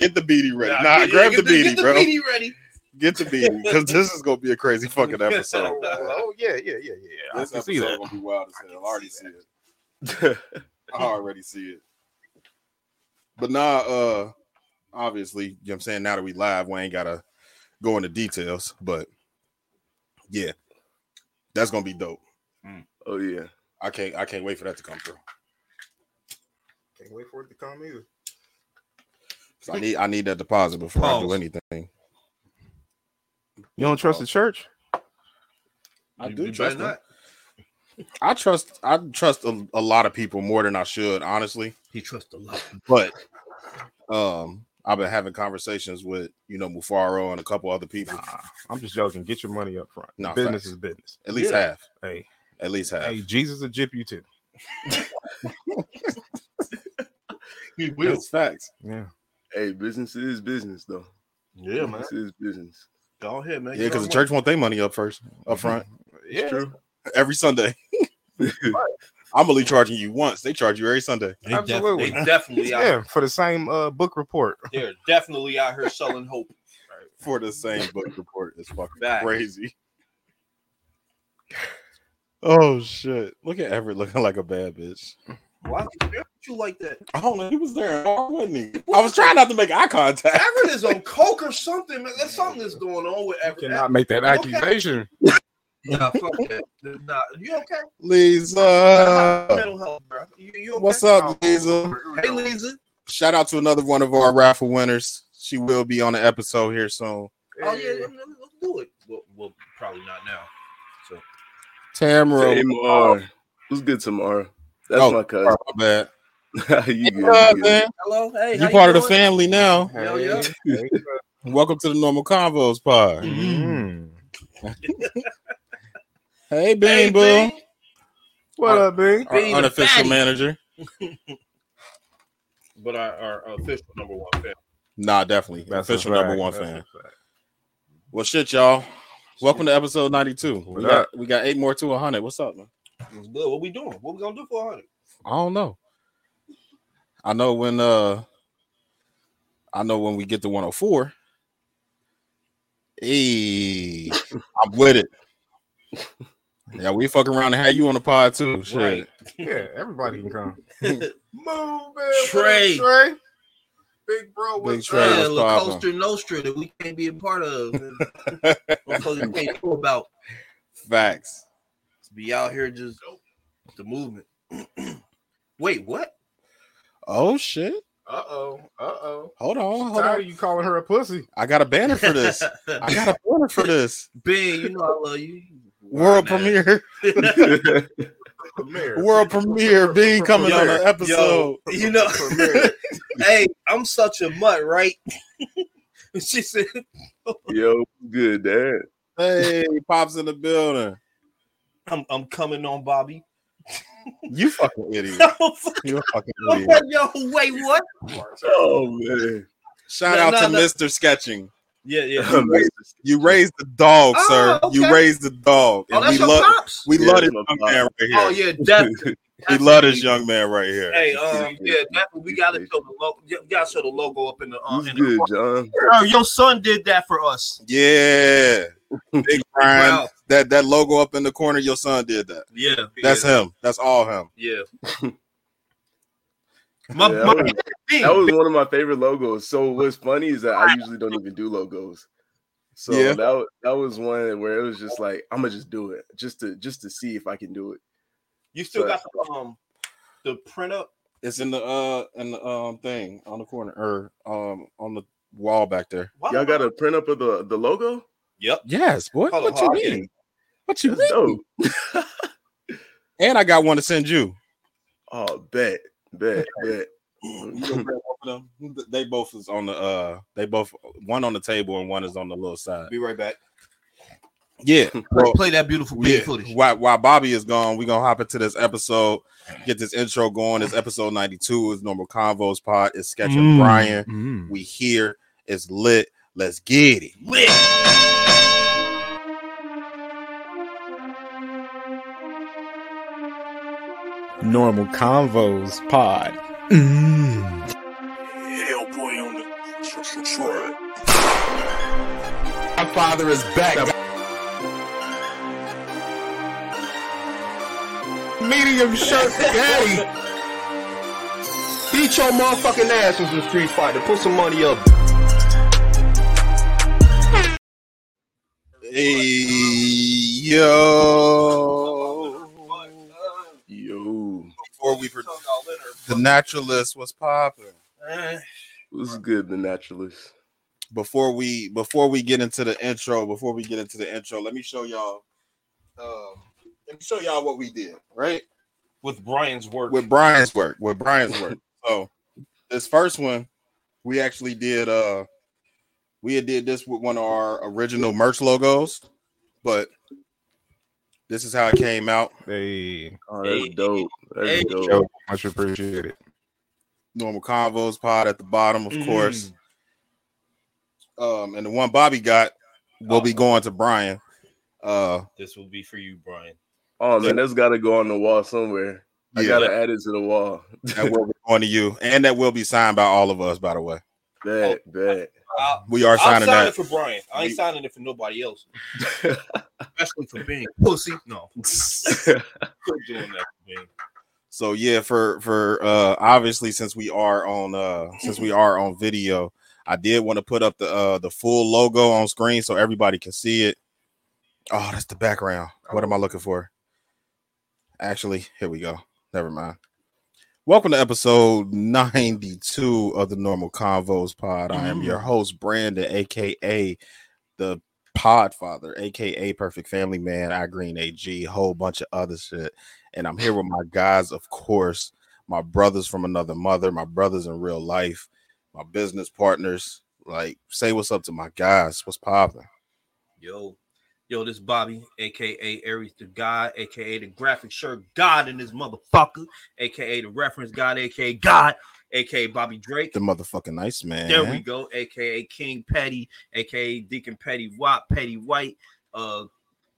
Get the beanie ready. Nah, Nah, yeah, grab get the beanie, get the bro. beanie ready. Get the beanie because this is gonna be a crazy fucking episode. oh yeah, yeah, yeah, yeah. I This can see episode that. gonna be wild as hell. I already see it. I already see it. But nah, uh obviously, you know what I'm saying? Now that we live, we ain't gotta go into details, but yeah, that's gonna be dope. Oh yeah. I can't I can't wait for that to come through. Can't wait for it to come either. 'Cause I need I need that deposit before I do anything. You don't trust the church? I You- do you trust that. I trust I trust a, a lot of people more than I should, honestly. He trusts a lot. But um I've been having conversations with you know Mufaro and a couple other people. Nah, I'm just joking. Get your money up front. Nah, business facts. is business. At least Yeah. half. Hey, At least half. hey, Jesus will jip you too. He will. That's facts. Yeah. Hey, business is business though. Yeah, man. Business is business. Go ahead, man. Yeah, because the church want their money up first, up front, Yeah. True. every Sunday. I'm only charging you once. They charge you every Sunday. They, def- Absolutely. they definitely out. Yeah, for the same uh, book report. They're definitely out here selling hope. For the same book report. It's fucking Facts. crazy. Oh shit. Look at Everett looking like a bad bitch. Why would you like that? I don't know. He was there, wasn't he? I was trying not to make eye contact. Everett is on coke or something. Man. There's something that's going on with Everett. Cannot make that accusation. Nah, fuck that. Nah, you okay? Lisa. Mental health, bro. You, you okay? What's up, oh. Lisa? Hey, Lisa. Shout out to another one of our raffle winners. She will be on the episode here soon. Oh yeah, let's, let's do it. Well, well, probably not now. So Tamara. Tamar. Who's good tomorrow? That's Oh, my cousin. My bad. you good, What's good. man? hello, hey, You part of the family now. Hell yeah. Hey, Welcome to the Normal Convos pod. mm. Hey, Bean Hey, Boo, Bing. What up, Bing? our Bean the unofficial fatty. manager. But our, our official number one fan. Nah, definitely That's official number one That's a fan. Well, shit, y'all. Welcome to episode ninety-two. We What got we got eight more to hundred. What's up, man? What's good? What we doing? What we gonna do for 100? I don't know. I know when uh I know when we get to 104. Hey, I'm with it. Yeah, we fuck around and have you on the pod too. Shit. Right. Yeah, everybody can come. Move, Move, Trey. Trey. Big bro, Big what's Trey. up? Yeah, what's La poppin'? Costa Nostra that we can't be a part of. Motherfuckers can't know about. Facts. Be out here just the movement. Wait, what? Oh shit. Uh oh. Uh oh. Hold on. Hold Tired on. of you calling her a pussy. I got a banner for this. I got a banner for this. Ben, you know I love you. World Man. premiere. Premiere. World premiere. Being coming on Yo, the episode. Yo, you know, hey, I'm such a mutt, right? she said, Yo, good dad. Hey, pops in the building. I'm, I'm coming on, Bobby. You fucking idiot. Yo, You a fucking idiot. Yo, wait, what? Oh man. Shout No, out no, to no. Mr. Sketching. Yeah, yeah. You raised the dog, Oh, sir. You raised the dog. Oh, And that's we your love pops. we Yeah, love this young man right here. Oh yeah, definitely. We love this young man right here. Hey, um, yeah, definitely. We gotta show the logo. We gotta show the logo up in the. Uh, Who's in the good, John? Bro, your son did that for us. Yeah. Big Brian. That that logo up in the corner, your son did that. Yeah, That's yeah, him. That's all him. Yeah. my, Yeah, my that was- That was one of my favorite logos. So what's funny is that I usually don't even do logos. So Yeah. that that was one where it was just like I'm gonna just do it just to just to see if I can do it. you still so- got the um the print up. It's in the uh in the um thing on the corner or um on the wall back there. Why Y'all got I- a print up of the the logo? Yep. Yes, boy. Hold what you hold on. mean? What you That's mean? And I got one to send you. Oh, bet, bet, bet. You gonna grab one of them? They both is on the uh they both one on the table and one is on the little side. Be right back. Yeah. Well, Play that beautiful yeah. footage. While, while Bobby is gone, we're gonna hop into this episode, get this intro going. It's episode 92, is normal convos pod, it's sketching Mm. Brian. Mm. We here, it's lit. Let's get it. Lit. Normal Convos Pod. Hell Hellboy on the track. My father is back. Medium shirt daddy. Beat your motherfucking ass in some Street Fighter. Put some money up. Hey, yo. Yo, Before we pro- the naturalist was popping. what's good, the naturalist? Before we before we get into the intro, before we get into the intro, let me show y'all. Um, let me show y'all what we did, right? With Brian's work. With Brian's work, with Brian's work. So this first one, we actually did uh we had did this with one of our original merch logos, but this is how it came out. Hey, Oh, that's Hey, dope. That's hey, dope. yo, much appreciated. Normal convos pod at the bottom, of Mhm. course. Um, and the one Bobby got will be going to Brian. Uh This will be for you, Brian. Oh man, that's got to go on the wall somewhere. I gotta add it to the wall. that will be going to you, and that will be signed by all of us, by the way. Bet, bet. I'll, We are I'll signing sign that. it for Brian. I ain't We- signing it for nobody else. Especially for being pussy. No. Doing that for me. So yeah, for for uh obviously since we are on uh since we are on video, I did want to put up the uh the full logo on screen so everybody can see it. Oh, that's the background. What am I looking for? Actually, here we go. Never mind. Welcome to episode 92 of the Normal Convos Pod. I am your mm-hmm. host, Brandon, aka the Podfather, aka Perfect Family Man, I Green AG, whole bunch of other shit. And I'm here with my guys, of course, my brothers from another mother, my brothers in real life, my business partners. Like, say what's up to my guys. What's popping? Yo, yo, this Bobby, aka Aries the God, aka the graphic shirt God in this motherfucker, aka the reference God, aka God, aka Bobby Drake. The motherfucking nice man. There we go, aka King Petty, aka Deacon Petty Wop, Petty White, uh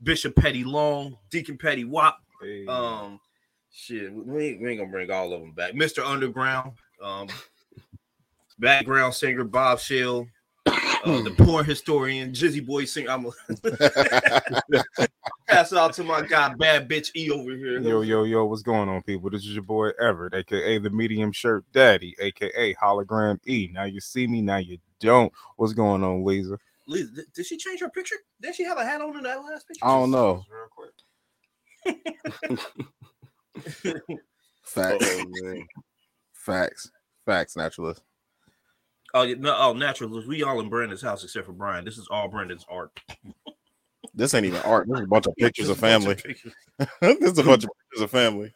Bishop Petty Long, Deacon Petty Wop, Hey, um shit, we ain't, we ain't gonna bring all of them back. Mr. Underground, um background singer Bob Shell, uh, the porn historian, Jizzy Boy singer. I'm gonna pass it out to my guy, bad bitch E over here. yo, yo, yo, what's going on, people? This is your boy Everett, aka the medium shirt daddy, aka hologram E. Now you see me, now you don't. What's going on, Lisa? Liz, did- did she change her picture? Did she have a hat on in that last picture? I don't know. Real quick. Facts. Oh man. Facts. Facts, naturalist. Oh, yeah, no, oh, naturalist. We all in Brandon's house except for Brian. This is all Brandon's art. This ain't even art. This is a bunch of pictures of Just a bunch family. pictures. this is a bunch of pictures of family.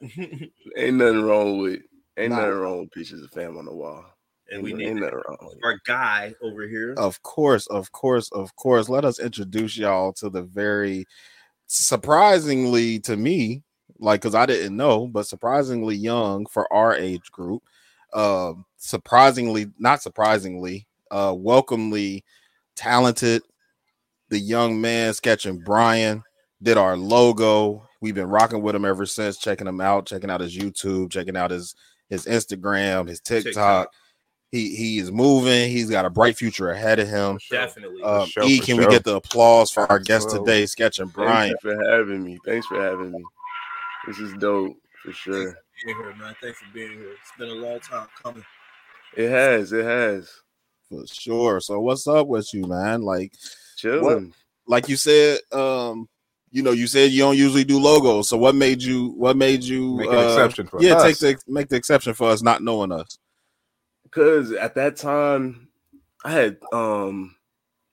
Ain't nothing wrong with ain't Nah. nothing wrong with pictures of family on the wall. and we ain't, need ain't nothing wrong our guy over here. Of course, of course, of course. Let us introduce y'all to the very surprisingly to me, like because I didn't know, but surprisingly young for our age group. Uh, surprisingly, not surprisingly, uh, welcomely talented. The young man sketching Brian did our logo. We've been rocking with him ever since, checking him out, checking out his YouTube, checking out his his Instagram, his TikTok. TikTok. He he is moving. He's got a bright future ahead of him. Definitely. Um, sure, e, for can we get the applause for our guest Well, today, sketching Brian? you for having me. Thanks for having me. This is dope for sure. Being here, man. Thanks for being here. It's been a long time coming. It has, it has. For sure. So what's up with you, man? Like Chilling. like you said, um, you know, you said you don't usually do logos. So what made you what made you Make an uh, exception for yeah, us. take the make the exception for us not knowing us. Cause at that time I had um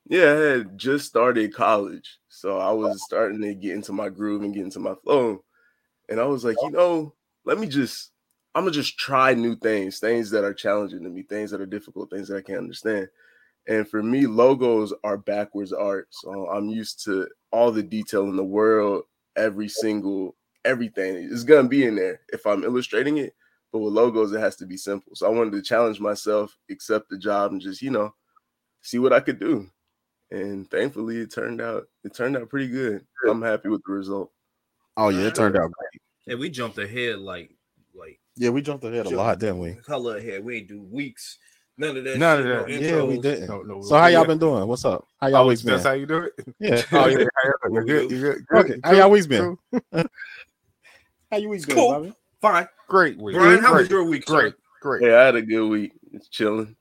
yeah, I had just started college. So I was starting to get into my groove and get into my flow. And I was like, you know, let me just I'm gonna just try new things, things that are challenging to me, things that are difficult, things that I can't understand. And for me, logos are backwards art. So I'm used to all the detail in the world, every single everything is gonna be in there if I'm illustrating it. But with logos, it has to be simple. So I wanted to challenge myself, accept the job, and just, you know, see what I could do. And thankfully it turned out it turned out pretty good. I'm happy with the result. Oh yeah, it turned out great. And we jumped ahead like like Yeah, we jumped ahead a lot, didn't we? Hella ahead. We ain't do weeks. None of that. None of that. no Yeah, we didn't. No, no, So how y'all been doing? What's up? How y'all Oh, weeks been? that's how you do it. Yeah. Oh yeah, you good. You good. good. Okay, how y'all weeks been? How you weeks been, Cool. Bobby? Fine. Great week. Brian, how was your week? great, Sir? great. Hey, I had a good week. It's chilling.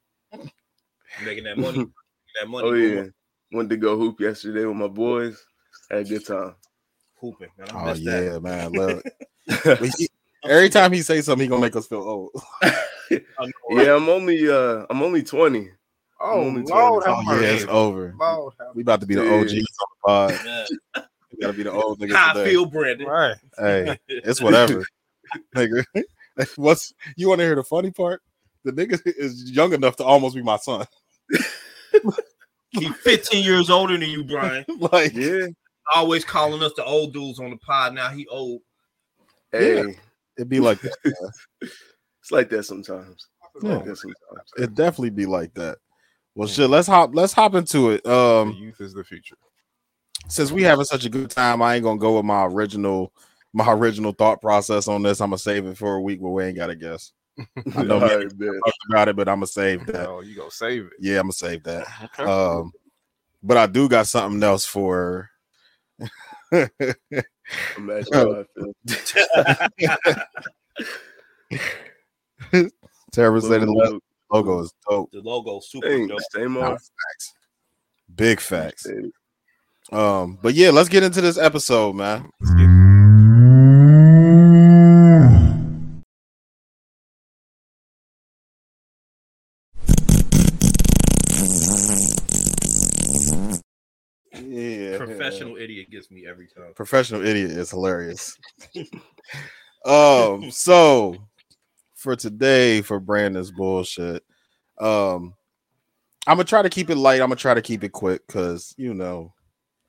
Making that money. Making that money. Oh yeah, went to go hoop yesterday with my boys. Had a good time. Hooping. Man, I Oh yeah, that. man. Look, he- every time he say something, he gonna make us feel old. I know, right? yeah, I'm only uh I'm only 20. Oh Only 20. have Oh yeah, it's over. Lord, have We about to be the Yeah. OGs on the pod. Man, We gotta be the old niggas How I today. feel, Brandon. Right. Hey, it's whatever, nigga. What's you want to hear the funny part? The nigga is young enough to almost be my son. He's 15 years older than you, Brian. like, Yeah. Always calling us the old dudes on the pod. Now he old. Hey, it'd be like that. it's like that sometimes. It's Yeah. like that sometimes. It'd definitely be like that. Well, shit. Let's hop. Let's hop into it. the Um, youth is the future. since we having such a good time, I ain't gonna go with my original, my original thought process on this. I'm gonna save it for a week where we ain't gotta guess. I know All right, and about it, but I'm gonna save that. Oh, you gonna save it? Yeah, I'm gonna save that. Okay. Um, but I do got something else for. Imagine how I feel. Terrorist say the logo is dope. The logo super Thanks, dope. same old. facts. Big facts. Um, but yeah, let's get into this episode, man. Gets me every time. professional idiot is hilarious. um, so for today, for Brandon's bullshit, um, I'm gonna try to keep it light. I'm gonna try to keep it quick because you know,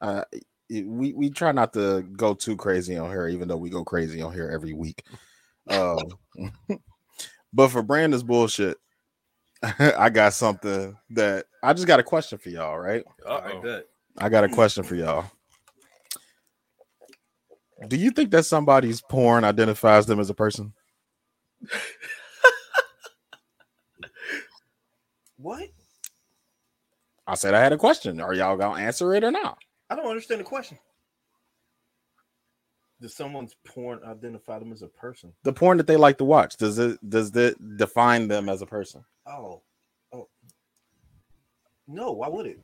uh, it- we we try not to go too crazy on here, even though we go crazy on here every week. Um, but for Brandon's bullshit, I got something that I just got a question for y'all, right? I like that. I got a question for y'all. Do you think that somebody's porn identifies them as a person? What? I said I had a question. Are y'all gonna answer it or not? I don't understand the question. Does someone's porn identify them as a person? The porn that they like to watch does it does it define them as a person? Oh, oh, no. Why would it?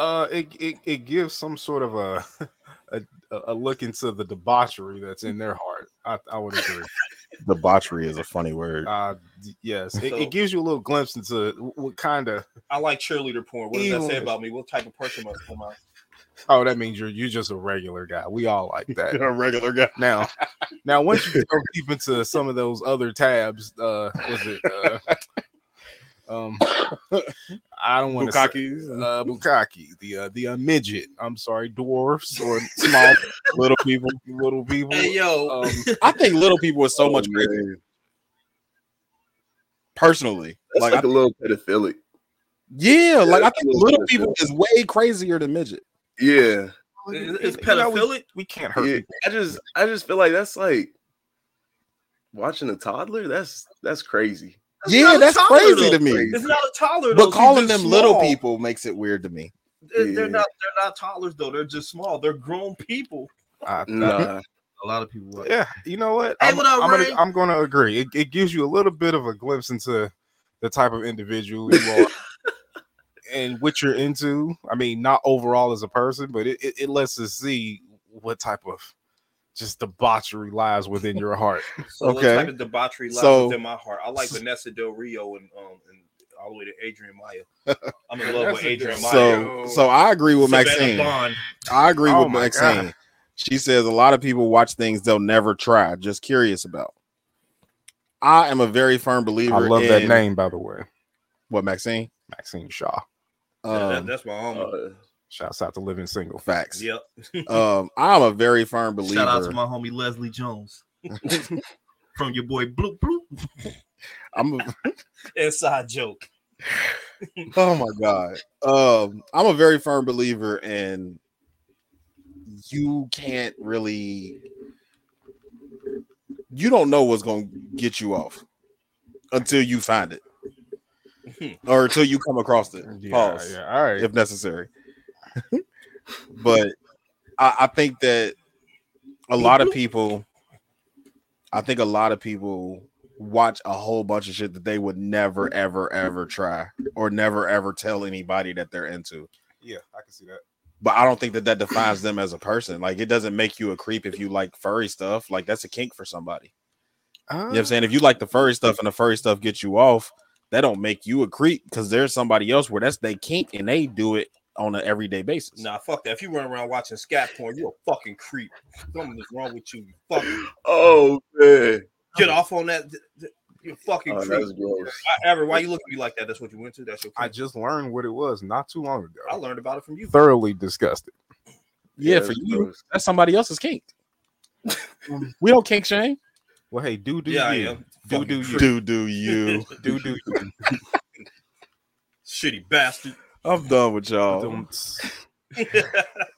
Uh, it, it it gives some sort of a, a a look into the debauchery that's in their heart. I, I would agree. Debauchery is a funny word. Uh, yes, it, So- it gives you a little glimpse into what kind of. I like cheerleader porn. What does that say about me? What type of person must come out? Oh, that means you're you're just a regular guy. We all like that. a regular guy. Now, now once you go deep into some of those other tabs, uh, was it? Uh, um, I don't want to say Bukakis, uh, Bukaki, the uh, the uh, midget. I'm sorry, dwarfs or small little people. little people. Hey yo, Um, I think little people is so much Oh, crazier. man. Personally, That's like, like, I, a little pedophilic. yeah, like I think little little people is way crazier than midget. Yeah. it's you know, we- pedophilic. We can't hurt yeah. people. I just I just feel like that's like watching a toddler. That's that's crazy. That's yeah, that's crazy though. to me. It's not a toddler. But calling just them little people makes it weird to me. They're, Yeah. they're not. They're not toddlers though. They're just small. They're grown people. I- Nah. A lot of people. yeah, you know what? Hey, I'm, what up, I'm gonna I'm gonna agree. It, it gives you a little bit of a glimpse into the type of individual you are and what you're into. I mean, not overall as a person, but it, it, it lets us see what type of just debauchery lies within your heart. So Okay. what type of debauchery lies So- within my heart? I like Vanessa Del Rio and um and all the way to Adrian Maya. I'm in love with Vanessa Adrian Maya. So, so I agree with Savannah Maxine. Bond. I agree Oh with Maxine. God. She says a lot of people watch things they'll never try, just curious about. I am a very firm believer. I love that name, by the way, What Maxine? Maxine Shaw. Yeah, that- Um, that's my homie. Uh, Shouts out to Living Single. facts. yep. Um, I'm a very firm believer. Shout out to my homie Leslie Jones from your boy Bloop Bloop. I'm a, Inside joke. oh my god. Um, I'm a very firm believer in you can't really you don't know what's gonna get you off until you find it. or until you come across it. Yeah, Pause, yeah. All right. if necessary. but I, I think that a lot of people, I think a lot of people watch a whole bunch of shit that they would never, ever, ever try or never, ever tell anybody that they're into. yeah, I can see that. But I don't think that that defines them as a person. Like it doesn't make you a creep if you like furry stuff. Like that's a kink for somebody. You know what I'm saying? If you like the furry stuff and the furry stuff gets you off, that don't make you a creep because there's somebody else where that's they kink and they do it on an everyday basis. Nah, fuck that. If you run around watching scat porn, you're a fucking creep. Something is wrong with you. You fucking Oh man, get off on that. th- th- You're a fucking oh, creep. that's Ever, why you look at me like that? That's what you went to. That's your. I just learned what it was not too long ago. I learned about it from you. Thoroughly disgusted. Yeah, Yeah, for you, gross. that's somebody else's kink. we don't kink shame. Well, hey, do do Yeah, I you. am. Do do you. Do do you? Do do you. Shitty bastard. I'm done with y'all.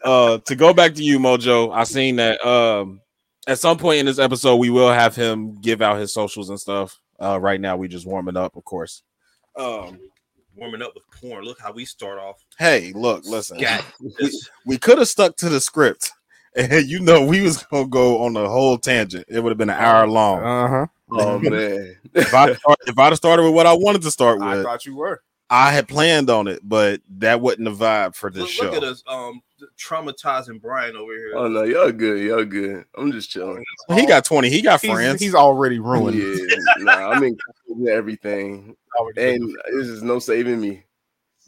Uh to go back to you mojo i seen that um at some point in this episode we will have him give out his socials and stuff uh right now we just warming up of course um Warming up with porn. Look how we start off. hey look listen Scat. This- we could have stuck to the script and you know we was gonna go on the whole tangent it would have been an hour long Uh-huh. Oh man, if i start, if i'd have started with what i wanted to start with, I thought you were. I had planned on it but that wasn't the vibe for this Look, show look at us, um, traumatizing Brian over here. oh no, y'all good, y'all good. I'm just chilling. he got 20 he got He's, friends he's already ruined. Yeah, nah, I'm in everything, and this is no saving me.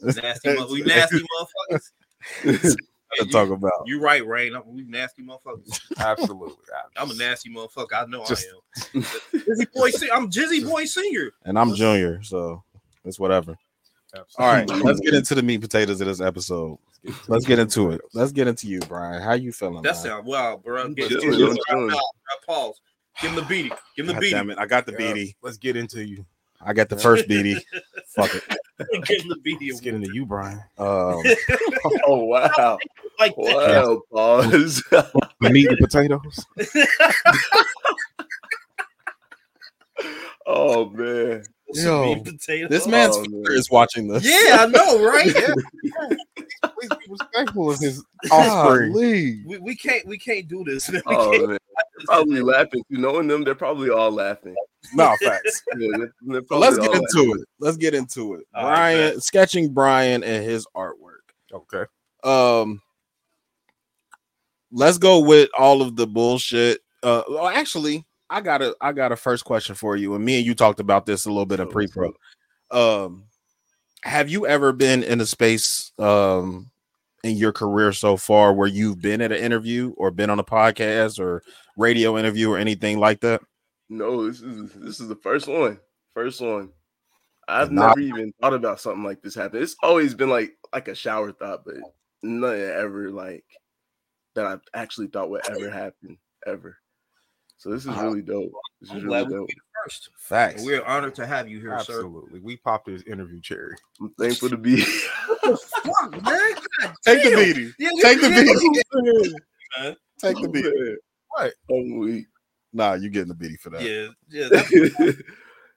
nasty, mo- we nasty motherfuckers. to talk about You right, Rain. I'm- We nasty motherfuckers. Absolutely. I'm a nasty motherfucker. I know Just- I am. Jizzy boy, I'm Jizzy boy senior. and i'm junior so it's whatever All right, let's get into the meat potatoes of this episode. Let's get into it. Let's get into you, Brian. How you feeling? That man? sound wild, bro. Get, Chilling, get- I'm chilling. Pause, pause. Give him the beating. Give him the God beating. damn it! I got the Yeah, beady. Let's get into you. I got the first beady. Fuck it. Give him the beating. Let's get into you, Brian. Um, Oh wow, Like that. wow, pause. The meat and potatoes. oh man, Some Yo, meat potatoes. this man's Oh, father man. is watching this. Yeah, I know, right? Please be respectful of his offspring. We, we can't we can't do this. We oh can't- man, probably laughing. You knowing them, they're probably all laughing. No facts. Yeah, they're, they're let's get all into it. Let's get into it. All right, Brian sketching Brian and his artwork. Okay. Um, let's go with all of the bullshit. Uh, well, actually, I got a I got a first question for you, and me and you talked about this a little bit in pre-pro. Um, have you ever been in a space um in your career so far where you've been at an interview or been on a podcast or radio interview or anything like that? No, this is this is the first one. First one. I've Nah. never even thought about something like this happening. It's always been like like a shower thought, but nothing ever like that I've actually thought would ever happen ever. So this is really dope. This is I'm really glad we dope. be the first. Facts. And we're honored to have you here, sir. Absolutely. We popped his interview cherry. I'm thankful to be. Fuck, man. God Take the damn. beating. Yeah, Take the yeah, beating. Man. Take the beating. Right. Oh, we... Nah, you're getting the beating for that. Yeah, yeah.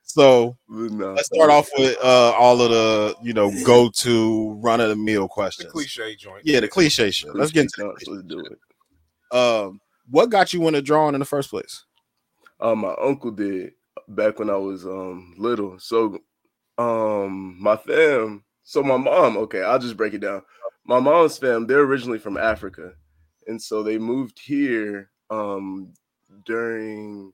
So But nah, let's start off with uh all of the you know go to run of the meal The questions. cliche joint. Yeah, the cliche shit. Let's get into Let's do it. it. Um, what got you into drawing in the first place? Um, my uncle did back when I was um little. So, um, my fam. So my mom. Okay, I'll just break it down. My mom's fam. They're originally from Africa, and so they moved here um during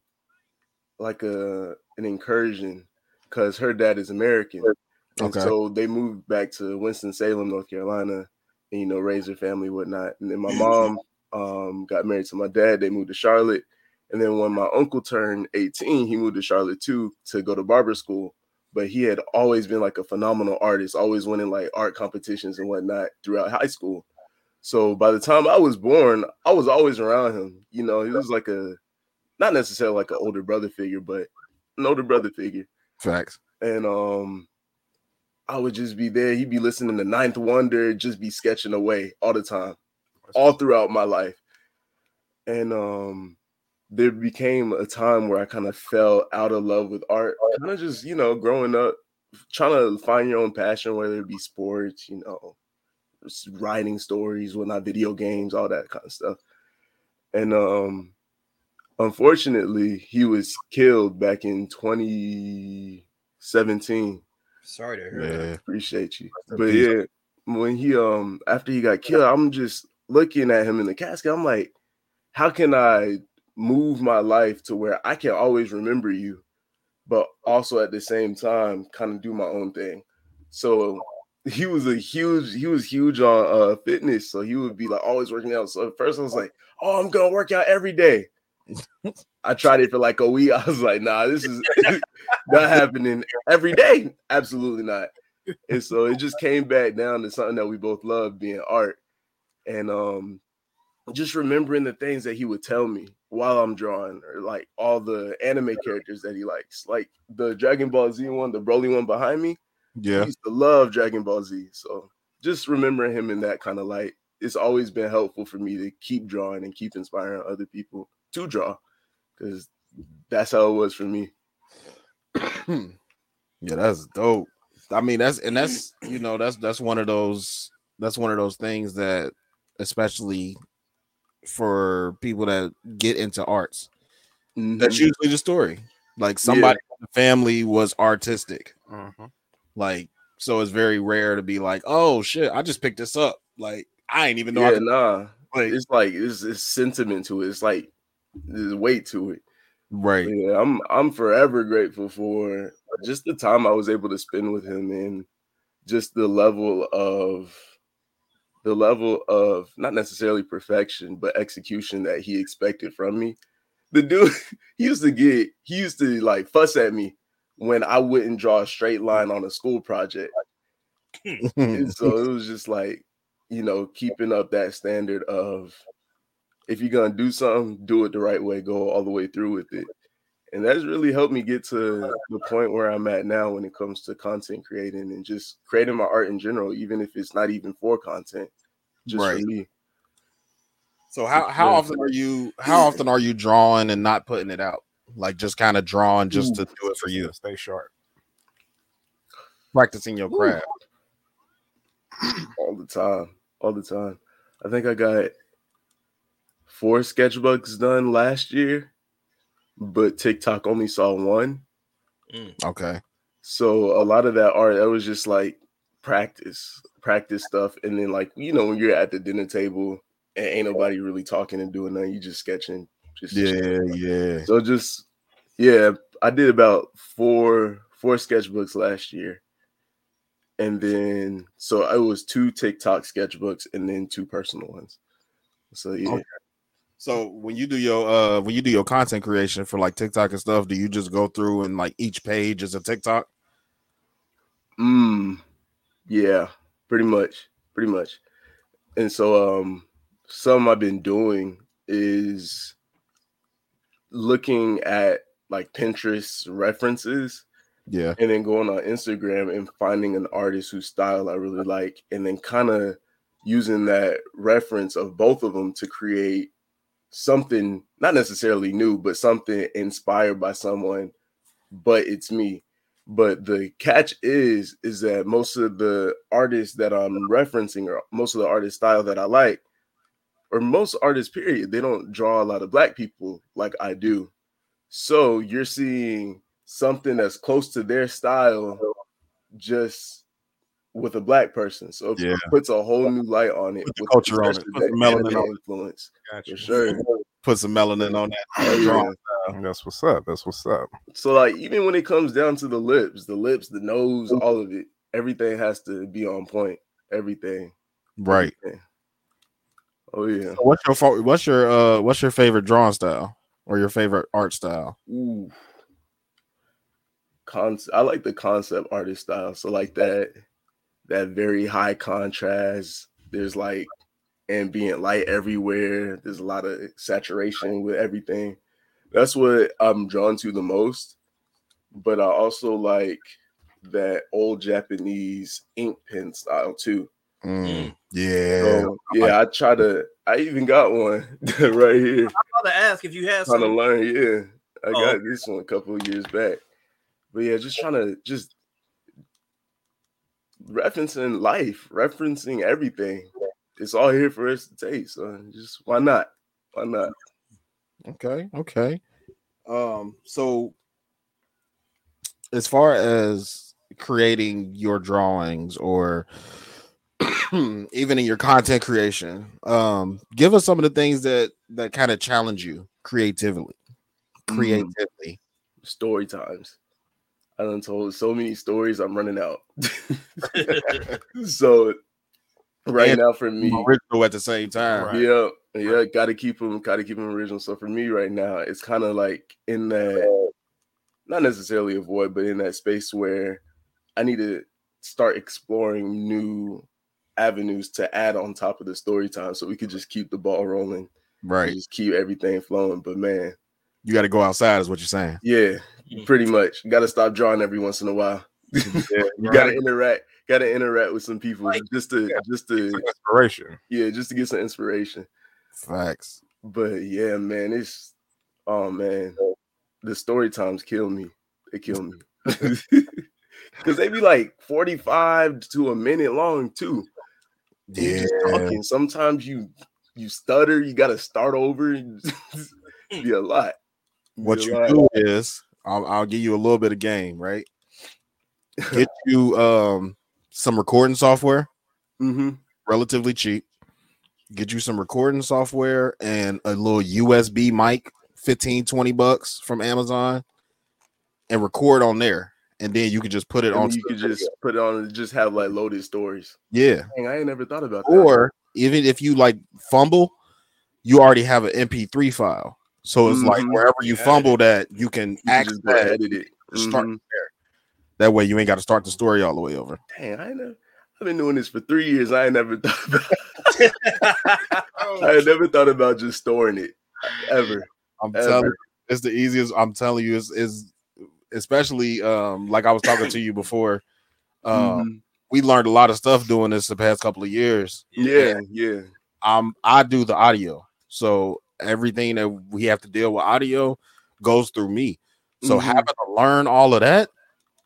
like a an incursion because her dad is American. And Okay. so they moved back to Winston Salem, North Carolina, and you know raise their family, whatnot. And then my mom um got married to my dad. They moved to Charlotte. And then when my uncle turned 18, he moved to Charlotte too to go to barber school. But he had always been like a phenomenal artist, always winning like art competitions and whatnot throughout high school. So by the time I was born, I was always around him. You know, he was like a not necessarily like an older brother figure, but an older brother figure. Facts. And um I would just be there. He'd be listening to Ninth Wonder, just be sketching away all the time all throughout my life. And um there became a time where I kind of fell out of love with art. Kind of just, you know, growing up, trying to find your own passion, whether it be sports, you know, writing stories, whatnot, video games, all that kind of stuff. And um, unfortunately, he was killed back in 2017. Sorry to hear that. Appreciate you. But yeah, when he um after he got killed, I'm just looking at him in the casket. I'm like, how can I move my life to where I can always remember you, but also at the same time kind of do my own thing. So he was a huge, he was huge on uh fitness. So he would be like always working out. So at first I was like, oh, I'm gonna work out every day. I tried it for like a week. I was like, nah, this is not happening every day. Absolutely not. And so it just came back down to something that we both love being art. And um just remembering the things that he would tell me while I'm drawing, or like all the anime characters that he likes, like the Dragon Ball Z one, the Broly one behind me. Yeah. He used to love Dragon Ball Z. So just remembering him in that kind of light, it's always been helpful for me to keep drawing and keep inspiring other people to draw because that's how it was for me. Yeah, that's dope. I mean, that's and that's you know that's that's one of those that's one of those things that especially for people that get into arts, that's Mhm. usually the story. Like somebody in the family was artistic. Mhm. Like so it's very rare to be like, "Oh shit, I just picked this up." Like I ain't even know yeah, nah. like It's like it's, it's sentiment to it. It's like there's weight to it. right. Yeah, I'm I'm forever grateful for just the time I was able to spend with him and just the level of the level of not necessarily perfection but execution that he expected from me. The dude he used to get he used to like fuss at me when I wouldn't draw a straight line on a school project. And so it was just like, you know, keeping up that standard of if you're gonna do something, do it the right way, go all the way through with it. And that's really helped me get to the point where I'm at now when it comes to content creating and just creating my art in general, even if it's not even for content, just Right. for me. So how how Yeah. often are you how often are you drawing and not putting it out? Like just kind of drawing just to do it for you, Stay sharp. practicing your craft. all the time, all the time. I think I got four sketchbooks done last year, but TikTok only saw one. Mm. Okay. So a lot of that art, that was just like practice, practice stuff. And then like, you know, when you're at the dinner table and ain't nobody really talking and doing nothing, you just sketching. Just Yeah, yeah. So just yeah, I did about four four sketchbooks last year. And then so I was two TikTok sketchbooks and then two personal ones. So yeah. Okay. So when you do your uh when you do your content creation for like TikTok and stuff, do you just go through and like each page is a TikTok? Mm, yeah, pretty much, pretty much. And so, um, some I've been doing is looking at like Pinterest references Yeah. and then going on Instagram and finding an artist whose style I really like, and then kind of using that reference of both of them to create something not necessarily new, but something inspired by someone, but it's me. But the catch is, is that most of the artists that I'm referencing, or most of the artist style that I like, or most artists, period, they don't draw a lot of black people like I do. So you're seeing something that's close to their style just with a black person. So it Yeah. puts a whole new light on it. Put the with culture on it. Put the that melanin on influence. Gotcha. For sure. Put some melanin on that. Oh, yeah. That's what's up. That's what's up. So like even when it comes down to the lips, the lips, the nose, all of it, everything has to be on point. Everything. Right. Everything. Oh yeah. So what's your what's your uh what's your favorite drawing style or your favorite art style? Ooh. Concept. I like the concept artist style. So like that, that very high contrast. There's like ambient light everywhere. There's a lot of saturation with everything. That's what I'm drawn to the most. But I also like that old Japanese ink pen style too. Mm, yeah. So yeah, I try to. I even got one right here. I'm about to ask if you had trying to learn. Yeah, I Oh. got this one a couple of years back. But yeah, just trying to just referencing life, referencing everything. It's all here for us to take. So just why not? Why not? Okay, okay. Um, so as far as creating your drawings or even in your content creation, um, give us some of the things that that kind of challenge you creatively. Mm. Creatively. Story times. I done told so many stories. I'm running out. so right And- now for me, Original at the same time. Right. Yeah, yeah, gotta keep them, gotta keep them original. So for me right now, it's kind of like in that, not necessarily avoid, but in that space where I need to start exploring new avenues to add on top of the story time, so we could just keep the ball rolling, Right. just keep everything flowing. But man, You got to go outside, is what you're saying. yeah. Mm. pretty much. Got to stop drawing every once in a while. you got to interact, got to interact with some people just to, just to, Inspiration. yeah, just to get some inspiration. Facts. But yeah, man, it's oh man, the story times kill me. They kill me because they be like forty-five to a minute long too. Yeah. just talking. Sometimes you you stutter. You got to start over. be a lot. What a you lot. do is I'll, I'll give you a little bit of game, right? Get you um some recording software, Mhm. relatively cheap. Get you some recording software and a little USB mic, 15, 20 bucks from Amazon, and record on there. And then you can just put it on. you could just put it on and just have like loaded stories. yeah. Dang, I ain't never thought about that. Or even if you like fumble, you already have an MP3 file. So it's like Mhm. wherever you Yeah. fumble that, you can you can access just edit it. start Mhm. that way you ain't got to start the story all the way over. Dang, I know. I've been doing this for three years. I ain't never thought about. I never thought about just storing it ever. I'm Ever. telling you, it's the easiest. I'm telling you, is is especially um like I was talking to you before. Um, Mhm. we learned a lot of stuff doing this the past couple of years. Yeah, yeah. Um, I do the audio, so everything that we have to deal with audio goes through me. So Mhm. having to learn all of that,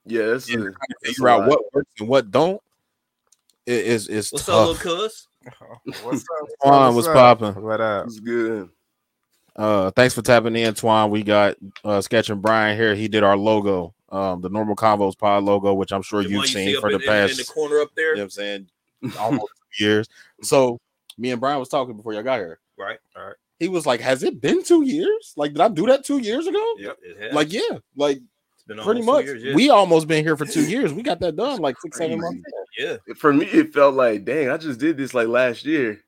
Yeah, that's and a- trying to that's figure a out what works and what don't, i- is is What's up, tough. little cuz? What's up? Twan, what's popping? What up? It's good. Uh, thanks for tapping in, Twan. We got uh Sketching Brian here. He did our logo, um, the normal convos pod logo, which I'm sure The you've one you see seen for the in- past. in the corner up you there, know what I'm saying almost two years. So me and Brian was talking before y'all got here. right? He was like, "Has it been two years? Like, did I do that two years ago?" Yep. It has. Like, yeah, like It's been pretty much. years, yeah. We almost been here for two years. We got that done like six, seven Crazy. months. yeah. For me, it felt like, dang, I just did this like last year.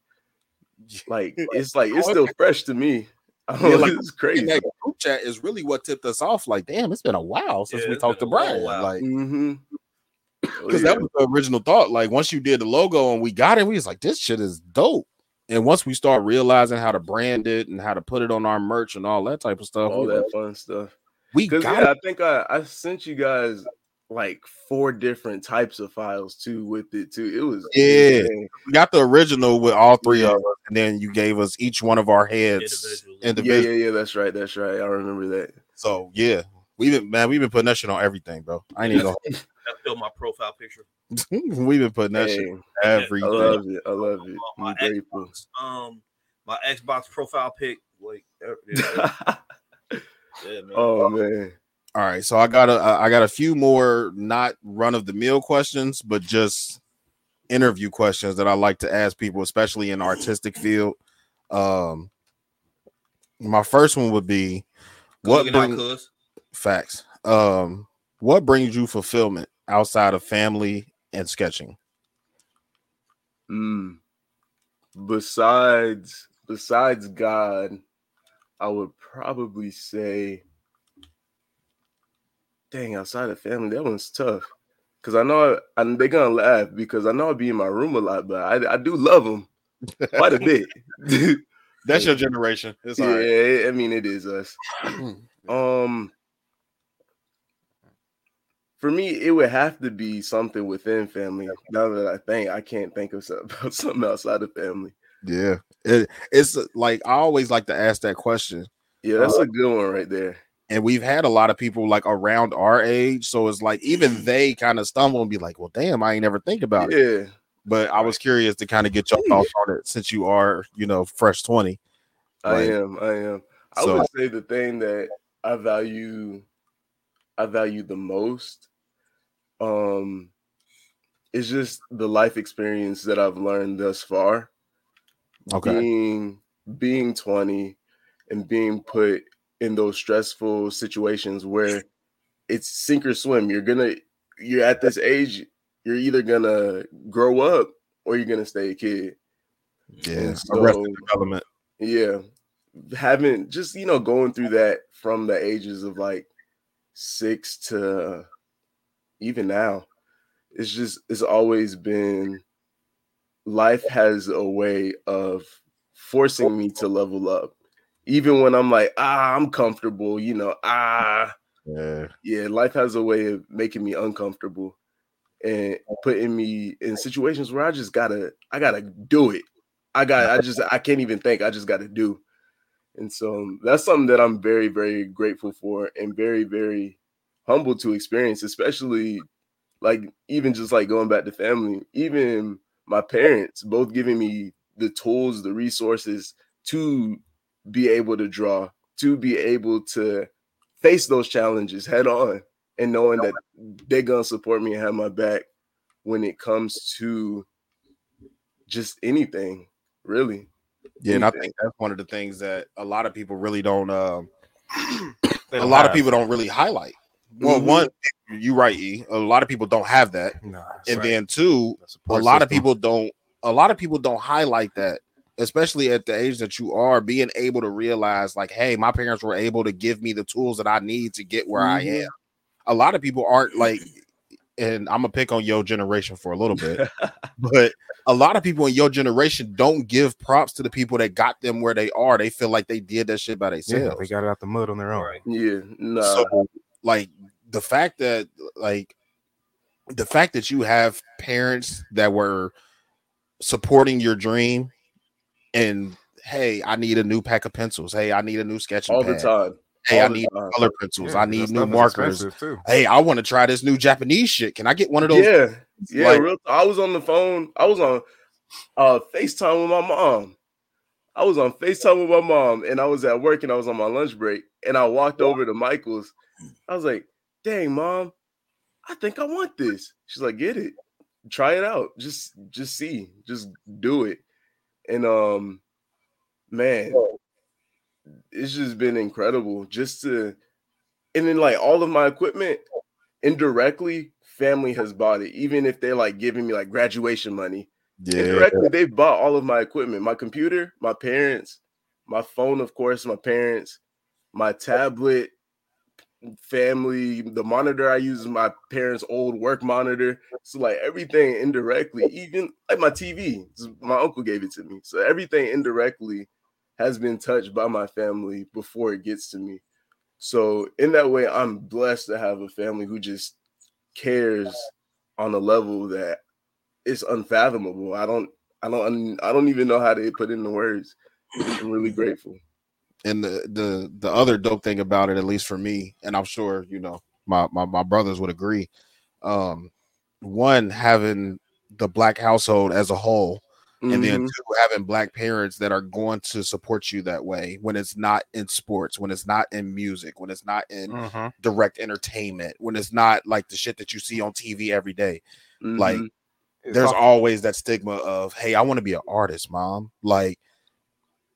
Like it's like it's still fresh to me. Yeah, like, it's crazy. That group chat is really what tipped us off. Like, damn, it's been a while since Yeah, we talked to been a long Brian. while. Like, hmm because that was the original thought. Like once you did the logo and we got it, we was like, this shit is dope. And once we start realizing how to brand it and how to put it on our merch and all that type of stuff, all that like, fun stuff. we got yeah. I think I, I sent you guys like four different types of files too with it too. It was Yeah. insane. We got the original with all three Yeah. of us, and then you gave us each one of our heads Individually. yeah, yeah, yeah. That's right, that's right. I remember that. So yeah, we've been man, we've been putting that shit on everything, bro. I ain't even gonna, That's still my profile picture. we've been putting that shit Hey, on every I love it. I love it. My I'm grateful. Xbox, um, my Xbox profile pic. Like, uh, yeah, yeah, man. oh man. All right, so I got a I got a few more not run of the mill questions, but just interview questions that I like to ask people, especially in the artistic field. Um, my first one would be Go what looking bring, facts. Um, what brings you fulfillment outside of family and sketching? Mm. Besides besides God, I would probably say dang outside of family, that one's tough. Cause I know I, I, they're gonna laugh because I know I'll be in my room a lot, but I, I do love them quite a bit. That's your generation. It's yeah, right. I mean it is us. Um, for me, it would have to be something within family. Now that I think, I can't think of something, about something outside of family. Yeah, it, it's uh, like I always like to ask that question. Yeah, that's a good one right there. and we've had a lot of people like around our age. So it's like even they kind of stumble and be like, "Well, damn, I ain't never think about it." Yeah. But I was curious to kind of get your thoughts on it since you are, you know, fresh twenty. I am. I am. I so- would say the thing that I value, I value the most, um, it's just the life experience that I've learned thus far. Okay. Being being twenty and being put in those stressful situations where it's sink or swim. You're gonna. You're at this age. You're either gonna grow up or you're gonna stay a kid. Yeah. So- Arrested development. Yeah. Having just, you know, going through that from the ages of like six to even now, it's just, it's always been life has a way of forcing me to level up. Even when I'm like, ah, I'm comfortable, you know, ah, Yeah. yeah, life has a way of making me uncomfortable and putting me in situations where I just gotta, I gotta do it. I got, I just, I can't even think. I just gotta do. And so um, that's something that I'm very, very grateful for and very, very humbled to experience, especially like even just like going back to family, even my parents both giving me the tools, the resources to be able to draw, to be able to face those challenges head on and knowing that they're gonna support me and have my back when it comes to just anything, really. Yeah, and I think that's one of the things that a lot of people really don't. Um, They a lot of people don't really highlight. Well, Mhm. one, you right, E. A lot of people don't have that, Nah, and right. then two, The a support lot of people don't. A lot of people don't highlight that, especially at the age that you are, being able to realize, like, hey, my parents were able to give me the tools that I need to get where I Mhm. am. A lot of people aren't like, and I'm gonna pick on your generation for a little bit, but a lot of people in your generation don't give props to the people that got them where they are. They feel like they did that shit by Yeah, themselves. they got it out the mud on their own. Right. yeah, nah. So, like the fact that, like, the fact that you have parents that were supporting your dream, and hey, I need a new pack of pencils. Hey, I need a new sketching all the time. Hey, all I need time. color pencils. Yeah, I 'cause need new markers. Hey, I want to try this new Japanese shit. Can I get one of those? Yeah, yeah. like- real. I was on the phone. I was on uh FaceTime with my mom. I was on FaceTime with my mom, and I was at work, and I was on my lunch break, and I walked over to Michael's. I was like, "Dang, mom, I think I want this." She's like, "Get it, try it out. Just, just see, just do it." And um, man, it's just been incredible just to, and then like all of my equipment indirectly family has bought it even if they're like giving me like graduation money Yeah, indirectly they've bought all of my equipment my computer my parents my phone of course my parents my tablet family the monitor i use is my parents old work monitor. So like everything indirectly even like my tv my uncle gave it to me. So everything indirectly has been touched by my family before it gets to me. So in that way i'm blessed to have a family who just cares on a level that it's unfathomable. I don't i don't i don't even know how to put into words. I'm really grateful and the the the other dope thing about it, at least for me, and I'm sure you know my my, my brothers would agree. Um, one having the black household as a whole, and then Mhm. two having black parents that are going to support you that way when it's not in sports, when it's not in music, when it's not in Mhm. direct entertainment, when it's not like the shit that you see on TV every day. Like Mhm. It's there's always that stigma of hey i want to be an artist mom like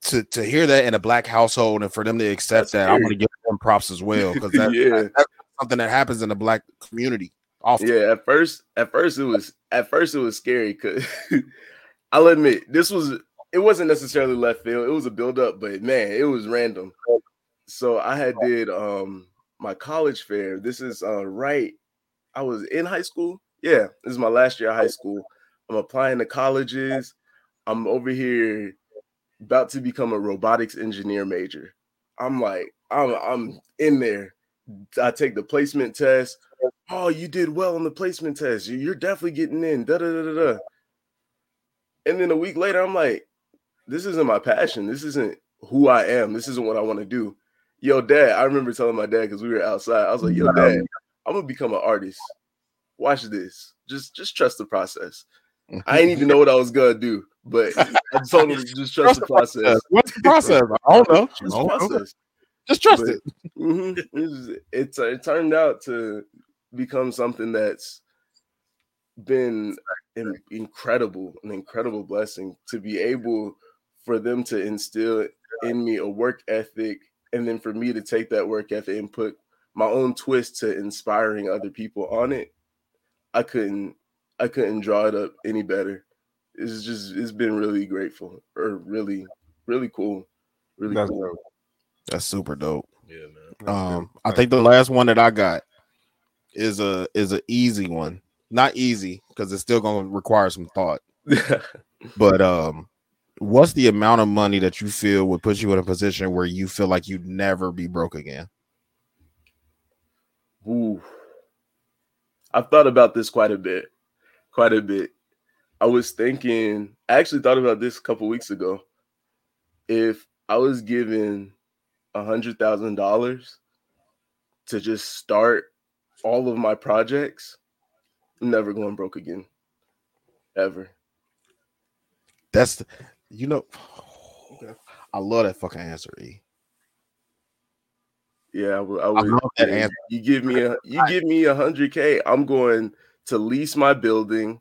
to to hear that in a black household and for them to accept That's that i want to give them props as well because that, Yeah. that's something that happens in the black community often Yeah, at first, at first it was at first it was scary because I'll admit this was it wasn't necessarily left field. It was a build up, but man, it was random. So I had did um my college fair. This is uh right. I was in high school. Yeah, this is my last year of high school. I'm applying to colleges. I'm over here about to become a robotics engineer major. I'm like, I'm I'm in there. I take the placement test. Oh, you did well on the placement test. You- You're definitely getting in. Da da da da da. And then a week later, I'm like, this isn't my passion. This isn't who I am. This isn't what I want to do. yo, dad. I remember telling my dad because we were outside. I was like, yo, dad, I'm gonna become an artist. Watch this. Just just trust the process. I didn't even know what I was gonna do, but I told him to just trust the process. What's the process? I don't know. Trust the don't know. process. Just trust But- it. Mhm. It, was- it's it turned out to become something that's been in, incredible, an incredible blessing to be able for them to instill in me a work ethic, and then for me to take that work ethic and put my own twist to inspiring other people on it. I couldn't, I couldn't draw it up any better. It's just, it's been really grateful or really, really cool, really That's cool. That's super dope. Yeah, man. Um, dope. I think the last one that I got is a is a easy one. Not easy because it's still gonna require some thought. But um, what's the amount of money that you feel would put you in a position where you feel like you'd never be broke again? Ooh. I've thought about this quite a bit. Quite a bit. I was thinking, I actually thought about this a couple weeks ago. If I was given a hundred thousand dollars to just start all of my projects, I'm never going broke again. Ever. That's the, you know, I love that fucking answer. E. Yeah, I would. I love that yeah, answer. You give me a you give me a hundred K, I'm going to lease my building.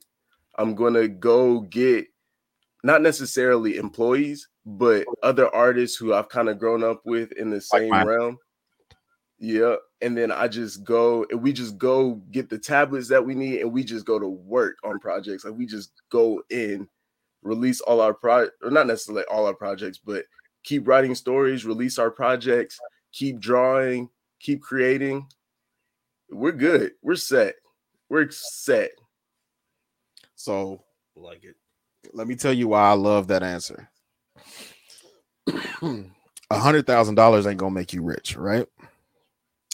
I'm gonna go get not necessarily employees, but other artists who I've kind of grown up with in the same mine. realm. Yeah. And then I just go and we just go get the tablets that we need and we just go to work on projects. Like we just go in, release all our pro or not necessarily all our projects, but keep writing stories, release our projects, keep drawing, keep creating. We're good. We're set. We're set. So Like it. let me tell you why I love that answer. A hundred thousand dollars ain't gonna make you rich, right?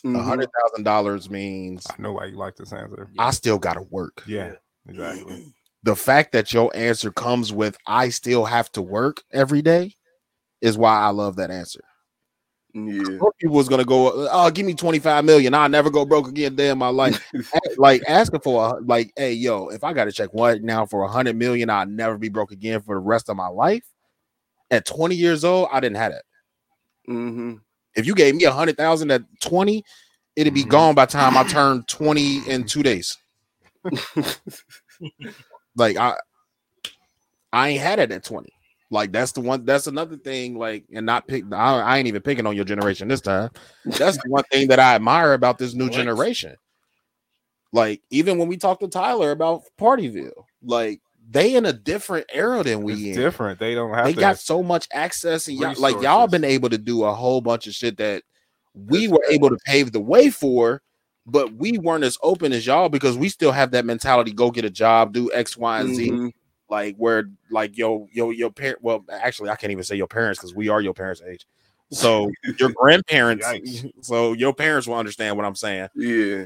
A Mhm. hundred thousand dollars means I know why you like this answer. I still gotta work. Yeah, exactly. The fact that your answer comes with I still have to work every day is why I love that answer. Yeah. Most people was gonna go, oh, give me 25 million. I'll never go broke again day in my life. Like asking for a like, hey, yo, if I gotta check what now for a hundred million, I'll never be broke again for the rest of my life. At 20 years old, I didn't have that. hmm If you gave me a hundred thousand at 20, it'd be Mhm. gone by the time I turned 20 in two days. like I I ain't had it at 20. Like that's the one that's another thing, like, and not pick I, I ain't even picking on your generation this time. That's the one thing that I admire about this new generation. Like, even when we talked to Tyler about Partyville, like they in a different era than we different. They don't have They got so much access, and y'all, like y'all been able to do a whole bunch of shit that we That's were right. able to pave the way for, but we weren't as open as y'all because we still have that mentality: go get a job, do X, Y, and Z. Mhm. Like where, like yo, yo, your parent. Well, actually, I can't even say your parents because we are your parents' age. So your grandparents. Yikes. So your parents will understand what I'm saying. Yeah.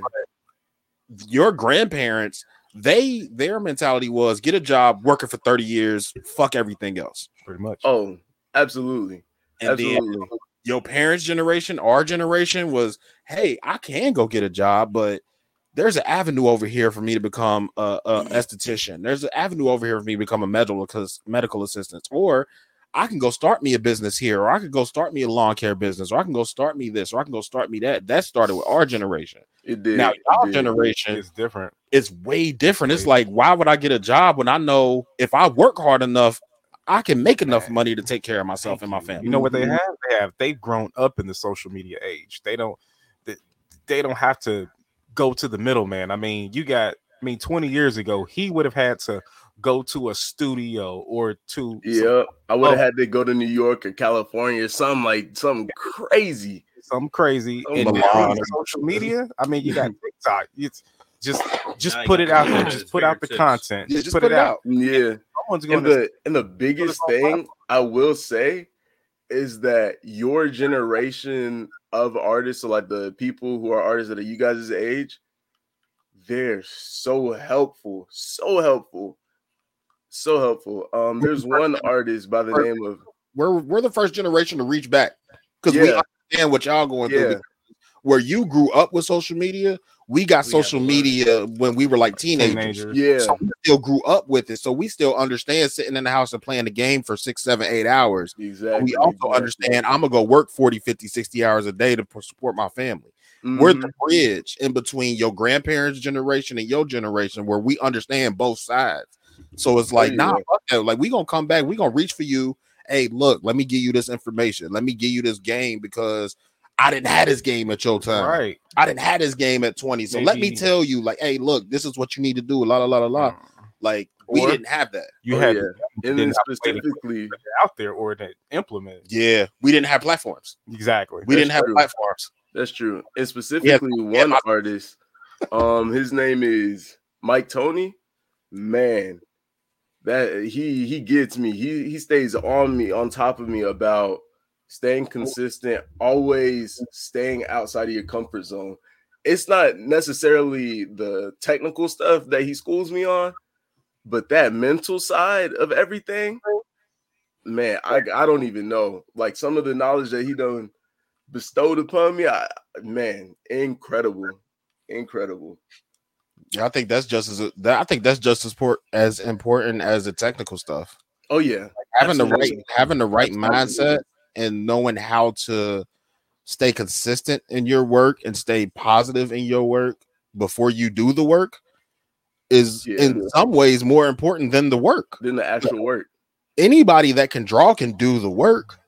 Your grandparents, they their mentality was get a job, working for 30 years, fuck everything else. pretty much. Oh, absolutely. And then absolutely. your parents' generation, our generation was, hey, I can go get a job, but there's an avenue over here for me to become a, a esthetician. There's an avenue over here for me to become a medical medical assistant, or I can go start me a business here, or I could go start me a lawn care business, or I can go start me this, or I can go start me that. That started with our generation. It did. now, it our did. generation is different. it's way different. It's Way like, why would I get a job when I know if I work hard enough, I can make enough money to take care of myself and my family? You know what they Mhm. have? They have they've grown up in the social media age. They don't they, they don't have to go to the middleman. I mean, you got I mean 20 years ago, he would have had to go to a studio or to some- Yeah. I would have Oh. had to go to New York or California or something like something crazy. something crazy. Oh, And now on social media, I mean, you got TikTok. It's just just Now put it out there. Just put out the fingertips. content. Yeah, just, put, it out. Yeah. Someone's And going to the and the biggest on thing I will say is that your generation of artists, so like the people who are artists that are you guys' age, they're so helpful, so helpful, so helpful. Um, there's one artist by the name of we're we're the first generation to reach back because we understand what y'all going Yeah. through. Where you grew up with social media, we got We social had to learn. media when we were like teenagers. Teenagers. Yeah. So we still grew up with it, so we still understand sitting in the house and playing the game for six, seven, eight hours. Exactly. we also exactly. understand I'm gonna go work 40, 50, 60 hours a day to support my family. We're Mhm. the bridge in between your grandparents' generation and your generation where we understand both sides. So it's like, yeah. nah, fuck that. like we gonna come back, we gonna reach for you. Hey, look, let me give you this information. Let me give you this game because I didn't have this game at your time. Right. I didn't have this game at 20. So let me tell you, like, hey, look, this is what you need to do. La la la la la. Like, we Or- didn't have that. You Oh, had yeah. to and then didn't have to wait specifically, out there or to implement. Yeah, we didn't have platforms. Exactly. We That's didn't have platforms. that's true. And specifically, yeah, one my- artist, um, his name is Mike Tony. Man, that he he gets me. He he stays on me, on top of me about staying consistent, always staying outside of your comfort zone. It's not necessarily the technical stuff that he schools me on, but that mental side of everything, man, I I don't even know. Like some of the knowledge that he done bestowed upon me, I man, incredible, incredible. Yeah, I think that's just as that, I think that's just as port, as important as the technical stuff. Oh yeah, Having the right having the right Absolutely. mindset and knowing how to stay consistent in your work and stay positive in your work before you do the work is Yeah. in some ways more important than the work. than the actual work. Anybody that can draw can do the work.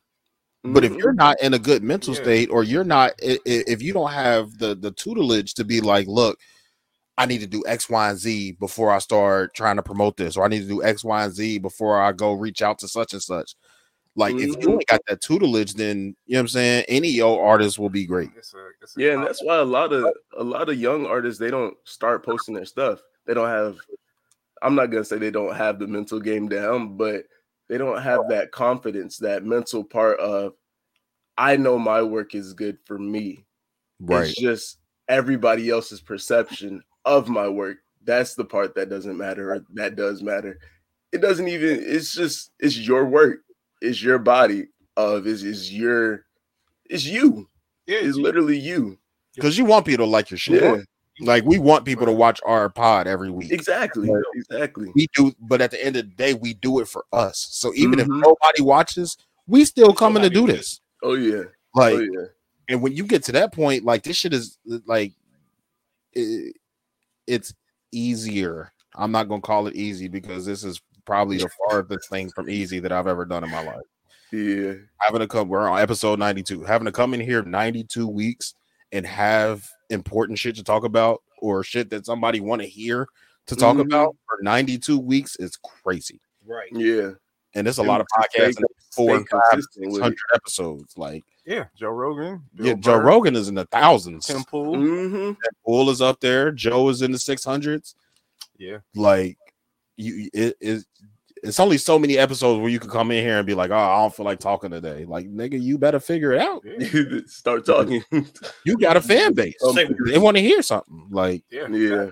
But if Mhm. you're not in a good mental Yeah. state, or you're not, if you don't have the the tutelage to be like, look, I need to do X, Y, and Z before I start trying to promote this, or I need to do X, Y, and Z before I go reach out to such and such. Like if you Mhm. ain't got that tutelage, then you know what I'm saying. Any of artist will be great. It's a, it's a yeah, and that's why a lot of a lot of young artists they don't start posting their stuff. They don't have. I'm not gonna say they don't have the mental game down, but they don't have that confidence, that mental part of. I know my work is good for me. Right. It's just everybody else's perception of my work. That's the part that doesn't matter, or that does matter. It doesn't even, it's just, it's your work, it's your body of is is your it's you. yeah, It's literally you. Because you want people to like your shit. Yeah, Like we want people to watch our pod every week. exactly. Right. Exactly. We do, but at the end of the day, we do it for us. So even if Mhm. nobody watches, we still coming to do this. Oh yeah. Like oh yeah. and when you get to that point, like this shit is like it, it's easier. I'm not gonna call it easy because this is probably the farthest thing from easy that I've ever done in my life. Yeah. Having to come, we're on episode 92. Having to come in here 92 weeks and have important shit to talk about or shit that somebody want to hear to talk Mhm. about for 92 weeks is crazy. Right. Yeah. And there's a And lot of podcasts and four stay and five, consistent with it. 600 episodes. Like, yeah, Joe Rogan, Bill yeah, Joe Burr, Rogan is in the thousands. Tim Pool. hmm Bull is up there. Joe is in the 600s. Yeah, Like, you, it is. It's only so many episodes where you can come in here and be like, "Oh, I don't feel like talking today." Like, nigga, you better figure it out. Start talking. You got a fan base. Um, They want to hear something. Like yeah, yeah.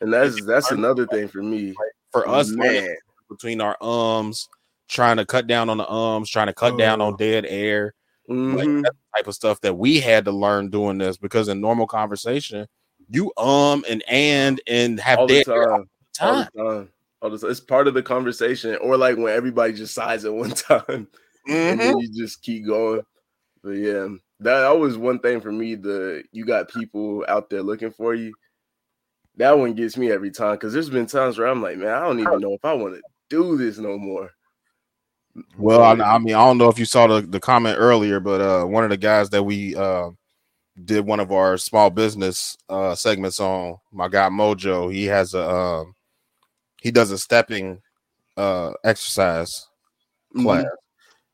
And that's that's another thing for me. for us, man. between our ums, trying to cut down on the ums, trying to cut down on Oh. dead air, like Mhm. that type of stuff that we had to learn doing this because in normal conversation, you um and and and have All the dead air all time. All the time. All the time. It's part of the conversation, or like when everybody just sighs at one time, and Mhm. then you just keep going. But yeah, that, that was one thing for me. The you got people out there looking for you. That one gets me every time because there's been times where I'm like, man, I don't even know if I want to do this no more. Well, I, I mean, I don't know if you saw the, the comment earlier, but uh, one of the guys that we uh, did one of our small business uh, segments on, my guy Mojo, he has a um, he does a stepping uh, exercise Mhm. class.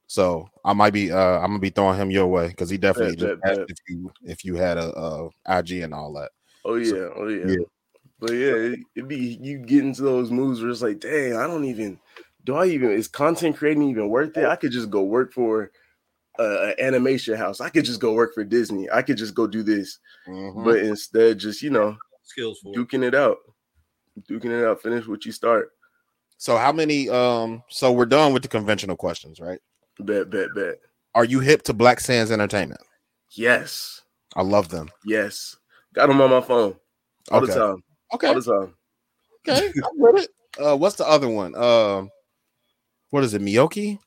So I might be uh, I'm gonna be throwing him your way because he definitely Bet, just bet, asked bet. if you if you had a, uh IG and all that. Oh yeah, So, oh yeah. yeah. But yeah, it, it be you get into those moves where it's like, dang, I don't even do I even is content creating even worth it? I could just go work for uh, an animation house. I could just go work for Disney. I could just go do this. Mhm. But instead, just you know, Skills for duking it out, duking it out. Finish what you start. so how many? Um, so we're done with the conventional questions, right? Bet, bet, bet. Are you hip to Black Sands Entertainment? Yes, I love them. yes. Got them on my phone all Okay. the time. Okay. All the time. Okay. I'm with it. Uh, what's the other one? Um, what is it? Miyoki?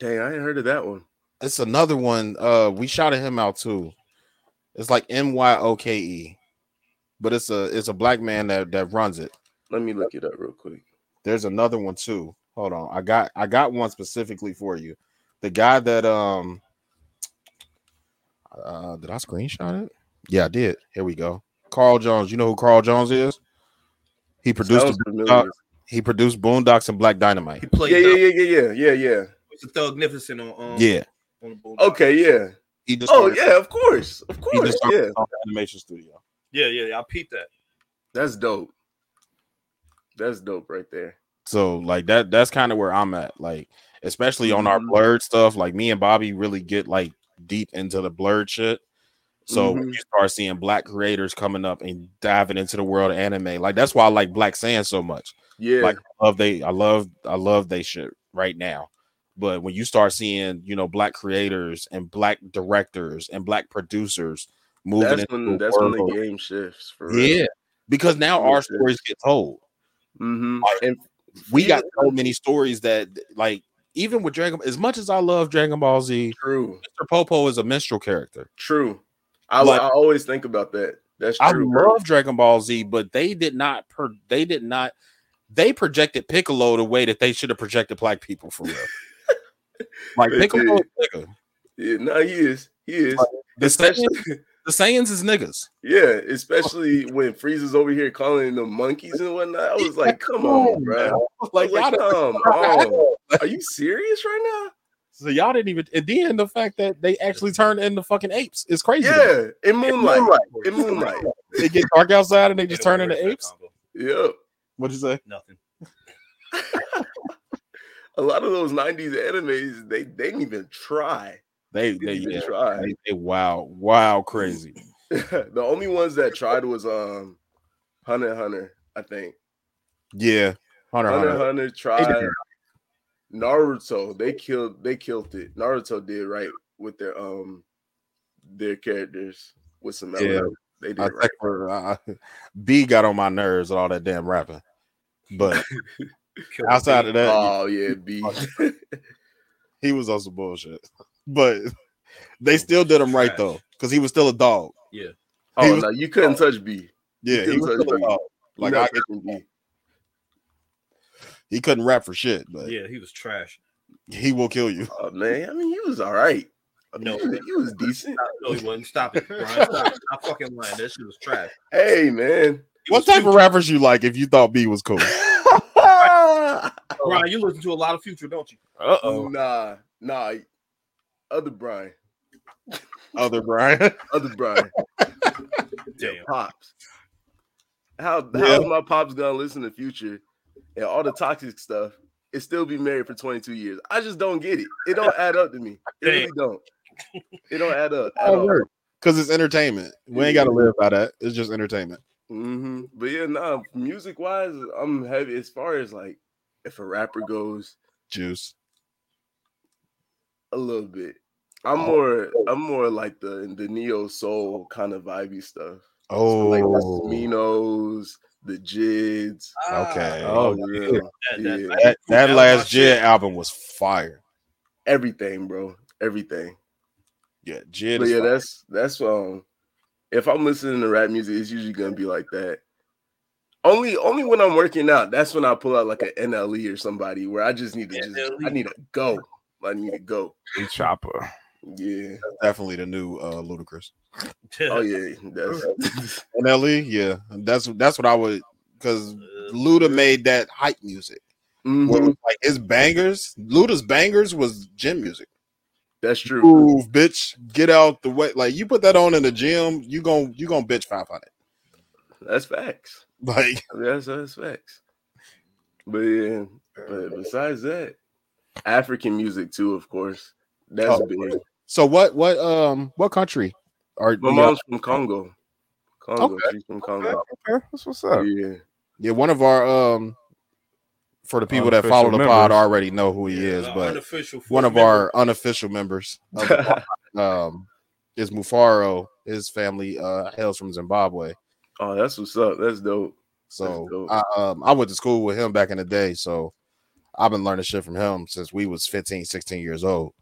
Dang, I ain't heard of that one. It's another one. Uh, we shouted him out too. It's like M Y O K E, but it's a it's a black man that that runs it. Let me look it up real quick. There's another one too. Hold on, I got I got one specifically for you. The guy that um, uh, did I screenshot it? Yeah, I did. Here we go. Carl Jones. You know who Carl Jones is? He produced Sounds the familiar. Boondocks- he produced Boondocks and Black Dynamite. He played Yeah, yeah, yeah, yeah, yeah, yeah, yeah, yeah. the Thugnificent on um, Yeah, on. Okay, yeah. he just Oh yeah, of course, of he course, just yeah. animation studio. Yeah, yeah, yeah. I peeped that. That's dope. That's dope right there. So like that that's kind of where I'm at. Like especially on our Mhm. blurred stuff, like me and Bobby really get like deep into the blurred shit. So when Mhm. you start seeing black creators coming up and diving into the world of anime, like that's why I like Black Sand so much. Yeah, Like I love they I love I love they shit right now. But when you start seeing, you know, black creators and black directors and black producers moving that's when the that's when the game shifts for yeah, because now our shit. stories get told. hmm Like, And we got so many stories that like even with Dragon as much as I love Dragon Ball Z, true, Mr. Popo is a minstrel character. true. I, Like- I always think about that. That's true. I love Dragon Ball Z, but they did not per they did not they projected Piccolo the way that they should have projected black people for real. like Piccolo did. is nigga. Yeah, no, he is. He is. The Especially, the Saiyans is niggas. yeah, especially when Frieza's over here calling them monkeys and whatnot. I was like, come on, bro. Like, Like, come on. Are you serious right now? so y'all didn't even and then the fact that they actually turned into fucking apes is crazy. now? to me. Yeah, in Moonlight. In Moonlight. They get dark outside and they just turn into apes. that. Yep. What'd you say? Nothing. A lot of those 90s animes, they, they didn't even try. They They yeah, try. they, they wow, wow crazy. the only ones that tried was um Hunter Hunter, I think. Yeah. Hunter Hunter Hunter. Hunter tried Naruto. They killed they killed it. Naruto did right with their um their characters with some Yeah. They did I right. for uh, B got on my nerves with all that damn rapping. But outside me. of that, Oh yeah, B. he was on some bullshit. But they still did him right though, because he was still a dog. Yeah. oh was- no, you couldn't touch B. Yeah, he couldn't was touch still a B. dog. Like Like I I get, he couldn't rap for shit, but Yeah, he was trash. he will kill you. Oh man, I mean he was all right. No. he was, he was decent. No, he wasn't. Stop it, Brian. Stop, stop fucking lying. That shit was trash. Hey man. He What was type of rappers you like if you thought B was cool? Brian, you listen to a lot of Future, don't you? Uh Oh nah, nah. Other Brian, Other Brian. other Brian, Damn. pops. How Yeah. how's my pops gonna listen to Future and all the toxic stuff and still be married for 22 years? I just don't get it. It don't add up to me. It really don't. It don't add up at all. Because it's entertainment. We ain't got to live by that. It's just entertainment. hmm But yeah, nah. Music wise, I'm heavy as far as like if a rapper goes Juice. A little bit. I'm Oh. more. I'm more like the the neo soul kind of vibey stuff. So Oh, like the Minos, the Jids. okay. Oh, Oh, yeah. That, that, that- that, that was last shit. Jid album was fire. Everything, bro. Everything. Yeah, Jid. But is yeah, fire. that's that's um. If I'm listening to rap music, it's usually gonna be like that. Only only when I'm working out, that's when I pull out like an NLE or somebody where I just need to just I need to go. I need to go. chopper. Yeah. definitely the new uh Ludacris. Oh yeah. That's NLE, yeah, that's that's what I would because Luda made that hype music. Mhm. Where, like his bangers, Luda's bangers was gym music. that's true. Move, bitch, get out the way. Like you put that on in the gym, you gon' you gonna bitch five hundred. That's facts. Like That's that's facts. But yeah, but besides that, African music too, of course. That's Oh, big. so, what what um what country are My mom's from Congo. Congo. Okay. She's from Congo. Okay, that's what's up. Yeah. Yeah, one of our um for the people that follow the pod already know who he is, Uh, but one of member. our unofficial members. of the pod. um is Mufaro. His family uh hails from Zimbabwe. Oh, that's what's up. That's dope. So dope. I um I went to school with him back in the day. So I've been learning shit from him since we was 15, 16 years old.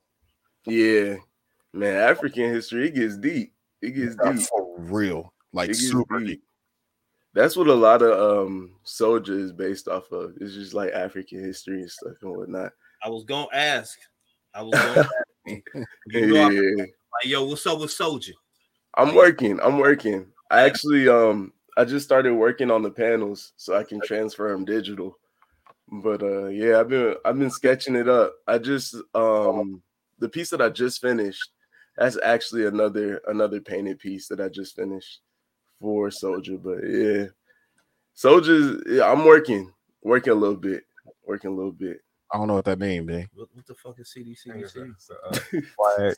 Yeah, man. African history it gets deep. It gets deep. For real. Like super deep. deep. That's what a lot of um soldier is based off of. It's just like African history and stuff and whatnot. I was gonna ask. I was gonna ask. You know, I'm Yeah, like, yo, what's up with Soldier? I'm working. I'm working. I actually um I just started working on the panels so I can transfer them digital. But uh yeah, I've been I've been sketching it up. I just um the piece that I just finished, that's actually another another painted piece that I just finished for Soldier. But yeah, Soldiers, yeah, I'm working, working a little bit, working a little bit. I don't know what that means, man. What, what the fuck is I CDC? a- it's a, uh, flag.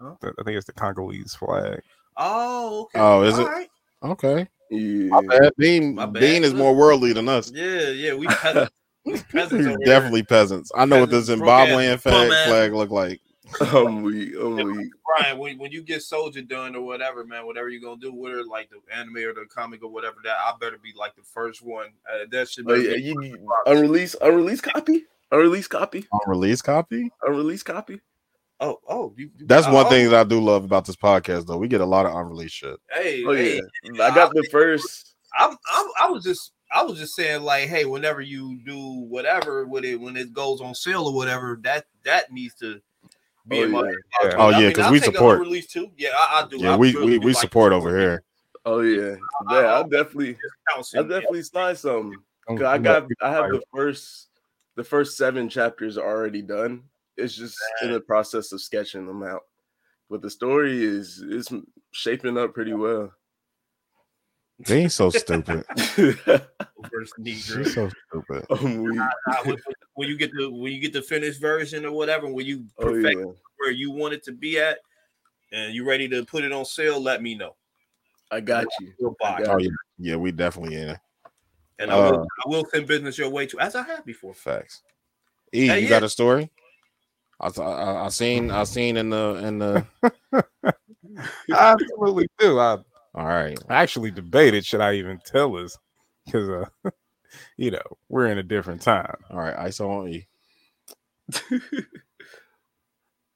Huh? I think it's the Congolese flag. Oh, okay. Oh, is All it? right. Okay. Yeah, My bad. Bean, My bad. Bean is more worldly than us. Yeah, yeah. We peasants. we peasants We're here. definitely peasants. I know what the Zimbabwean flag, flag look like. I'm weak. I'm. Brian, when, when you get Soldier done or whatever, man, whatever you're gonna do with it, like the anime or the comic or whatever, that I better be like the first one. Uh, that should Oh, be yeah, you, unreleased, unreleased copy, unreleased copy, On release copy. unreleased copy. Oh, oh, you, you- That's uh, one oh, thing that I do love about this podcast, though. We get a lot of unreleased shit. Hey, Oh hey, I got the first. I'm, I'm, I was just, I was just saying, like, hey, whenever you do whatever with it, when it goes on sale or whatever, that that needs to be Oh, in my. yeah. Yeah. Oh, I yeah, mean, 'cause I'll we support. Release too. Yeah, I, I do. Yeah, I we really we, we like support the- over here. Oh yeah, yeah. I definitely, I in- definitely signed some. 'Cause I got, I have the first, the first seven chapters already done. It's just in the process of sketching them out. But the story is is shaping up pretty well. Bean's so stupid. She's so stupid. I'm weak. Uh, when, when you get the when you get the finished version or whatever, when you Oh perfect yeah, where you want it to be at, and you ready to put it on sale, let me know. I got you. We'll buy it. Oh yeah, yeah. We definitely in it. and I will uh, I will send business your way too, as I have before. Facts. E, Hey, you yeah. got a story? I, I I seen I seen in the in the. I absolutely do. I All right. I actually debated should I even tell us because uh, you know we're in a different time. All right. ISO on E.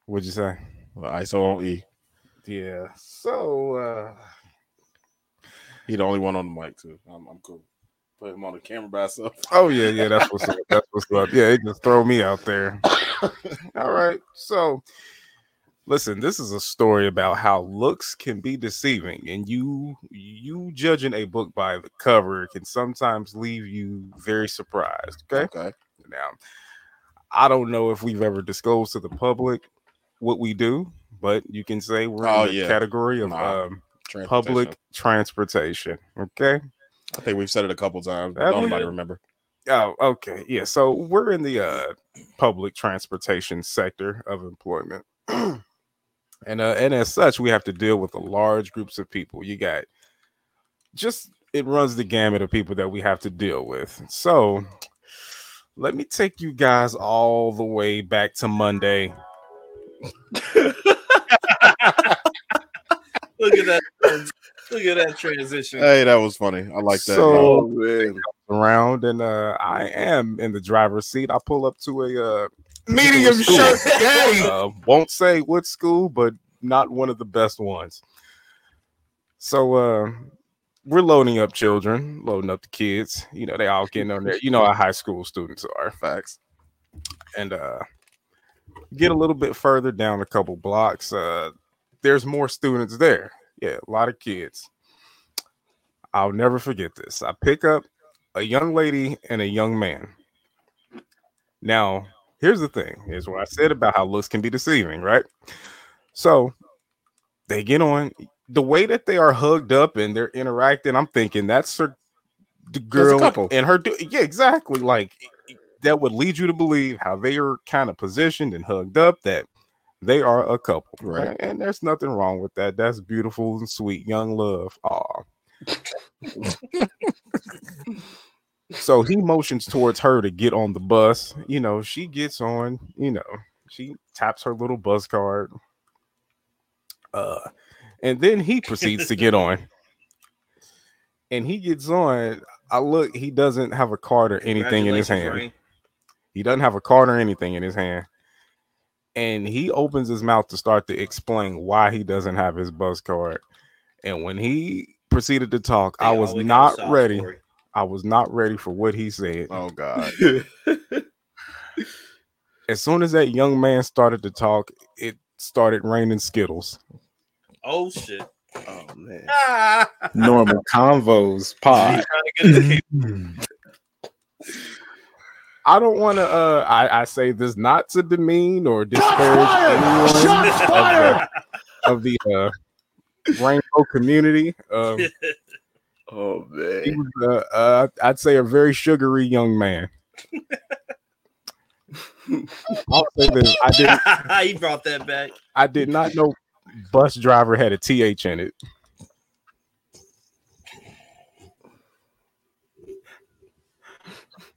What'd you say? Well, ISO on E. Yeah. So uh He the only one on the mic too. I'm, I'm cool. Put him on the camera by himself. oh yeah, yeah, that's what's up. That's what's up. Yeah, it just throw me out there. All right. So listen, this is a story about how looks can be deceiving, and you you judging a book by the cover can sometimes leave you very surprised. Okay. Okay. Now, I don't know if we've ever disclosed to the public what we do, but you can say we're Oh, in the yeah. category of Nah. um, Transportation. public transportation. Okay. I think we've said it a couple times. But Have we? nobody remember. Oh, okay. Yeah. So we're in the uh, public transportation sector of employment. and uh, and as such, we have to deal with a large groups of people. You got just it runs the gamut of people that we have to deal with. So let me take you guys all the way back to Monday. Look at that. Look at that transition. Hey, that was funny. I like that. So- Oh Around and uh, I am in the driver's seat. I pull up to a uh, Medium shirt daddy. uh, won't say what school, but not one of the best ones. So uh, we're loading up children, loading up the kids. You know, they all getting on there. You know how high school students are. Facts. And uh, get a little bit further down a couple blocks. Uh, there's more students there. Yeah, a lot of kids. I'll never forget this. I pick up a young lady and a young man. Now, here's the thing: is what I said about how looks can be deceiving, right? So they get on the way that they are hugged up and they're interacting. I'm thinking that's her, the girl and her. Yeah, exactly. Like that would lead you to believe how they are kind of positioned and hugged up that they are a couple, Right. And, and there's nothing wrong with that. That's beautiful and sweet, young love. Aw. so he motions towards her to get on the bus. You know, she gets on, you know, she taps her little bus card. Uh, and then he proceeds to get on. And he gets on. I look, he doesn't have a card or anything in his hand. He doesn't have a card or anything in his hand. And he opens his mouth to start to explain why he doesn't have his bus card. And when he proceeded to talk, I was always got a not ready. story. I was not ready for what he said. Oh God. As soon as that young man started to talk, it started raining Skittles. Oh shit. oh man. Normal convos pod. Trying to get his I don't want to. Uh, I, I say this not to demean or disparage anyone of the, of the uh, rainbow community. Um, Oh he man. was, uh, uh, I'd say, a very sugary young man. I'll say this: I did. he brought that back. I did not know bus driver had a th in it.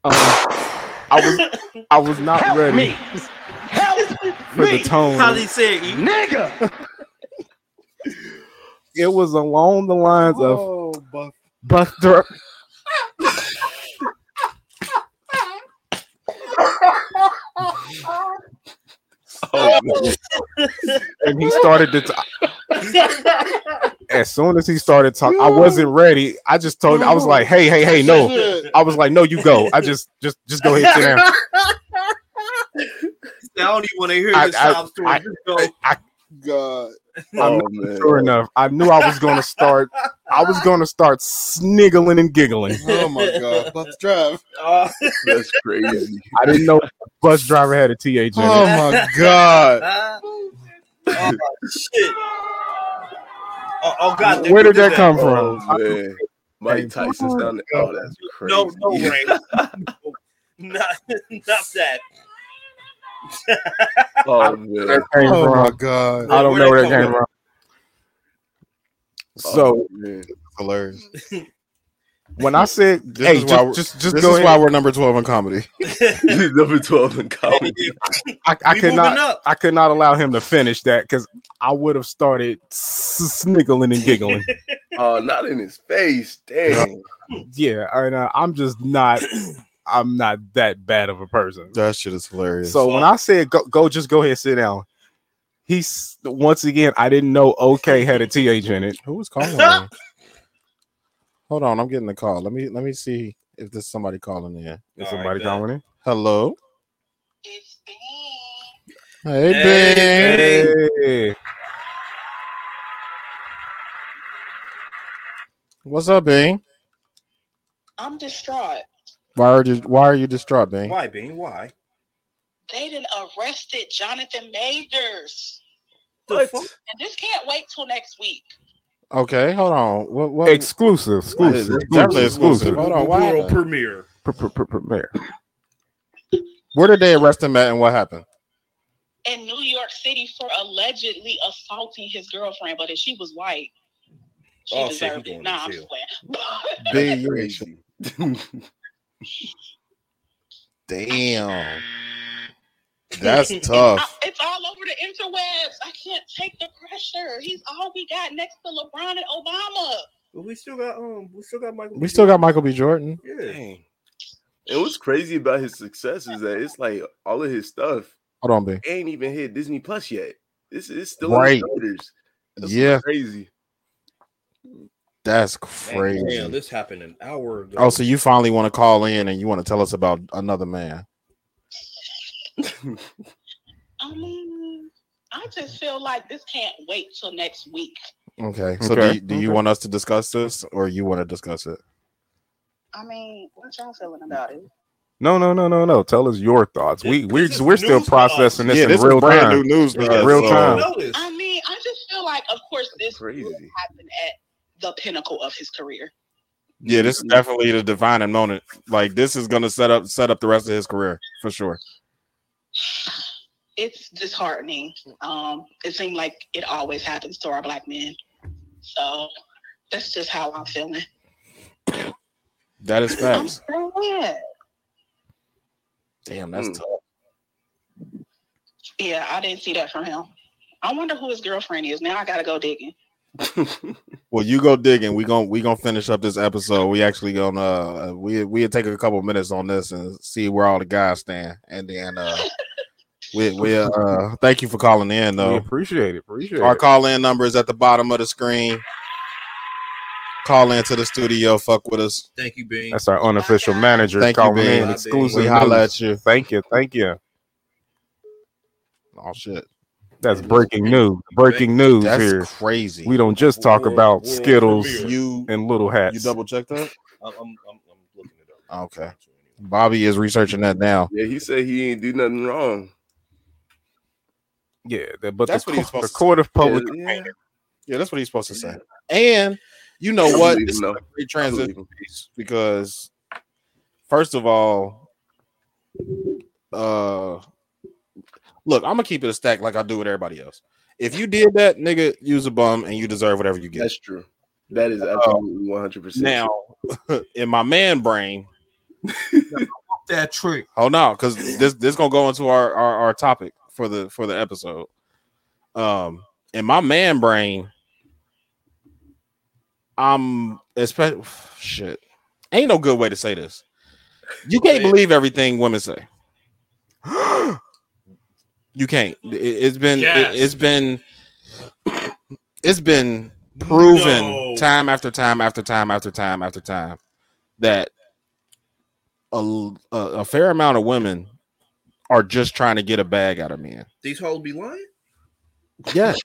Um, I was I was not ready Help for the tone. How's he say it? Nigga! It was along the lines of Oh, Buff. bus driver. Oh, oh. and he started to. T- as soon as he started talking, I wasn't ready. I just told. I was like, "Hey, hey, hey, no!" I was like, "No, you go." I just, just, just go ahead, sit down. I don't even want to hear I- this I- sob story. I- Just. I, God. Oh man. sure enough, I knew I was going to start. I was going to start sniggling and giggling. Oh my God. Buff drive. Uh, That's crazy. I didn't know bus driver had a th in. Oh my God. oh shit. Oh, oh god. Where did that come Oh from? man. Mike Tyson's down there. Oh, that's crazy. No, no, Rain. not, not that. Oh Where man. that came Oh from. my God. I don't Where know where that that came from. Oh, So man. Hilarious. when I said, This "Hey, is just, we're- just, just This go is ahead," why we're number 12 in comedy. number 12 in comedy. I, I could not. up. I could not allow him to finish that because I would have started s- sniggling and giggling. Oh, not in his face. Damn. yeah, and uh, I'm just not. I'm not that bad of a person. That shit is hilarious. So when I said go, go, just go ahead, sit down. He's once again. I didn't know OK had a th in it. who was calling me? Hold on, I'm getting the call. Let me let me see if there's somebody calling in. Is All somebody right, calling in? Hello. It's me. Hey, Hey, Bean. Hey, What's up, Bean? I'm distraught. Why are you Why are you distraught, Bean? Why, Bean? Why? They done arrested Jonathan Majors. What? And this can't wait till next week. Okay, hold on. What? What? exclusive, exclusive, It's definitely exclusive, exclusive. Hold on. What World premiere. Pr- pr- pr- premiere. Where did they arrest him at, and what happened? In New York City for allegedly assaulting his girlfriend, but if she was white, she Oh, deserved going it. Nah, I'm jail. just playing. Bean, you Crazy. Damn. That's tough. I- it's all over the interwebs. I can't take the pressure. He's all we got next to LeBron and Obama. But we still got um, we still got Michael. We still got Michael B. Jordan. Yeah. Dang. And what's crazy about his success is that it's like all of his stuff Hold on, Bean. ain't even hit Disney Plus yet. This is still Right. in the theaters. That's Yeah. crazy. That's Damn, crazy. Damn, this happened an hour ago. Oh, so you finally want to call in and you want to tell us about another man? I mean, I just feel like this can't wait till next week. Okay. So Okay, do you, do you okay. want us to discuss this, or you want to discuss it? I mean, what y'all feeling about it? No, no, no, no, no. Tell us your thoughts. We we're we're still processing this yeah, in this real is brand time. new news. to In us, real so- time. I mean, I just feel like, of course, this Crazy. will happen at the pinnacle of his career. Yeah, this is definitely the defining moment. Like this is gonna set up set up the rest of his career for sure. It's disheartening. Um, it seemed like it always happens to our black men. So that's just how I'm feeling. That is I'm facts. sad. Damn, that's Mm. tough. Yeah, I didn't see that from him. I wonder who his girlfriend is. Now I gotta go digging. Well, you go digging. We gon' we gonna finish up this episode. We actually gonna uh we we take a couple minutes on this and see where all the guys stand, and then uh we we uh thank you for calling in We though. appreciate it. Appreciate it. Our call in number is at the bottom of the screen. Call into the studio. Fuck with us. Thank you, Bean. That's our unofficial manager Thank you, Bean. in exclusive. We holla at you. Thank you. Thank you. Oh shit, That's breaking news. Breaking news that's here. crazy. We don't just talk World- about world Skittles you and little hats. you double check that. I'm, I'm, I'm, I'm looking it up. Okay. Bobby is researching that now. yeah, he said he ain't do nothing wrong. yeah, but That's the, what he's co- the supposed to court of public yeah, opinion. Yeah, that's what he's supposed to say. And you know I what? believe This is a though. great transition piece because first of all, uh look, I'm gonna keep it a stack like I do with everybody else. If you did that, nigga, use a bum and you deserve whatever you get. That's true. That is absolutely one hundred percent. Now, in my man brain, That trick. hold on, because this this gonna go into our, our our topic for the for the episode. Um, in my man brain, I'm especially shit. Ain't no good way to say this. You can't believe everything women say. you can't. It, it's been Yes. it, has been it's been proven No. time after time after time after time after time that a, a, a fair amount of women are just trying to get a bag out of men. These hoes be lying? Yes.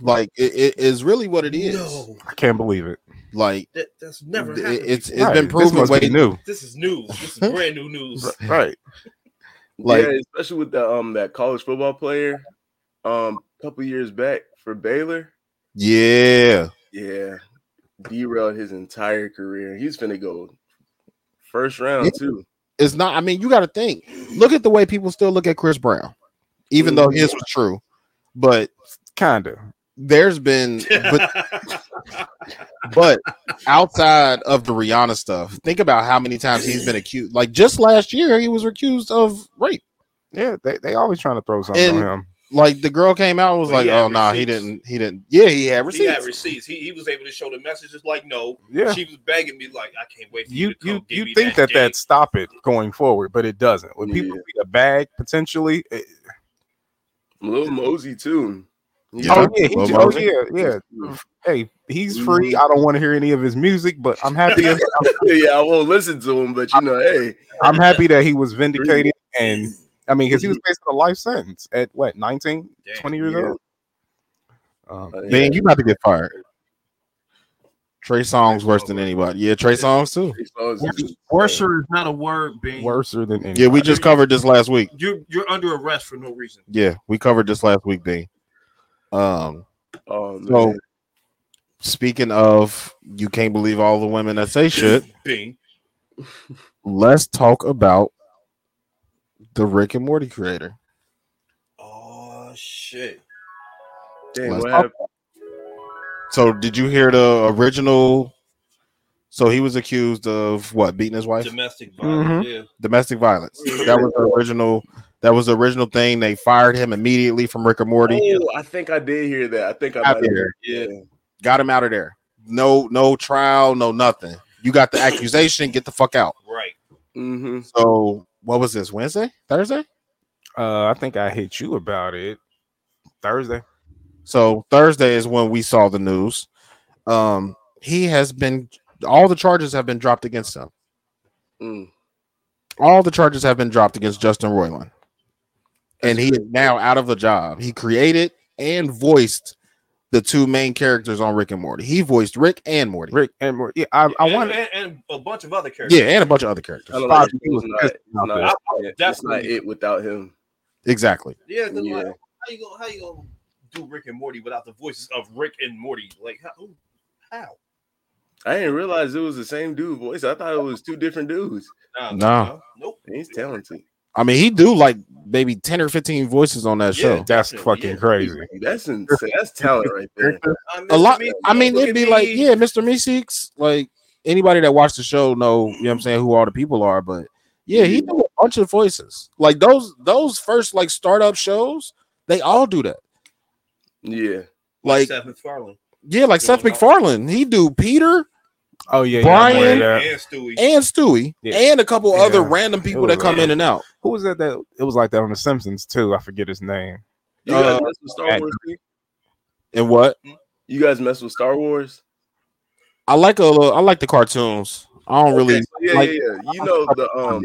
like it, it is really what it is. No, I can't believe it. Like that, that's never it- it's it's Right, been proven must way be new. this is news. This is brand new news. Right. Like- yeah, especially with the um that college football player, um, a couple years back for Baylor. yeah. Yeah, derailed his entire career. He's finna go first round Yeah. too. It's not. I mean, you got to think. Look at the way people still look at Chris Brown, even though his was true. But Kinda. There's been, but but outside of the Rihanna stuff, think about how many times he's been accused. Like just last year, he was accused of rape. Yeah, they, they always trying to throw something And- on him. Like the girl came out and was Well, like, "Oh no, he didn't. He didn't. Yeah, he had receipts. he had receipts. He, he was able to show the messages like, no. Yeah. She was begging me like, I can't wait for you, You to come you you think that that, that stop it going forward, but it doesn't. When people Yeah. see a bag potentially, it, Lil Mosey too. He- oh yeah, he, oh yeah, yeah. Hey, he's free. I don't want to hear any of his music, but I'm happy. I'm, yeah, I won't listen to him, but you know, hey, I'm happy that he was vindicated. And I mean, because he was facing a life sentence at what 19, Damn. 20 years Yeah. old. Um, uh, Man, you about to get fired. Trey Songz worse than anybody. Yeah, Trey Songz too. these songs are just- Worser is not a word, Bean. worser than any. Yeah, we just covered this last week. You're you're under arrest for no reason. Yeah, we covered this last week, B. Um, Oh man. so speaking of you can't believe all the women that say shit, let's talk about the Rick and Morty creator. Oh shit. Dang, what talk- So did you hear the original? So he was accused of what beating his wife, Domestic violence. Yeah. domestic violence. That was the original. That was the original thing. They fired him immediately from Rick and Morty. Oh, I think I did hear that. I think I Out there. Yeah. Got him out of there. No, no trial, no nothing. You got the accusation. Get the fuck out. Right. Mm-hmm. So what was this? Wednesday, Thursday? Uh, I think I hit you about it Thursday. So Thursday is when we saw the news. Um, he has been all the charges have been dropped against him. Mm. All the charges have been dropped against Justin Roiland. And he is now out of a job. He created and voiced the two main characters on Rick and Morty. He voiced Rick and Morty. Rick and Morty. Yeah, I, I want. and, and a bunch of other characters. Yeah, and a bunch of other characters. I don't he was It's not, pissed it's about not, it's not it without him. Exactly. Yeah, 'cause Yeah. like, how you gonna how you gonna do Rick and Morty without the voices of Rick and Morty? Like how? How? I didn't realize it was the same dude voice. I thought it was two different dudes. Nah, No. nope. He's talented. I mean, he do like maybe 10 or 15 voices on that Yeah. show. That's Definitely, fucking yeah. crazy. That's insane. That's talent right there. I A lot. me, I mean, it'd at be like, yeah, Mr. Meeseeks, like anybody that watched the show know, you know what I'm saying, who all the people are, but yeah, he do a bunch of voices. Like those those first like startup shows, they all do that. Yeah. Like Seth MacFarlane yeah, like Seth MacFarlane. He do Peter Oh yeah, Brian- yeah, I'm aware of that. and Stewie. and Stewie Yeah. and a couple other random people was that come in and out. Who was that? That it was like that on The Simpsons too. I forget his name. You guys Uh, mess with Star and- Wars? too? And what? You guys mess with Star Wars? I like a little, I like the cartoons. I don't really Okay, so yeah, like- yeah, yeah. You know the um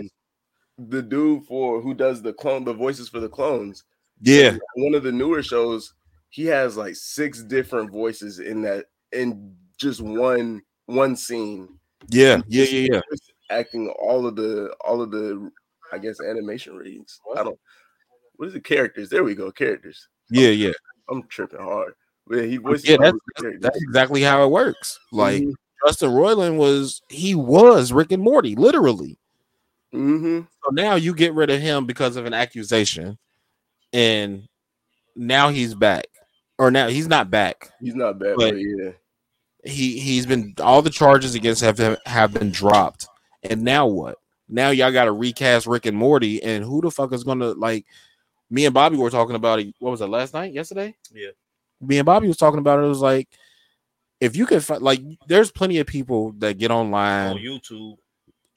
the dude for who does the clone the voices for the clones. yeah. One of the newer shows, he has like six different voices in that in just one one scene. Yeah, yeah, yeah, yeah. Acting all of the all of the I guess animation readings. I don't what is the Characters. There we go. Characters. Yeah, yeah. I'm tripping hard. Yeah, he voices Yeah, that's, that's exactly how it works. Like Mhm. Justin Roiland was he was Rick and Morty, literally. Mm-hmm. So now you get rid of him because of an accusation, and now he's back. Or now he's not back. He's not back, But- but yeah. He he's been all the charges against have have been dropped. And now what? Now y'all got to recast Rick and Morty, and who the fuck is gonna like? Me and Bobby were talking about it. What was it last night? Yesterday? Yeah. Me and Bobby was talking about it. It was like, if you could find, like, there's plenty of people that get online on YouTube.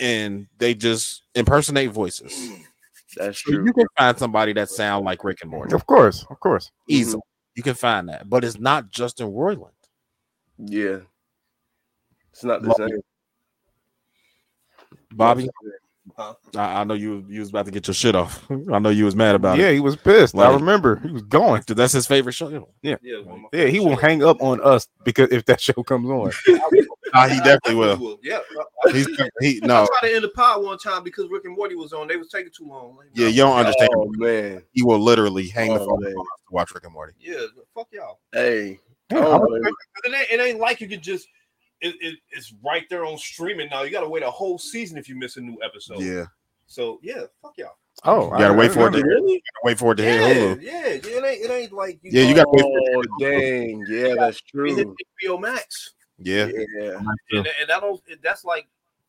and they just impersonate voices. That's So true. you can find somebody that sound like Rick and Morty Of course, of course. easily. Mm-hmm. You can find that, but it's not Justin Roiland. Yeah. It's not the Bobby. same. Bobby, Huh? I, I know you you was about to get your shit off. I know you was mad about yeah, it. Yeah, he was pissed. I remember he was going. Dude, That's his favorite show. Yeah, one of my Yeah, he will hang up on us because if that show comes on. Ah, he definitely will. will. Yeah. He's he no. I tried to end the pod one time because Rick and Morty was on. They was taking too long. Like, Yeah, you don't understand. Oh man. He will literally hang the Oh, phone man. up to watch Rick and Morty. Yeah, fuck y'all. Hey. Yeah, oh, I man. respect It ain't, it ain't like you could just. It, it, it's right there on streaming now. You got to wait a whole season if you miss a new episode. Yeah, So yeah, fuck y'all. Oh, You gotta I- wait for it to- remember. Really? wait for it to hit Yeah, Hulu. yeah, yeah. It ain't, it ain't like you Yeah, you gotta wait for Oh it. dang. Yeah, that's true. HBO Max, Yeah, Yeah. and, and that don't. That's like,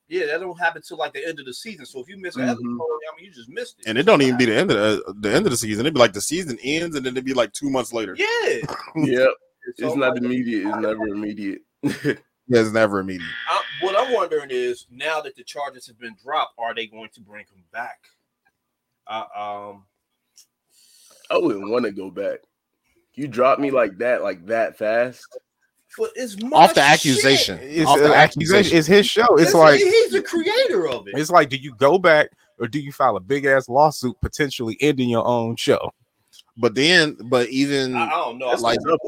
yeah, that don't happen till like the end of the season. So if you miss an Mhm. episode, I mean, you just missed it. and it don't even be the end of the, the end of the season. It'd be like the season ends, and then it'd be like two months later. Yeah, Yep. So, It's not immediate. It's never immediate. Yeah, it's never immediate. I, what I'm wondering is now that the charges have been dropped, are they going to bring him back? Uh, um, I wouldn't want to go back. You drop me like that, like that fast. but it's Off the my accusation. It's Off an the accusation. accusation. It's his show. It's Listen, like he's the creator of it. it's like, do you go back or do you file a big ass lawsuit potentially ending your own show? But then, but even I, I don't know. Like, like-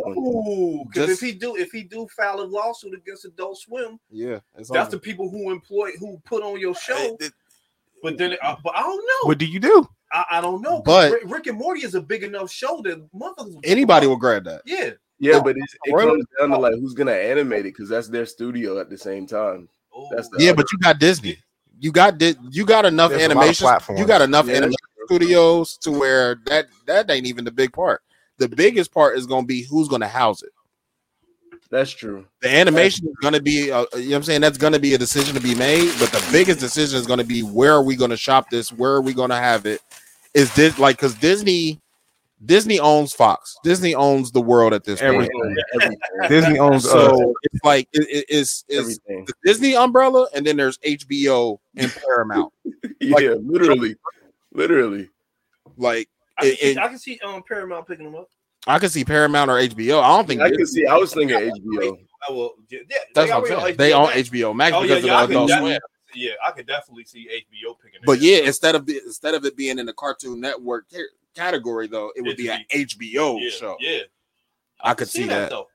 because if he do, if he do file a lawsuit against Adult Swim, yeah, it's that's over. the people who employ who put on your show. But then, uh, but I don't know. What do you do? I, I don't know. But- Rick, Rick and Morty is a big enough show that motherfuckers anybody will grab that. Yeah. Yeah, but it's, it comes down to like who's gonna animate it because that's their studio at the same time. Oh, That's the Yeah, other- but you got Disney. You got Di- you got enough There's a lot of animation. You got enough Yeah, animation studios to where that that ain't even the big part. The biggest part is going to be who's going to house it. that's true. The animation is going to be, uh, you know what I'm saying? That's going to be a decision to be made. But the biggest decision is going to be where are we going to shop this? Where are we going to have it? Is this like because Disney, Disney owns Fox. Disney owns the world at this point. Everything. Everything. Disney owns So it's like it, it- it's, it's Everything. the Disney umbrella, and then there's HBO and Paramount. Yeah, literally, literally. Like I can, it- see, it- I can see um Paramount picking them up. I could see Paramount or HBO. I don't think I Disney- can see. I was thinking HBO. I will. Yeah, yeah that's they what I'm already saying. They own HBO Max Oh, yeah, because yeah, I of could Adult definitely- Swim. Yeah, I could definitely see HBO picking. it But up. yeah, instead of the, instead of it being in the Cartoon Network category, though, it would It'd be an HBO yeah, show. Yeah, I could see that. though.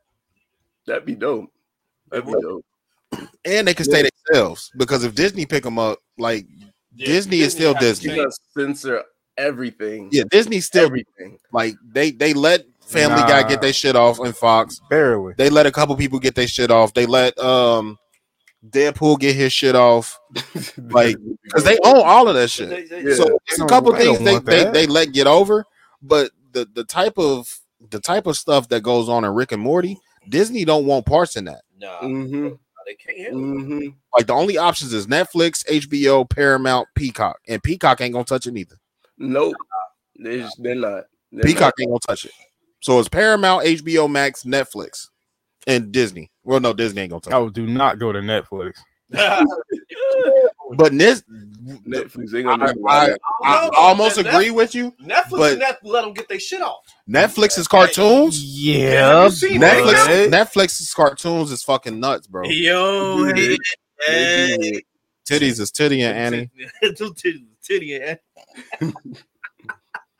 That'd be dope. That'd be dope. and they can stay themselves because if Disney pick them up, like Yeah, Disney is still Disney. You change. gotta censor everything. yeah, Disney still everything. like they they let Family Guy get their shit off in Fox. barely. They let a couple people get their shit off. They let um Deadpool get his shit off Like, because they own all of that shit. They- they- Yeah. So it's a couple things they, they they let get over, but the the type of the type of stuff that goes on in Rick and Morty, Disney don't want parts in that. Nah, Mm-hmm. They can't handle. Mm-hmm. Like the only options is Netflix, HBO, Paramount, Peacock, and Peacock ain't gonna touch it either. Nope. They're, just- they're not. They're Peacock ain't gonna touch it. So it's Paramount, HBO Max, Netflix, and Disney. Well, no, Disney ain't gonna tell. Oh, do not go to Netflix. But this, Netflix ain't I, gonna do I, that. I No, almost that- agree with you. Netflix But- and that let them get their shit off. Netflix is cartoons. Yeah, you seen Netflix, that? Netflix's cartoons is fucking nuts, bro. Yo, hey, They hey. Titties is Titty and Annie. Two titty, titty and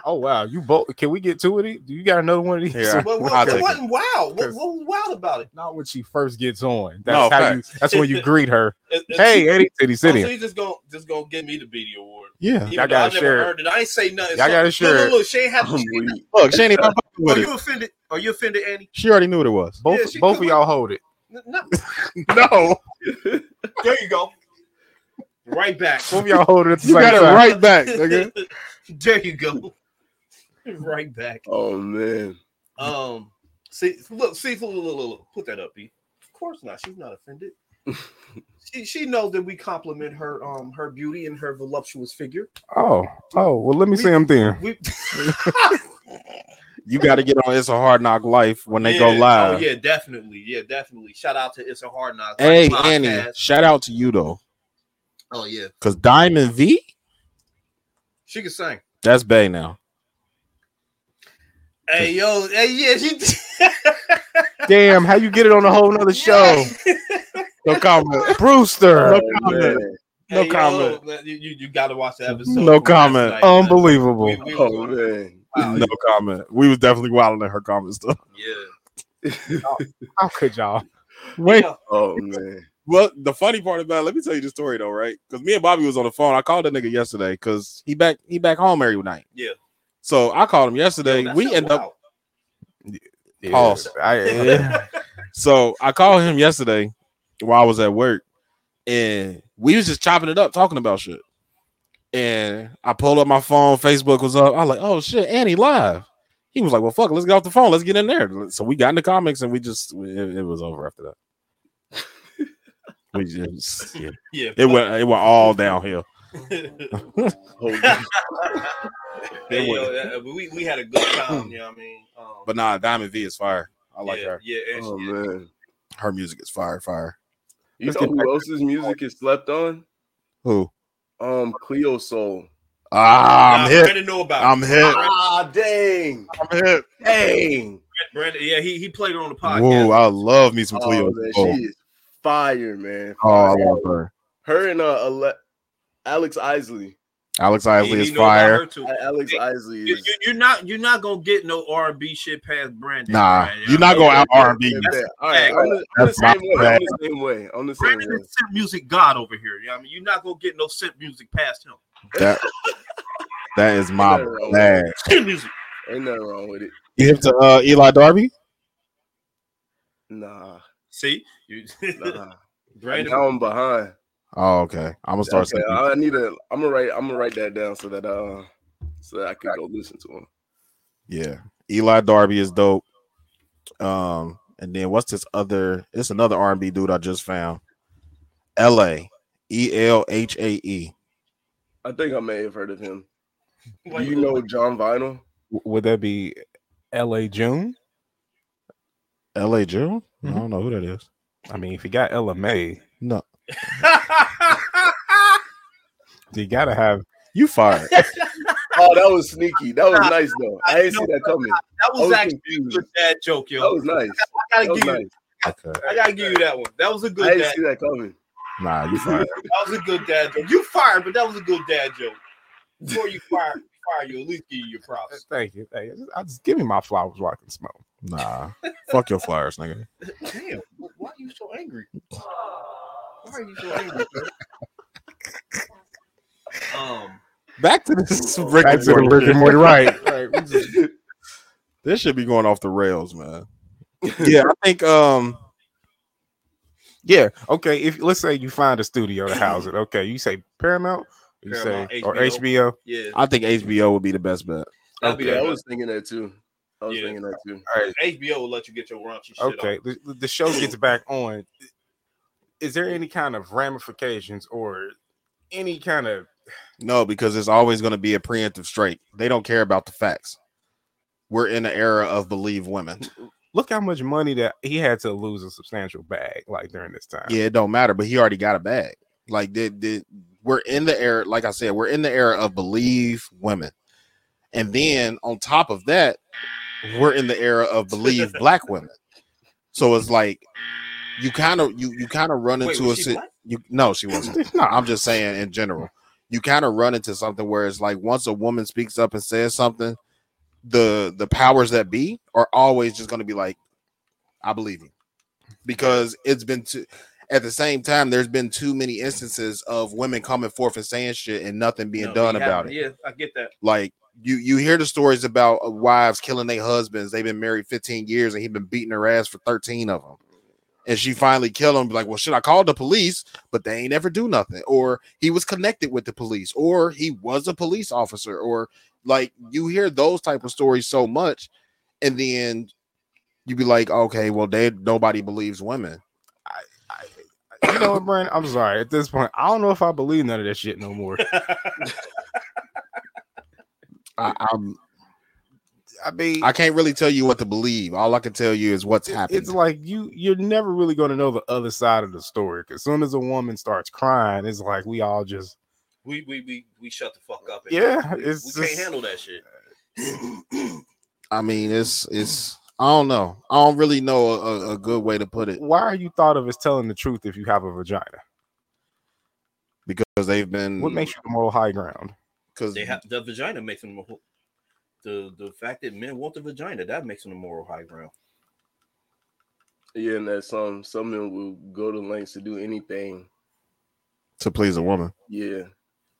Oh wow, you both. Can we get two of these? Do you got another one of these? Yeah. What, what, I'll what, wasn't wild? What, what was wild about it? Not when she first gets on. No, That's how you. That's when you greet her. It- it- Hey, Eddie, city, oh, so City. you just gonna just gonna give me the BD award. Yeah. Even Y'all I gotta never share it. earned it. I ain't say nothing. Y'all gotta look, share Look, it. look, she ain't have I'm to. weak. Look, she ain't even with Are it. you offended? Are you offended, Annie? She already knew what it was. Both, Yeah, both of y'all hold it. No. No, There you go. Right back. Both of y'all hold it you got it right back, there you go. Right back. Oh man. Um, see, look, see, look, look, look, look. put that up, B. Of course not. She's not offended. she she knows that we compliment her um her beauty and her voluptuous figure. Oh, oh. Well, let me see them then. We You got to get on It's a Hard Knock Life when they go live. Oh yeah, definitely. Yeah, definitely. Shout out to It's a Hard Knock. Hey, podcast. Annie, shout out to you though, Oh yeah, because Diamond V, she can sing. that's Bay now. Hey yo, hey yeah, she. Damn, how you get it on a whole nother show? No comment. Brewster. Oh, no Oh, comment. man. No Hey, comment. man, you, you, you got to watch the episode. No comment. night. Uh, Unbelievable. We- we Oh man. wow, No comment. We was definitely wilding at her comments though. Yeah. How could y'all? Wait, Yeah. Oh man. well, the funny part about it, let me tell you the story though, right? Because me and Bobby was on the phone. I called that nigga yesterday because he back he back home every night. Yeah. So I called him yesterday. Yo, we shit end up wild. Pause. I, yeah. So I called him yesterday while I was at work, and we was just chopping it up, talking about shit. And I pulled up my phone, Facebook was up. I was like, "Oh shit, Annie live." He was like, "Well, fuck, let's get off the phone, let's get in there." So we got in the comics, and we just it, it was over after that. we just yeah. Yeah. it went it went all downhill. Oh, Hey, yo, uh, we, we had a good time, you know what I mean? Um, But nah, Diamond V is fire. I like yeah, her. Yeah, and oh she- man. Her music is fire, fire. You Let's know who else's music is slept on? Who? Um, Cleo Sol. Ah, Nah, I'm hit. Brandon know about. I'm it. hit. Ah, dang, I'm hit. dang. Brandon, yeah, he, he played her on the podcast. Whoa, I love me some Oh, Cleo. man, Oh, she is fire, man. oh, I love her. her and uh, Ale- Alex Isley. Alex Isley is fire. Alex Isley You, is. you, you're not you're not gonna get no R and B shit past Brandon. Nah, man, you're not know? going out R&B. Yeah, yeah. All right, I'm the, I'm the That's my same way. I'm the same way. I'm the same Brandon way. is synth music god over here. You know what I mean, you're not gonna get no synth music past him. That that is my Ain't nothing wrong with bad. it. Music. Ain't nothing wrong with it. You hip to uh, Eli Derby? Nah, See, you, nah. Brandon. now I'm behind. Oh, okay. I'm gonna start. Okay, singing. I need to. I'm gonna write. I'm gonna write that down so that uh, so that I can go listen to him. Yeah, Eli Derby is dope. Um, and then what's this other? It's another R&B dude I just found. L.A. E L H A E. I think I may have heard of him. Do you know Jon Vinyl? Would that be L.A. June? L.A. June? I Mhm. don't know who that is. I mean, if you got Ella Mai, No, you gotta have. you fired. Oh, that was sneaky. That was Nah, nice though. I didn't see that coming. that was was actually a confused. good dad joke, That yo. was nice. I That gotta was give you, nice. okay. I gotta give you that one. That was a good I didn't dad. see that coming. Nah, you fired. That was a good dad joke. You fired, but that was a good dad joke. Before you fire, fire you at least give you your props. Thank you. Hey, I just give me my flowers while I can smell. 'em. Nah, fuck your flowers, nigga. Damn, why are you so angry? Why are you so angry? bro? um, Back to this Rick Back and to the Morty Rick and. Morty, right? right. just- This should be going off the rails, man. Yeah, I think um Yeah. Okay. If let's say you find a studio to house it, okay, you say Paramount, you Paramount, say or HBO. HBO. yeah, I think HBO would be the best bet. that'd be I was thinking that too. I was Yeah. thinking that too. All right. HBO will let you get your raunchy shit Okay. on. The, the- the show gets back on. Is there any kind of ramifications or any kind of No, because it's always going to be a preemptive strike. They don't care about the facts. we're in the era of believe women. Look how much money that he had to lose a substantial bag like during this time. Yeah, it don't matter, but he already got a bag. Like did did we're in the era, like I said, we're in the era of believe women. And then on top of that, we're in the era of believe black women. So it's like you kind of you you kind of run Wait, into a was she sit. black? You no, she wasn't. No, I'm just saying in general. You kind of run into something where it's like once a woman speaks up and says something, the the powers that be are always just going to be like, "I believe you," because it's been too. At the same time, there's been too many instances of women coming forth and saying shit and nothing being No, done about it. Yeah, I get that. Like you, you hear the stories about uh, wives killing their husbands. They've been married 15 years and he's been beating her ass for 13 of them. And she finally killed him. Be like, well, should I call the police? But they ain't ever do nothing. Or he was connected with the police, or he was a police officer, or like you hear those type of stories so much, and then you be like, okay, well, they nobody believes women. I you know what, Brian? I'm sorry. At this point, I don't know if I believe none of that shit no more. I, I'm I mean, I can't really tell you what to believe. All I can tell you is what's happening. it's like you you're never really going to know the other side of the story. Because as soon as a woman starts crying, it's like we all just We we we, we shut the fuck up. and- Yeah, we, it's we just- can't handle that shit. I mean, it's it's I don't know. I don't really know a, a good way to put it why are you thought of as telling the truth if you have a vagina? because they've been What makes you the moral high ground? because They have the vagina makes them a whole- the the fact that men want the vagina that makes them a moral high ground. Yeah, and that some um, some men will go to lengths to do anything. to please a woman. Yeah.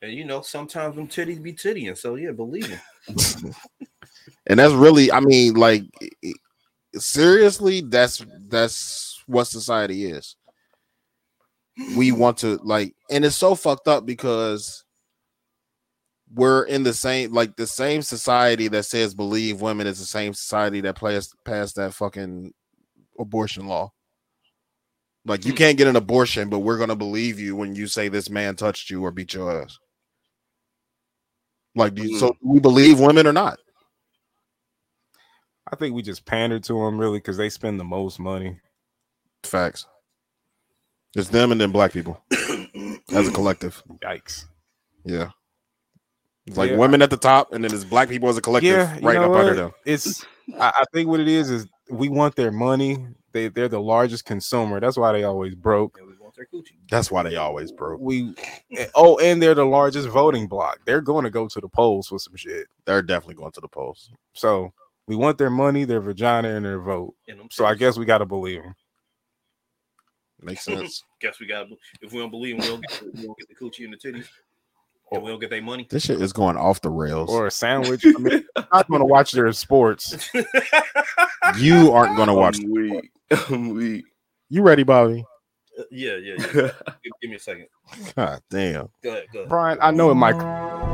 And you know sometimes them titties be tittying. So yeah, believe me. and that's really, I mean, like i- i- seriously, that's that's what society is. We want to like, and it's so fucked up because we're in the same like the same society that says believe women is the same society that plays passed that fucking abortion law. Like you hmm. can't get an abortion, but we're gonna believe you when you say this man touched you or beat your ass. Like, do you, so hmm. we believe women or not? I think we just pander to them really because they spend the most money. Facts. It's them and then black people as a collective. Yikes. Yeah. It's like Yeah. women at the top, and then it's black people as a collective Yeah, right know up under them. It's I, I think what it is is we want their money. They they're the largest consumer. That's why they always broke. And we want their coochie. That's why they always broke. We eh, oh, and they're the largest voting block. They're going to go to the polls for some shit. They're definitely going to the polls. So we want their money, their vagina, and their vote. And So I guess we got to believe them. Makes sense. guess we got if we don't believe them, we don't get the, we don't get the coochie and the titties. Oh. And we don't get their money. this shit is going off the rails. Or a sandwich. I mean, I'm not going to watch their sports. you aren't going to watch. I'm weak. I'm weak. You ready, Bobby? Uh, yeah, yeah, yeah. Give, give me a second. God damn. Go ahead, go ahead. Brian, I know it might.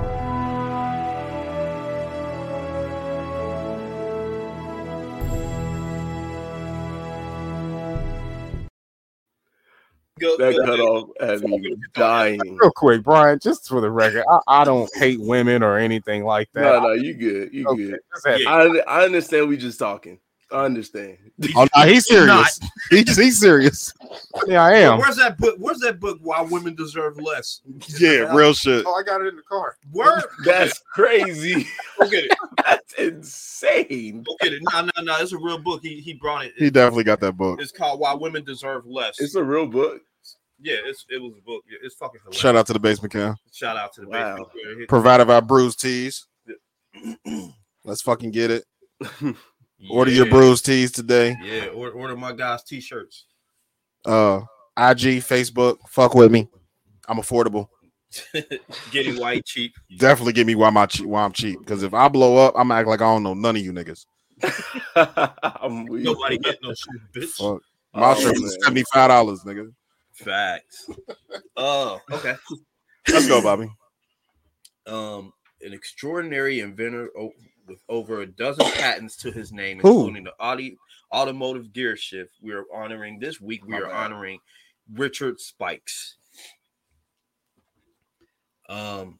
Go, that go cut ahead. off had me dying. Real quick, Brian, just for the record, I, I don't hate women or anything like that. No, no, you good. You Okay, good. Yeah. I I understand we just talking. I understand. Oh, no, he's serious. He's, he's serious. yeah, I am. Where's that book? Where's that book? Why women deserve less? Yeah, real shit. Oh, I got it in the car. Word. That's crazy. Go get it. That's insane. Go get it. No, no, no. It's a real book. He he brought it. He definitely got that book. It's called Why Women Deserve Less. It's a real book. Yeah, it's it was a book. Yeah, It's fucking hilarious. Shout out to the basement cam. Shout out to the Wow. basement. Yeah, hit- Provided by Bruise Tees. Let's fucking get it. Order your Yeah. Bruise Tees today. Yeah, order, order my guys' t-shirts. Uh, IG, Facebook. Fuck with me. I'm affordable. Getting white cheap. Definitely give me why my che- why I'm cheap. Because if I blow up, I'm act like I don't know none of you niggas. I'm. Nobody get no shit, bitch. Fuck. My Oh, shirt is seventy five dollars, nigga. Facts. Oh, okay. Let's go, Bobby. Um, an extraordinary inventor with over a dozen patents to his name, Who? including the Audi automotive gear shift. We are honoring this week. We My are bad. honoring Richard Spikes. Um,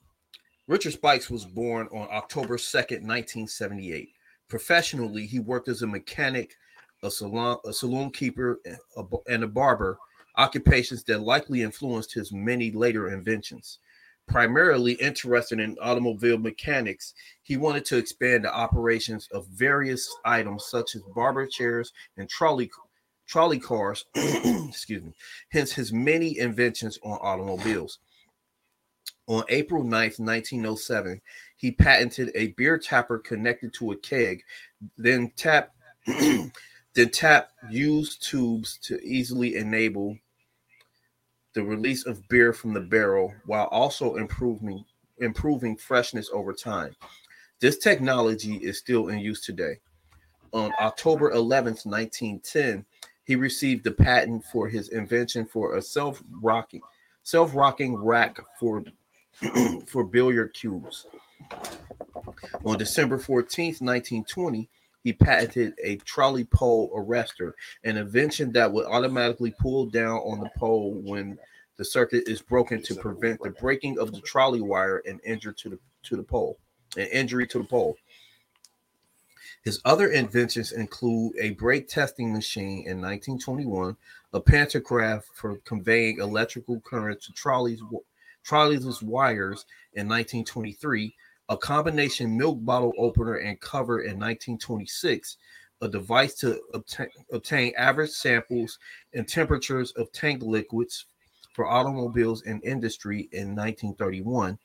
Richard Spikes was born on October 2nd, 1978, Professionally, he worked as a mechanic, a salon, a saloon keeper, a b- and a barber, occupations that likely influenced his many later inventions. Primarily interested in automobile mechanics, he wanted to expand the operations of various items such as barber chairs and trolley trolley cars. excuse me. Hence his many inventions on automobiles. On April 9th, 1907, he patented a beer tapper connected to a keg, then tap then tap used tubes to easily enable the release of beer from the barrel while also improving improving freshness over time. This technology is still in use today. On October 11th, 1910, he received the patent for his invention for a self-rocking self-rocking rack for for billiard cubes. On December 14th, 1920, he patented a trolley pole arrestor, an invention that would automatically pull down on the pole when the circuit is broken to prevent the breaking of the trolley wire and injury to the to the pole, an injury to the pole. His other inventions include a brake testing machine in 1921, a pantograph for conveying electrical current to trolleys trolleys wires in 1923, a combination milk bottle opener and cover in 1926, a device to obtain, obtain average samples and temperatures of tank liquids for automobiles and industry in 1931,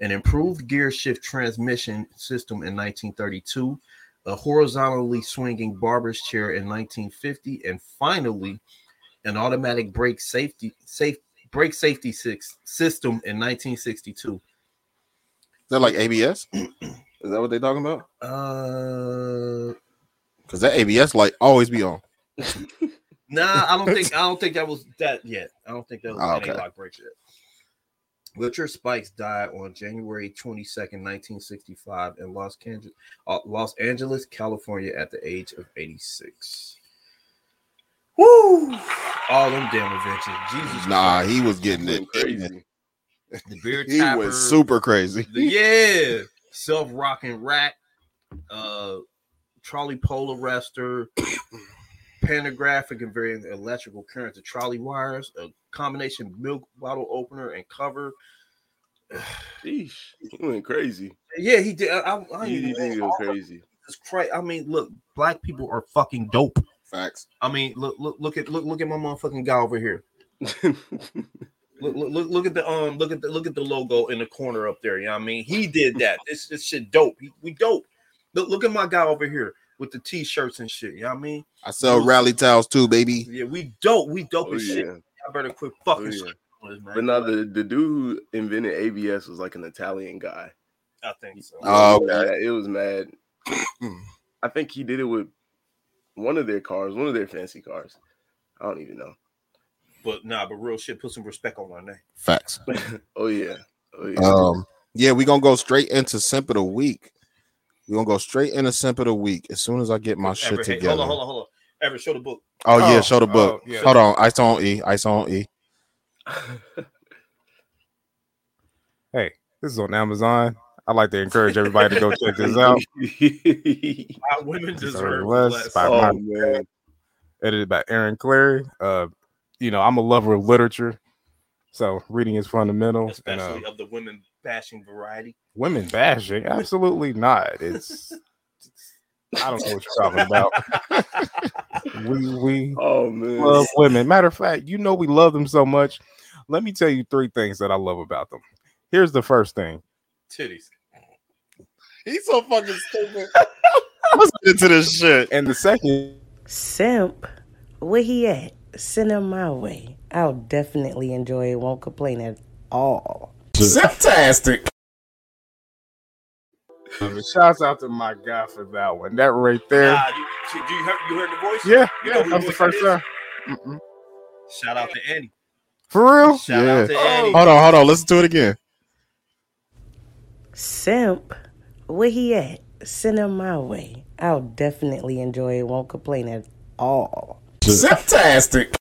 an improved gear shift transmission system in 1932, a horizontally swinging barber's chair in 1950, and finally, an automatic brake safety safe brake safety six system in 1962. Is that like ABS? Is that what they're talking about? Uh, Because that ABS light always be on. nah, I don't think I don't think that was that yet. I don't think that was Oh, okay. A-lock brake yet. Richard Spikes died on January 22nd, 1965 in Los Angeles, uh, Los Angeles, California at the age of 86. Woo! All them damn inventions. Jesus Nah, Christ. he was getting it. Crazy. The beer He tapper, was super crazy. the- yeah, self-rocking rack, uh, trolley pole arrestor, pantograph and conveying electrical current to trolley wires, a combination milk bottle opener and cover. Sheesh, he went crazy. Yeah, he did. I, I, I He, he did go crazy. Jesus Christ. I mean, look, black people are fucking dope. Facts. I mean, look, look, look at look, look at my motherfucking guy over here. Look, look, look, look at the um, look at the look at the logo in the corner up there. You know what I mean? He did that. This this shit dope. He, we dope. Look, look at my guy over here with the t-shirts and shit. You know what I mean? I sell rally towels too, baby. Yeah, we dope. We dope oh, as shit. I better quit Oh, fucking yeah. shit on this, man. But now the, the dude who invented ABS was like an Italian guy. I think so. Oh, Yeah, it was mad. I think he did it with one of their cars, one of their fancy cars. I don't even know. But nah, but real shit. Put some respect on our name. Facts. oh yeah. Oh yeah. Um, yeah, we're gonna go straight into simp of the week. We're gonna go straight into simp of the week as soon as I get my shit Ever, hey, together. hold on, hold on, hold on. Ever show the book. Oh yeah, Oh, show the book. oh, yeah. Hold on, ice on E, ice on E. Hey, this is on Amazon. I'd like to encourage everybody to go check this out. Why women deserve less less. by oh my- man. Edited by Aaron Clarey. Uh, you know, I'm a lover of literature, so reading is fundamental. And uh, of the women bashing variety. women bashing, absolutely not. It's I don't know what you're talking about. we we Oh man. love women. Matter of fact, you know we love them so much. Let me tell you three things that I love about them. Here's the first thing. Titties. He's so fucking stupid. Let's get into this shit. And the second Simp, where he at? Send him my way. I'll definitely enjoy it. Won't complain at all. Fantastic. Shouts out to my guy for that one. That right there. Nah, you, you, you heard, you heard the voice? yeah, You yeah, know who that was the first that time. Mm-mm. Shout out to Annie. For real? Shout Yeah. out to Annie. Hold on, hold on. Listen to it again. Simp, where he at? Send him my way. I'll definitely enjoy it. Won't complain at all. Fantastic.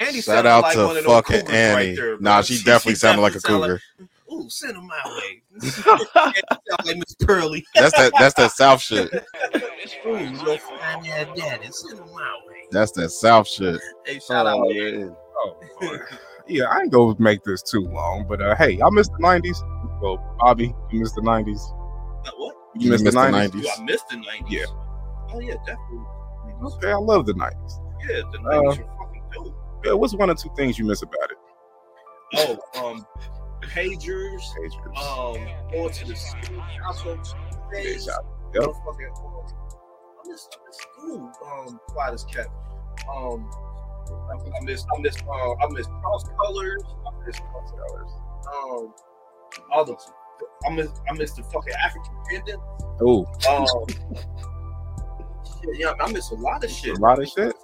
Annie Shout sounded out like one to of those fucking Annie. right there, nah, she definitely sounded like a sounded cougar. Ooh, cool. Send him my way. Like Miss Curly. That's that. That's that South shit. It's cool. You go find that daddy. Send him my way. That's that South shit. Hey, shout out. Oh, man. Oh, yeah, I ain't gonna make this too long, but uh, hey, I missed the '90s. Well, Bobby, you missed the '90s. What? You missed the '90s. I missed the 90s? Yeah. Oh, yeah, definitely. Okay, I love the '90s. Yeah, the 90s Uh, were fucking dope. Yeah, what's one or two things you miss about it? Oh, um, pagers, Pagers. um, going to the school council days. Yep. Yep. Um, I miss, I miss school. Um, quiet as kept. Um, I I miss, I miss, uh, I miss cross colors. I miss cross colors. Um, all the, I miss, I miss the fucking African pendant. Oh, Um, shit, yeah, I miss a lot of shit. A lot of shit?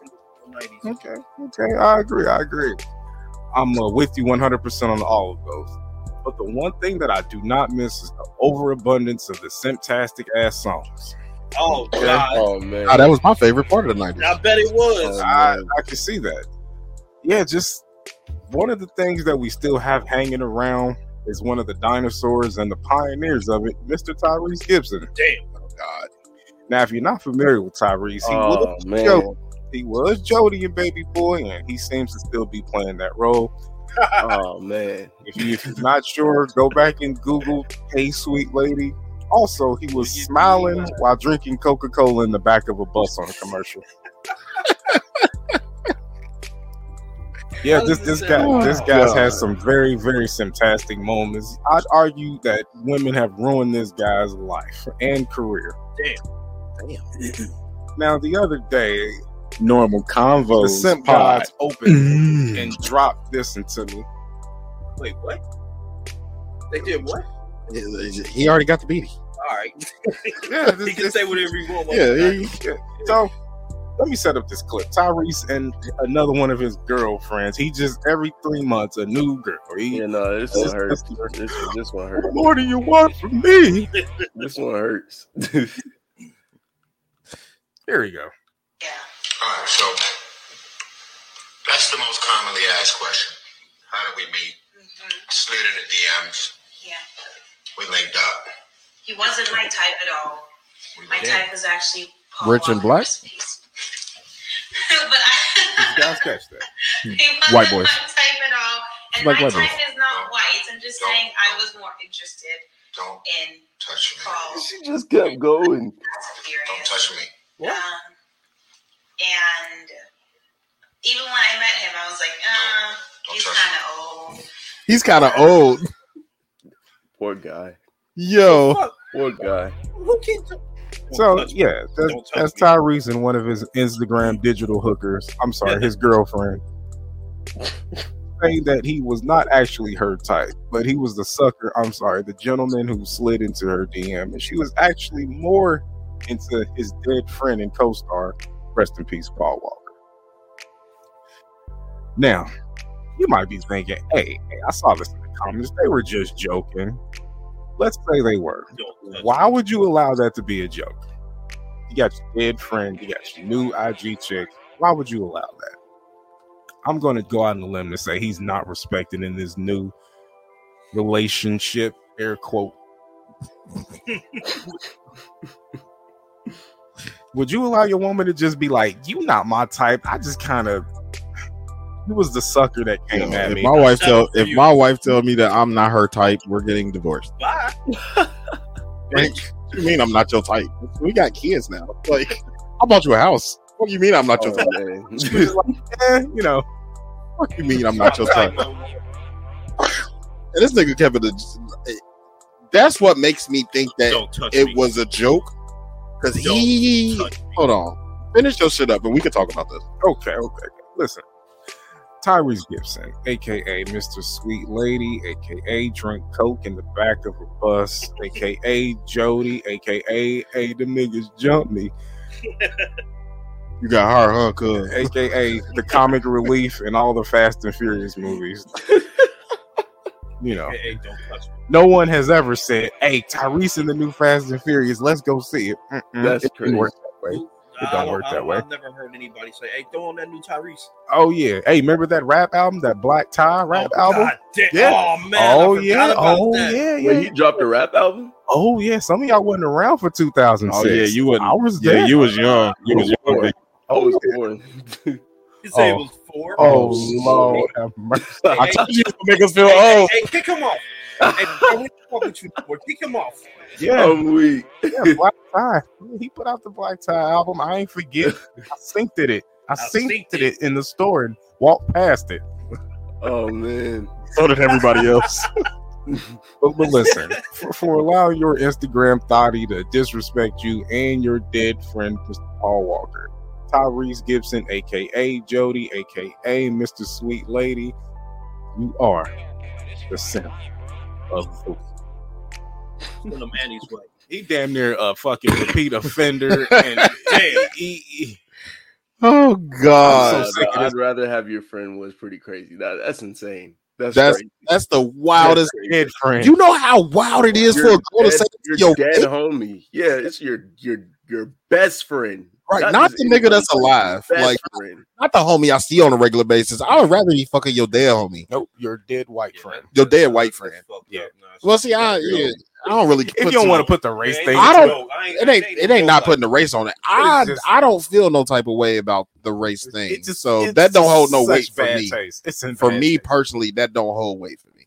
from the 90s. okay, okay. I agree. I agree. I'm uh, with you 100% on all of those. But the one thing that I do not miss is the overabundance of the simptastic ass songs. Oh God, Oh man. Ah, that was my favorite part of the '90s. I bet it was. Oh, I. I can see that. Yeah, just one of the things that we still have hanging around is one of the dinosaurs and the pioneers of it, Mr. Tyrese Gibson. Damn. Oh God. Now, if you're not familiar with Tyrese, he Oh. Joe. he was Jody and Baby Boy, and he seems to still be playing that role. Oh man. If, you, you're not sure, go back and Google "Hey Sweet Lady." Also, he was smiling while drinking Coca Cola in the back of a bus on a commercial. yeah, this this guy oh, this guy's God. has some very very fantastic moments. I'd argue that women have ruined this guy's life and career. Damn. Now, the other day, Normal convo. the convos. simp pod. gods opened mm. and dropped this into me. Wait, what? They did what? He already got the beatie. All right. Yeah, he can this, say whatever he wants. Yeah, he- Yeah. So let me set up this clip. Tyrese and another one of his girlfriends. He just every three months a new girl. He, Yeah, no, this one hurts. This, this one hurts. what more do you want from me? This one hurts. Here we go. Yeah. All right, so that's the most commonly asked question. How did we meet? Mm-hmm. Slid in the DMs. Yeah. We linked up. He wasn't my type at all. My linked type was actually Paul Rich and Walker black? but Did you guys catch that? White boys. my type at all. And Like my white type boys. is not white. I'm just Don't. saying I was more interested Don't in touch me. Paul. she just kept going. Don't touch me. Um, and even when I met him, I was like, uh, he's kind of old. He's kind of old. Poor guy. Yo, Poor guy. Who can So yeah, that's, Don't that's. Tyrese and one of his Instagram digital hookers. I'm sorry, his girlfriend. Saying that he was not actually her type, but he was the sucker. I'm sorry, the gentleman who slid into her DM, and she was actually more into his dead friend and co-star. Rest in peace, Paul Walker. Now, you might be thinking, "Hey, hey, I saw this in the comments. They were just joking." Let's say they were. Why would you allow that to be a joke? You got your dead friend, you got your new IG chick. Why would you allow that? I'm going to go out on a limb and say he's not respected in this new relationship, air quote. would you allow your woman to just be like, "You not my type"? I just kind of, he was the sucker that came at if me. my wife tell out if you. my wife tell me that I'm not her type, we're getting divorced. Bye. What do you mean I'm not your type? We got kids now. Like, I bought you a house. What do you mean I'm not your Oh, type? like, eh, you know, What do you mean I'm not your type? And this nigga Kevin, is- that's what makes me think that it me. was a joke. Because he, hold on, finish your shit up, and we can talk about this. Okay, okay. Listen. Tyrese Gibson, aka Mr. Sweet Lady, aka Drink Coke in the back of a bus, aka Jody, aka Hey, the niggas jump me, You got hard, huh? Cuz aka the comic relief in all the Fast and Furious movies. You know, Hey, hey, don't touch me. no one has ever said, Hey, Tyrese in the new Fast and Furious, let's go see it. Mm-mm, That's it didn't crazy. work that way. It I don't work I that way. I've never heard anybody say, "Hey, throw on that new Tyrese." Oh yeah. Hey, remember that rap album, that Black Tie oh, rap Oh, album? God Yeah. Oh man. Oh yeah. Oh that. yeah. When Yeah. he dropped a rap album, Oh yeah. Some of y'all wasn't around for 2006. Oh yeah, you wouldn't. I was yeah, there. you was young. You was young. I was born. Oh, He said it Oh. four. Oh, oh Lord have mercy. I told you to make us feel Hey, old. hey, hey, kick him off. hey, bro, what the fuck with you for? Kick him off. Yeah, I'm weak. yeah, Black Tie. He put out the Black Tie album. I ain't forget. I synced it. I I synced synced it it. in the store and walked past it. Oh man. So did everybody else. But, but listen, for, for allowing your Instagram thotty to disrespect you and your dead friend, Mr. Paul Walker, Tyrese Gibson, aka Jody, aka Mr. Sweet Lady, you are the simp of the In Manny's way. He damn near a fucking repeat offender, and damn, he, he- Oh God, so sick I'd this. rather have your friend was pretty crazy. That that's insane. That's That's- crazy. that's the wildest. That's dead friend. You know how wild it is for a Your girl to dead- say your yo, dead bitch, homie. Yeah, it's your your your best friend. Right? Not the nigga that's alive, like friend. not the homie I see on a regular basis. I would rather be fucking your dead homie, nope, your dead white friend. your dead white friend. Yeah. Well, see, I yeah, I don't really. If you don't want to put the race thing, I don't- it, It ain't. It ain't not putting the race on it. I just- I don't feel no type of way about the race thing. it's just- so it's that don't hold no weight for me. taste. It's in For bad me taste. personally, that don't hold weight for me.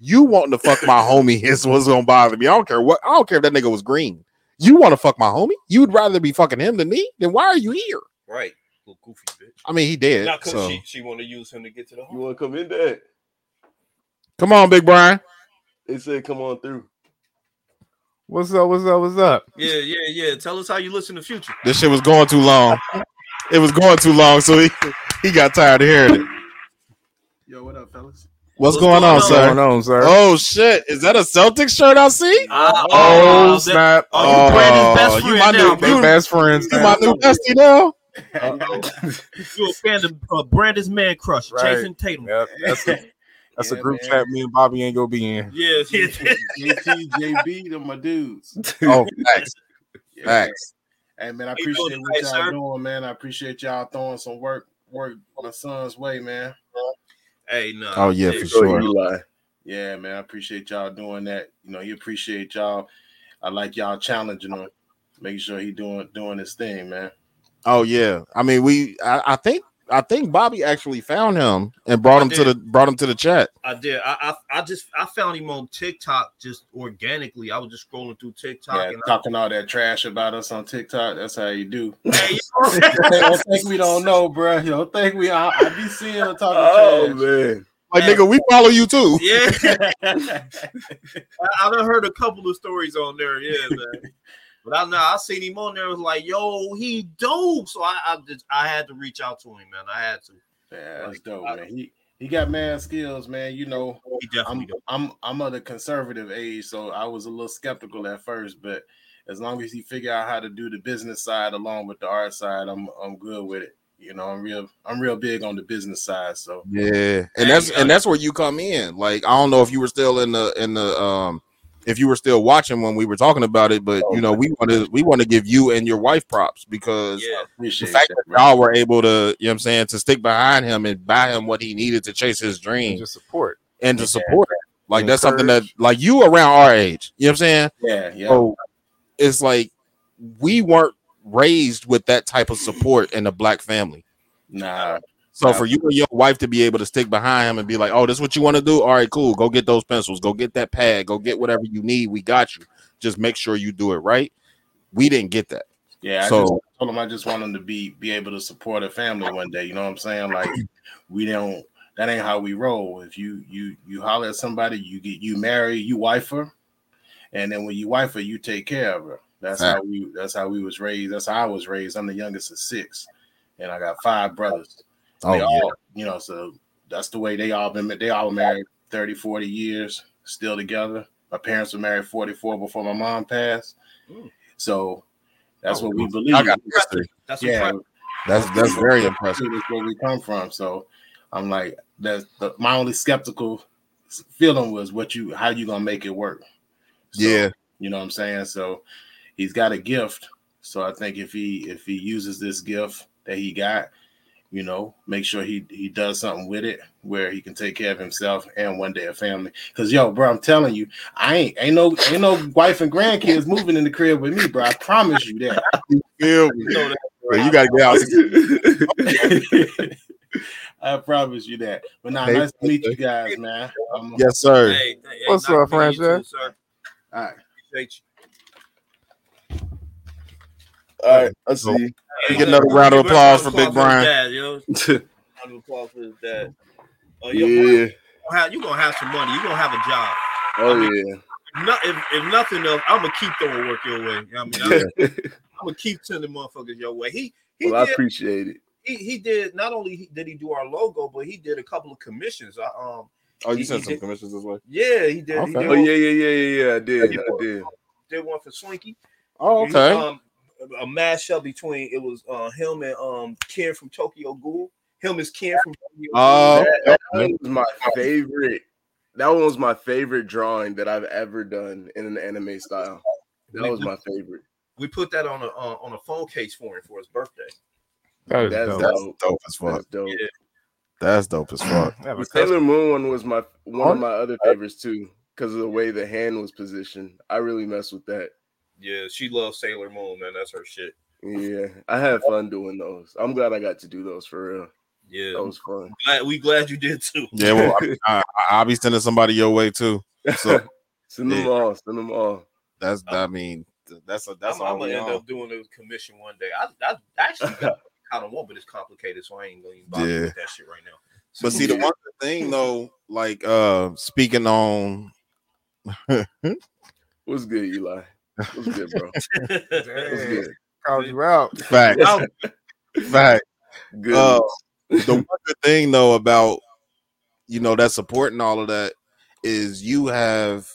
You wanting to fuck my homie is what's gonna bother me. I don't care what. I don't care if that nigga was green. You want to fuck my homie? You'd rather be fucking him than me. Then why are you here? Right. Little goofy bitch. I mean, he did. Not because So she, she want to use him to get to the You want to come in there? come on, Big Brian. They said, "Come on through." What's up? What's up? What's up? Yeah, yeah, yeah. Tell us how you listen to Future. This shit was going too long. It was going too long, so he he got tired of hearing it. Yo, what up, fellas? What's, What's going, going on, on? What's sir? going on, sir? Oh shit! Is that a Celtics shirt I see? Uh, Oh, that- snap! Oh, you Brandon's best you my now, new, They best friends. you my new bestie now. You a fan of uh, Brandon's man crush, Right. Jayson Tatum. Yep, that's a, that's a group man. chat me and Bobby ain't gonna be in. Yeah, yeah. JT, JB, them my dudes. Oh, facts, Yeah. facts. Hey man, I How you doing appreciate what y'all sir? doing, man. I appreciate y'all throwing some work work my son's way, man. Hey, no. Oh, yeah, for sure. Eli. Yeah, man. I appreciate y'all doing that. You know, he appreciate y'all. I like y'all challenging him, making sure he doing doing his thing, man. Oh yeah. I mean, we. I, I think. I think Bobby actually found him and brought I him to the brought him to the chat. I did. I, I I just I found him on TikTok just organically. I was just scrolling through TikTok Yeah, and I, talking all that trash about us on TikTok. That's how you do. hey, don't think we don't know, bro. You don't think we? I, I be seeing him talking Oh trash. man. Like nigga, we follow you too. yeah. I, have heard a couple of stories on there, yeah, man. But I know I seen him on there. Was like, yo, he dope. So I, I just I had to reach out to him, man. I had to. Yeah, that's dope, man. He he got mad skills, man. You know, He definitely I'm dope. I'm I'm of the conservative age, so I was a little skeptical at first, but as long as he figure out how to do the business side along with the art side, I'm I'm good with it. You know, I'm real I'm real big on the business side. So Yeah, and that's and that's where you come in. Like I don't know if you were still in the in the um if you were still watching when we were talking about it, but oh you know we want to we want to give you and your wife props because Yeah. the fact that, that y'all were able to you know what I'm saying to stick behind him and buy him what he needed to chase his And dream just support. and to Yeah. support. Like And that's something that like you around our age, you know what I'm saying? Yeah, yeah. So it's like we weren't raised with that type of support in a black family. Nah, So Yeah. for you and your wife to be able to stick behind him and be like, "Oh, this is what you want to do? All right, cool. Go get those pencils. Go get that pad. Go get whatever you need. We got you. Just make sure you do it right." We didn't get that. yeah. I So- just told him I just want him to be be able to support a family one day. You know what I'm saying? Like we don't. That ain't how we roll. If you you you holler at somebody, you get you marry, you wife her, and then when you wife her, you take care of her. That's how we. That's how we was raised. That's how I was raised. I'm the youngest of six, and I got five brothers. Oh they yeah. all, you know, so that's the way they all been. They all married 30, 40 years, still together. My parents were married 44 before my mom passed. Mm. So that's Oh, what we believe. I got history. That's yeah, impressive. That's that's very impressive. That's where we come from. So I'm like, that's the, my only skeptical feeling was what you, how you gonna make it work? So, Yeah. you know what I'm saying. So he's got a gift, So I think if he if he uses this gift that he got, you know, make sure he he does something with it where he can take care of himself and one day a family. Cause yo, bro, I'm telling you, I ain't ain't no ain't no wife and grandkids moving in the crib with me, bro. I promise you that. Feel me? You know that, Bro, you gotta get out. I promise you that. But now, Hey, nice to meet you guys, man. Um, Yes, sir. Hey, hey, What's up, to meet you Franchise? too, sir. All right. Appreciate you. All right, let's see. We get another round of applause for Big Brian. Dad, yo. Round of applause for his dad. Uh, yo, Yeah. Brian, you gonna have- you gonna have some money. You're gonna have a job. Oh I mean, yeah. No, if, if nothing else, I'm gonna keep throwing work your way. I mean, I'm, I'm gonna keep sending motherfuckers your way. He he well, I appreciate it. he, he did not only did he do our logo, but he did a couple of commissions. I, um, Oh, you He- sent he some did- commissions this way. yeah, he did. He did, Oh one, yeah, yeah, yeah, yeah, yeah. I did. I did. did one for Swinky. Oh, He, okay. um, a mashup between it was uh, him and um Ken from Tokyo Ghoul. Him is Ken from Tokyo Oh, Ghoul. That, that one was my favorite. That one was my favorite drawing that I've ever done in an anime style. That was my favorite. We put that on a uh, on a phone case for him for his birthday. That is That's dope. That's dope. dope as fuck. That's dope. Yeah. That's dope as fuck. Have The Sailor Moon one was my one of my other favorites too, because of the way the hand was positioned. I really messed with that. Yeah, she loves Sailor Moon, man. That's her shit. Yeah, I had fun doing those. I'm glad I got to do those for real. Yeah, That was fun. glad, we glad you did too. Yeah, well, I, I, I'll be sending somebody your way too. So send them Yeah. all. Send them all. that's, I mean, that's a, that's I'm, all I'm gonna end on. up doing a commission one day. I, I actually got kind of want, but it's complicated, so I ain't gonna even bother Yeah. with that shit right now. But see, the one thing though, like uh speaking on What's good, Eli? What's good, bro? What's Dang, good? called you out. fact, fact. Good. Uh, the one good thing though about you know that support and all of that is you have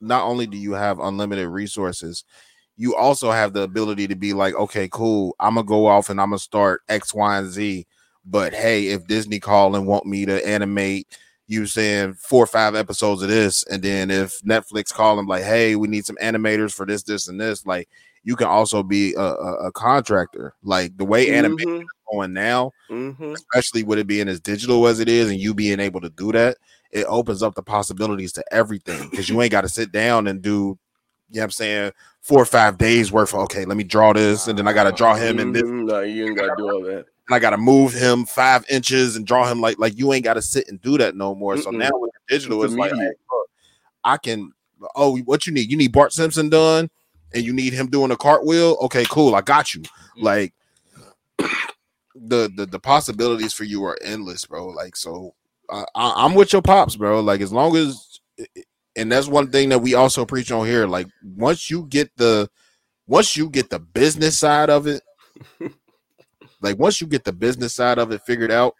not only do you have unlimited resources you also have the ability to be like okay cool i'm gonna go off and i'm gonna start x y and z but hey if disney call and want me to animate you saying four or five episodes of this and then if netflix call them like hey we need some animators for this this and this like you can also be a, a, a contractor like the way animation Mhm, is going now mhm. especially with it being as digital as it is and you being able to do that it opens up the possibilities to everything because you ain't got to sit down and do you know what i'm saying four or five days worth of okay let me draw this and then i got to draw him and this. No, you ain't gotta do all that. And i got to move him five inches and draw him like like you ain't got to sit and do that no more so Mm-mm. now with the digital It's it's, like hey, look, i can oh what you need you need bart simpson done and you need him doing a cartwheel okay cool i got you like the the the possibilities for you are endless, bro. Like so, uh, I, I'm with your pops, bro. Like as long as, and that's one thing that we also preach on here. Like once you get the, once you get the business side of it, like once you get the business side of it figured out,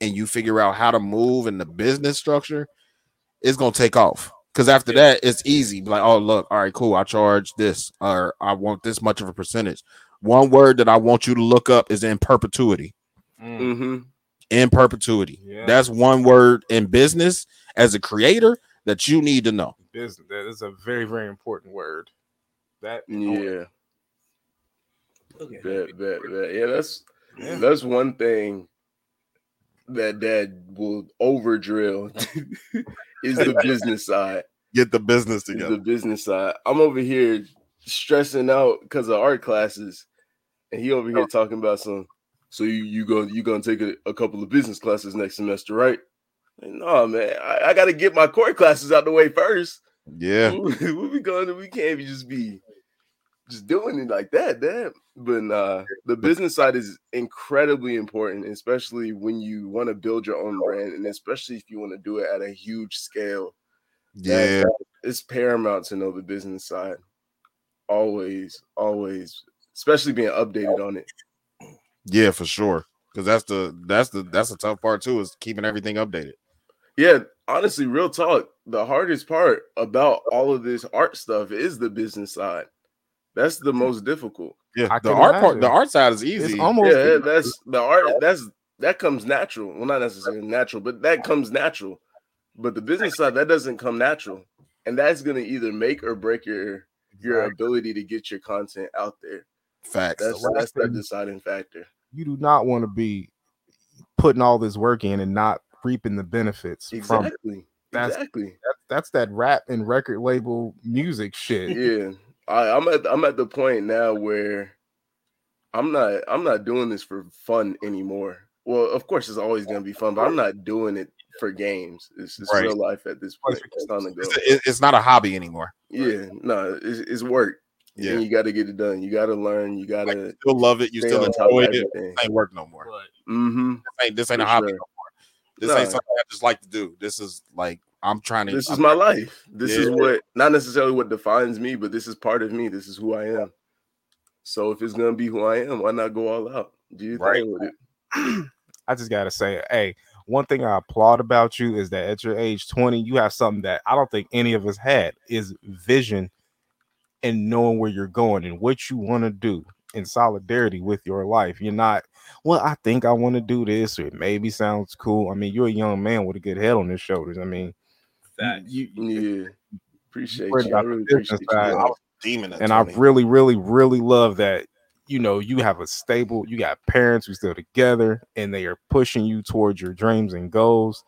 and you figure out how to move in the business structure, it's gonna take off. Because after that, it's easy. Like, oh look, all right, cool. I charge this, or I want this much of a percentage. One word that I want you to look up is in perpetuity. Mm-hmm. In perpetuity. Yeah. That's one word in business as a creator that you need to know. Business. That is a very, very important word. That Yeah. look Bet, bet, bet. Yeah, that's Yeah. that's one thing that dad will over drill is the business side. Get the business Is together. the business side. I'm over here stressing out because of art classes, and he over here talking about some. So you you go you gonna take a, a couple of business classes next semester, right? Like, no, man, I, I got to get my core classes out the way first. Yeah. what we going to? We can't just be just doing it like that, damn. But nah, the business side is incredibly important, especially when you want to build your own oh. brand, and especially if you want to do it at a huge scale. Yeah. it's paramount to know the business side. Always, always, especially being updated on it. Yeah, for sure. Because that's the that's the that's the tough part too, is keeping everything updated. Yeah, honestly, real talk. The hardest part about all of this art stuff is the business side. That's the most difficult. Yeah. I the can art part, the art side is it's easy. almost yeah, that's the art. That's that comes natural. Well, not necessarily natural, but that comes natural. But the business side that doesn't come natural, and that's gonna either make or break your your ability to get your content out there. Facts. That's last that's the thing- deciding factor. You do not want to be putting all this work in and not reaping the benefits from it. Exactly. That's- exactly. That, that's that rap and record label music shit. Yeah. I, I'm at I'm at the point now where I'm not I'm not doing this for fun anymore. Well, of course it's always gonna be fun, but I'm not doing it for games. It's just Right. real life at this point. It's time go. It's, it's not a hobby anymore. Yeah, no, it's, it's work. Yeah. And you got to get it done. You got to learn. You got to. you still love it. You still on top of enjoy it. everything. This ain't work no more. Mm-hmm. This ain't, this ain't a hobby sure. no more. This Nah. ain't something I just like to do. This is like I'm trying to. This is I'm- my life. This is what not necessarily what defines me, but this is part of me. This is who I am. So if it's gonna be who I am, why not go all out? Do you Right. with it? I just gotta say, hey, one thing I applaud about you is that at your age 20, you have something that I don't think any of us had is vision and knowing where you're going and what you want to do in solidarity with your life. You're not, well, I think I want to do this, or it maybe sounds cool. I mean, you're a young man with a good head on his shoulders. I mean, Facts. you, you Yeah. Appreciate worried you. I really appreciate you. side. guys. demon. and I really, really, really love that. You know, you have a stable, you got parents who still together and they are pushing you towards your dreams and goals.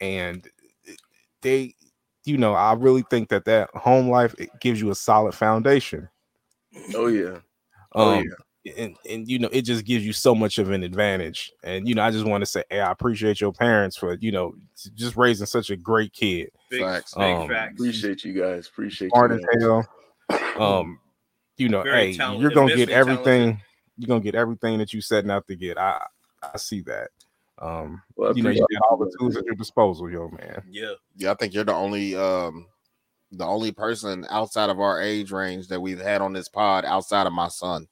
And they, you know, I really think that that home life it gives you a solid foundation. Oh yeah. Oh, Um, and, and you know, it just gives you so much of an advantage. And you know, I just want to say, hey, I appreciate your parents for you know just raising such a great kid. Big, Facts. big Um, facts. Appreciate you guys. Appreciate smart you. as guys. hell. Um, you know, Very hey, talented, you're gonna get everything. talented. You're gonna get everything that you setting out to get. I I see that. Um, Well, you know, you appreciate got all the tools at your disposal, yo, man. Yeah. Yeah, I think you're the only um the only person outside of our age range that we've had on this pod outside of my son.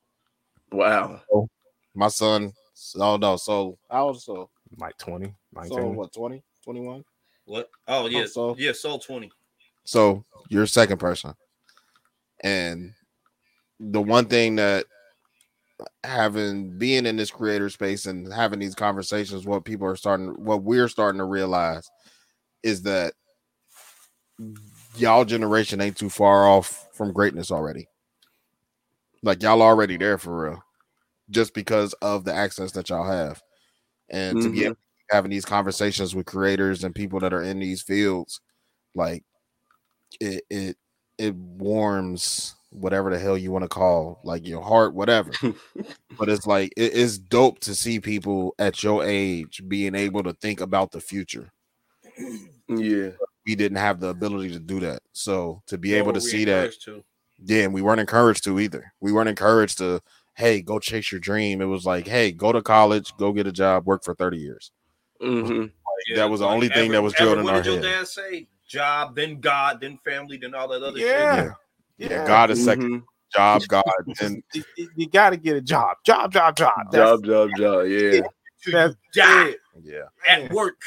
Wow. My son, oh no, so how old so Like 20, 19. so what 20, 21? What? Oh yeah. Oh, so- yeah. Soul twenty. So you're second person. And the one thing that having being in this creator space and having these conversations, what people are starting, what we're starting to realize is that y'all generation ain't too far off from greatness already. Like y'all already there for real, just because of the access that y'all have, and to be Mhm. able having these conversations with creators and people that are in these fields, like it it it warms whatever the hell you want to call like your heart, whatever. but it's like it is dope to see people at your age being able to think about the future. Yeah. We didn't have the ability to do that, so to be able What to see that to? Yeah, and we weren't encouraged to either. We weren't encouraged to, hey, go chase your dream. It was like, hey, go to college, go get a job, work for 30 years. hmm Yeah, that was the like, only thing that was ever- drilled in our head. what our did head. your dad say? Job, then God, then family, then all that other Yeah. shit. Yeah, yeah. God is second. Mhm. Job, God, and You, you- you got to get a job, job, job, job. That's, Job, job, job. Yeah. that's Die it. yeah, at work.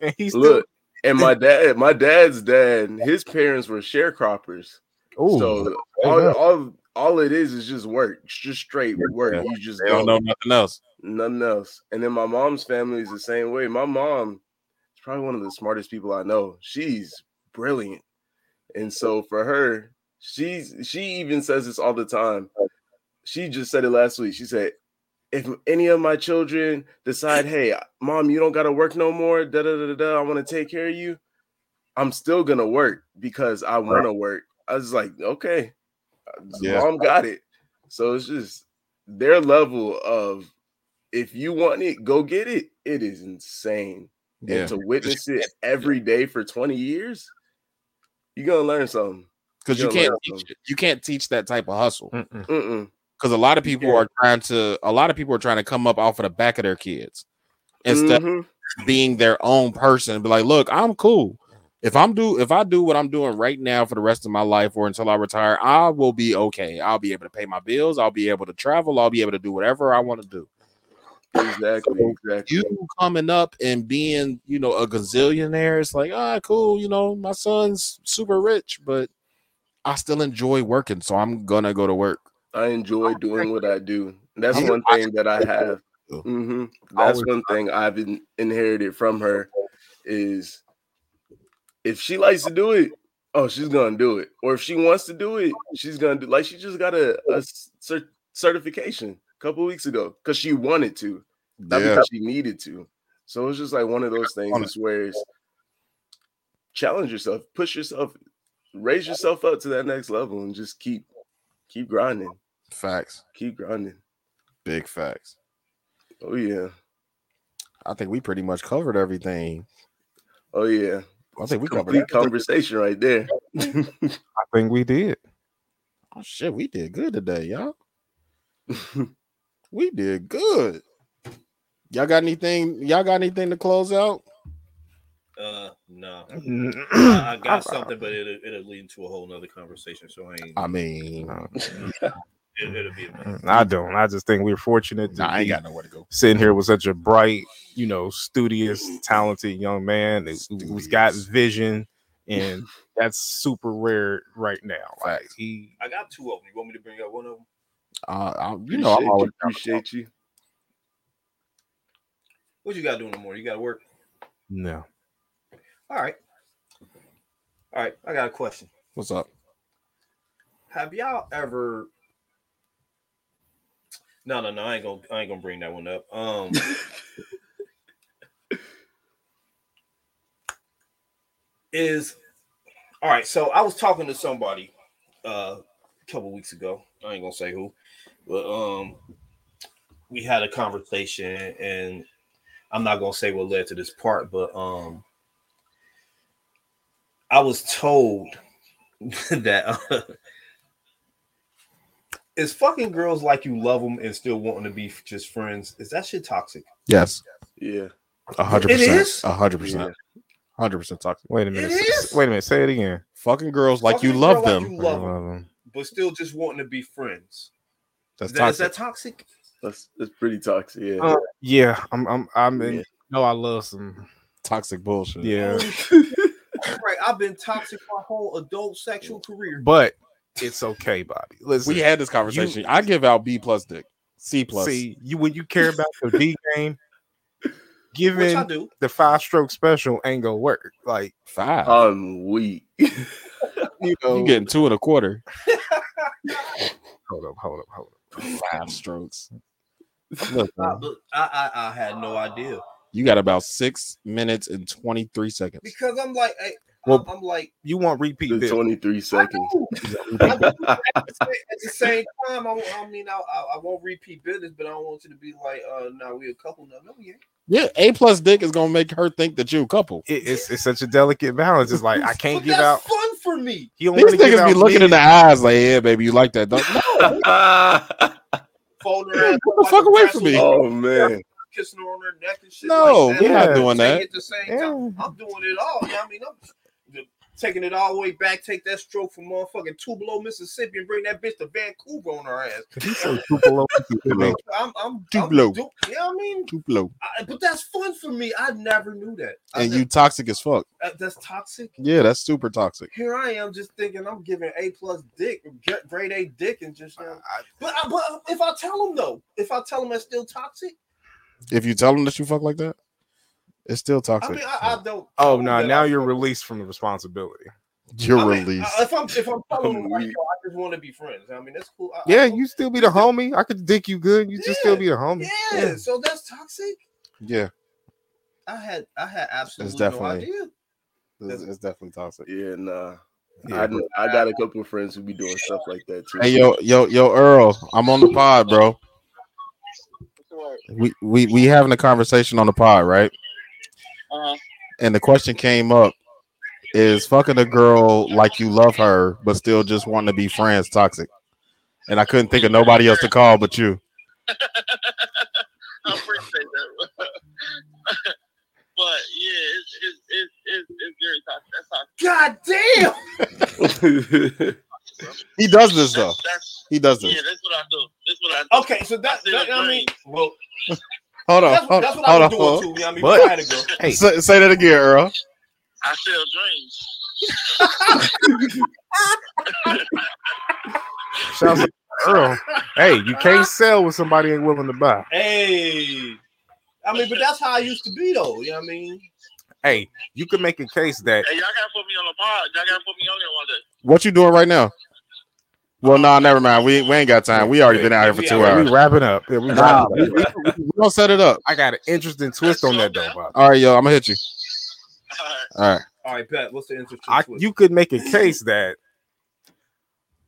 And he's still, Look, and my dad, my dad's dad, his parents were sharecroppers. Ooh, So all, all all it is is just work. It's just straight work. Yeah. You just don't know nothing else. nothing else. And then my mom's family is the same way. My mom is probably one of the smartest people I know. She's brilliant. And so for her, she's she even says this all the time. She just said it last week. She said, if any of my children decide, hey, mom, you don't gotta work no more, da da da da, da I want to take care of you, I'm still gonna work because I want to work. I was like, okay, Yeah. mom got it. So it's just their level of if you want it, go get it. It is insane. Yeah, And to witness it every day for 20 years, you're gonna learn something. because you can't learn teach, you can't teach that type of hustle. Because a lot of people can't. are trying to, a lot of people are trying to come up off of the back of their kids instead Mhm. of being their own person. and Be like, look, I'm cool. If I'm do if I do what I'm doing right now for the rest of my life or until I retire, I will be okay. I'll be able to pay my bills. I'll be able to travel. I'll be able to do whatever I want to do. Exactly, So, exactly. You coming up and being, you know, a gazillionaire, it's like, ah, cool. You know, my son's super rich, but I still enjoy working, so I'm gonna go to work. I enjoy doing what I do. That's I'm- one thing that I have. too. hmm That's one thing I've in, inherited from her is if she likes to do it, oh, she's gonna do it. Or if she wants to do it, she's gonna do. Like she just got a, a cer- certification a couple weeks ago because she wanted to, not Yeah. because she needed to. So it's just like one of those things where it's challenge yourself, push yourself, raise yourself up to that next level, and just keep keep grinding, Facts. keep grinding. Big facts. Oh yeah, I think we pretty much covered everything. oh yeah. I think we covered Complete everything. conversation right there. I think we did. Oh shit, we did good today, y'all. We did good. Y'all got anything? Y'all got anything to close out? Uh, no, I, I got something, but it'll, it'll lead into a whole nother conversation. So I ain't. I mean, it, it'll be. A minute. I don't. I just think we're fortunate to nah, I ain't got nowhere to go. sitting here with such a bright, you know, studious, talented young man who- who's got vision, and that's super rare right now. Like he, I got two of them. You want me to bring up one of them? Uh, I, you know, I'm Appreciate always you, appreciate you. What you got doing do in the morning? You got to work. no. All right. All right. I got a question. What's up? Have y'all ever? No, no, no. I ain't gonna. I ain't gonna bring that one up. Um. is all right. So I was talking to somebody uh, a couple weeks ago. I ain't gonna say who, but um, we had a conversation, and I'm not gonna say what led to this part, but um, I was told that uh, is fucking girls like you love them and still wanting to be just friends. Is that shit toxic? Yes, Yeah. a hundred percent. is? a hundred percent, hundred percent toxic. Wait a minute. It? Wait a minute. Say it again. Fucking girls like you love girl like them. you love 'em, Um, but still just wanting to be friends. That's Is that, is toxic. that toxic? That's that's pretty toxic. Yeah. uh, yeah, I'm. I'm. I'm in. Yeah. No, I love some. toxic bullshit. Yeah, right. I've been toxic my whole adult sexual career. but it's okay, Bobby. Listen, we had this conversation. I give out B plus dick, C plus. see you when you care about the D game. Which Giving do. the five stroke special ain't gonna work. Like five. I'm weak. you know, you getting two and a quarter. hold up, hold up, hold up. Five strokes. Look, look, I, I I had no idea you got about six minutes and twenty three seconds. because I'm like, hey, Well, I'm, I'm like, You want repeat 23 seconds. At the same- at the same time, I, I mean, I, I, I won't repeat business, but I don't want you to be like, uh, no, we a couple now. No, we ain't. Yeah, A plus dick is gonna make her think that you a couple. It- it's it's such a delicate balance. It's like I can't But give that's out. fun for me. He don't These want to niggas be out looking in the eyes like, yeah, baby, you like that. Don't, no, Folding her ass Get the fuck away from me. oh man. Kissing her on her neck and shit. no, like that. we're not doing that. At the same Yeah. time, I'm doing it all. Yeah, I mean, I'm taking it all the way back. Take that stroke from motherfucking Tupelo, Mississippi, and bring that bitch to Vancouver on her ass. He said Tupelo, Tupelo. I'm, I'm, Tupelo. I'm do- yeah, I mean, Too low. I, but that's fun for me. I never knew that. I And never- you toxic as fuck. that- that's toxic. Yeah, that's super toxic. Here I am, just thinking I'm giving A plus dick, grade A dick, and just. You know, but, I, but if I tell them though, if I tell them that's still toxic, If you tell them that you fuck like that, it's still I toxic. mean, I, I don't. Oh no! that Now I you're fuck- released from the responsibility. You're I mean, released. if I'm if I'm telling them I'm like, yo, I just want to be friends. I mean, that's cool. I, I Yeah, don't- you still be the homie. I could dick you good. You just still be the homie. Yeah, so that's toxic. yeah, I had I had absolutely definitely- no idea. it's, it's definitely toxic. Yeah, nah. Yeah, I, I got a couple of friends who be doing stuff like that too. Hey yo, yo, yo, Earl, I'm on the pod, bro. We we we having a conversation on the pod, right? Uh-huh. And the question came up: Is fucking a girl like you love her, but still just wanting to be friends toxic? And I couldn't think of nobody else to call but you. I appreciate that. but yeah, it's it's it's it's, it's very toxic. That's toxic. God damn. He does this though. That's, that's He does yeah, that's what I do. That's what I do. Okay, so that, I that feel I mean, well, Hold on, that's, hold, that's what hold I on. was hold doing too. You know what I mean, But- I had to go. Hey, Say, say that again, Earl. I sell dreams. shouts out to Earl. Hey, you can't sell what somebody ain't willing to buy. Hey, I mean, but that's how I used to be though. You know what I mean? Hey, you can make a case that Hey, y'all gotta put me on the pod. Y'all gotta put me on there one day. What you doing right now? Well, no, never mind. We we ain't got time. We already been out here for two Yeah, hours. we wrapping up. Yeah, we Nah, wrapping we, we, we gonna set it up. I got an interesting twist on that though, Bob. All right, yo, I'm gonna hit you. All right. All right, Pat. What's the interesting I, twist? you could make a case that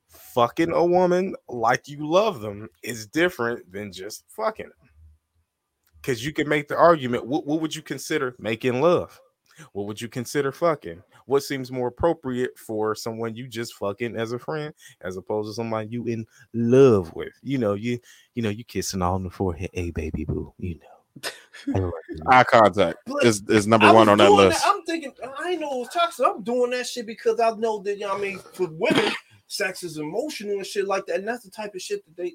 fucking a woman like you love them is different than just fucking them. Because you can make the argument what, what would you consider making love? What would you consider fucking? What seems more appropriate for someone you just fucking as a friend as opposed to somebody you in love with? You know, you you know, you kissing all on the forehead, hey baby boo, you know. Eye contact But is is number one on that doing list. I'm thinking, I ain't know it was toxic. I'm doing that shit because I know that, you know what I mean, for women, sex is emotional and shit like that. And that's the type of shit that they.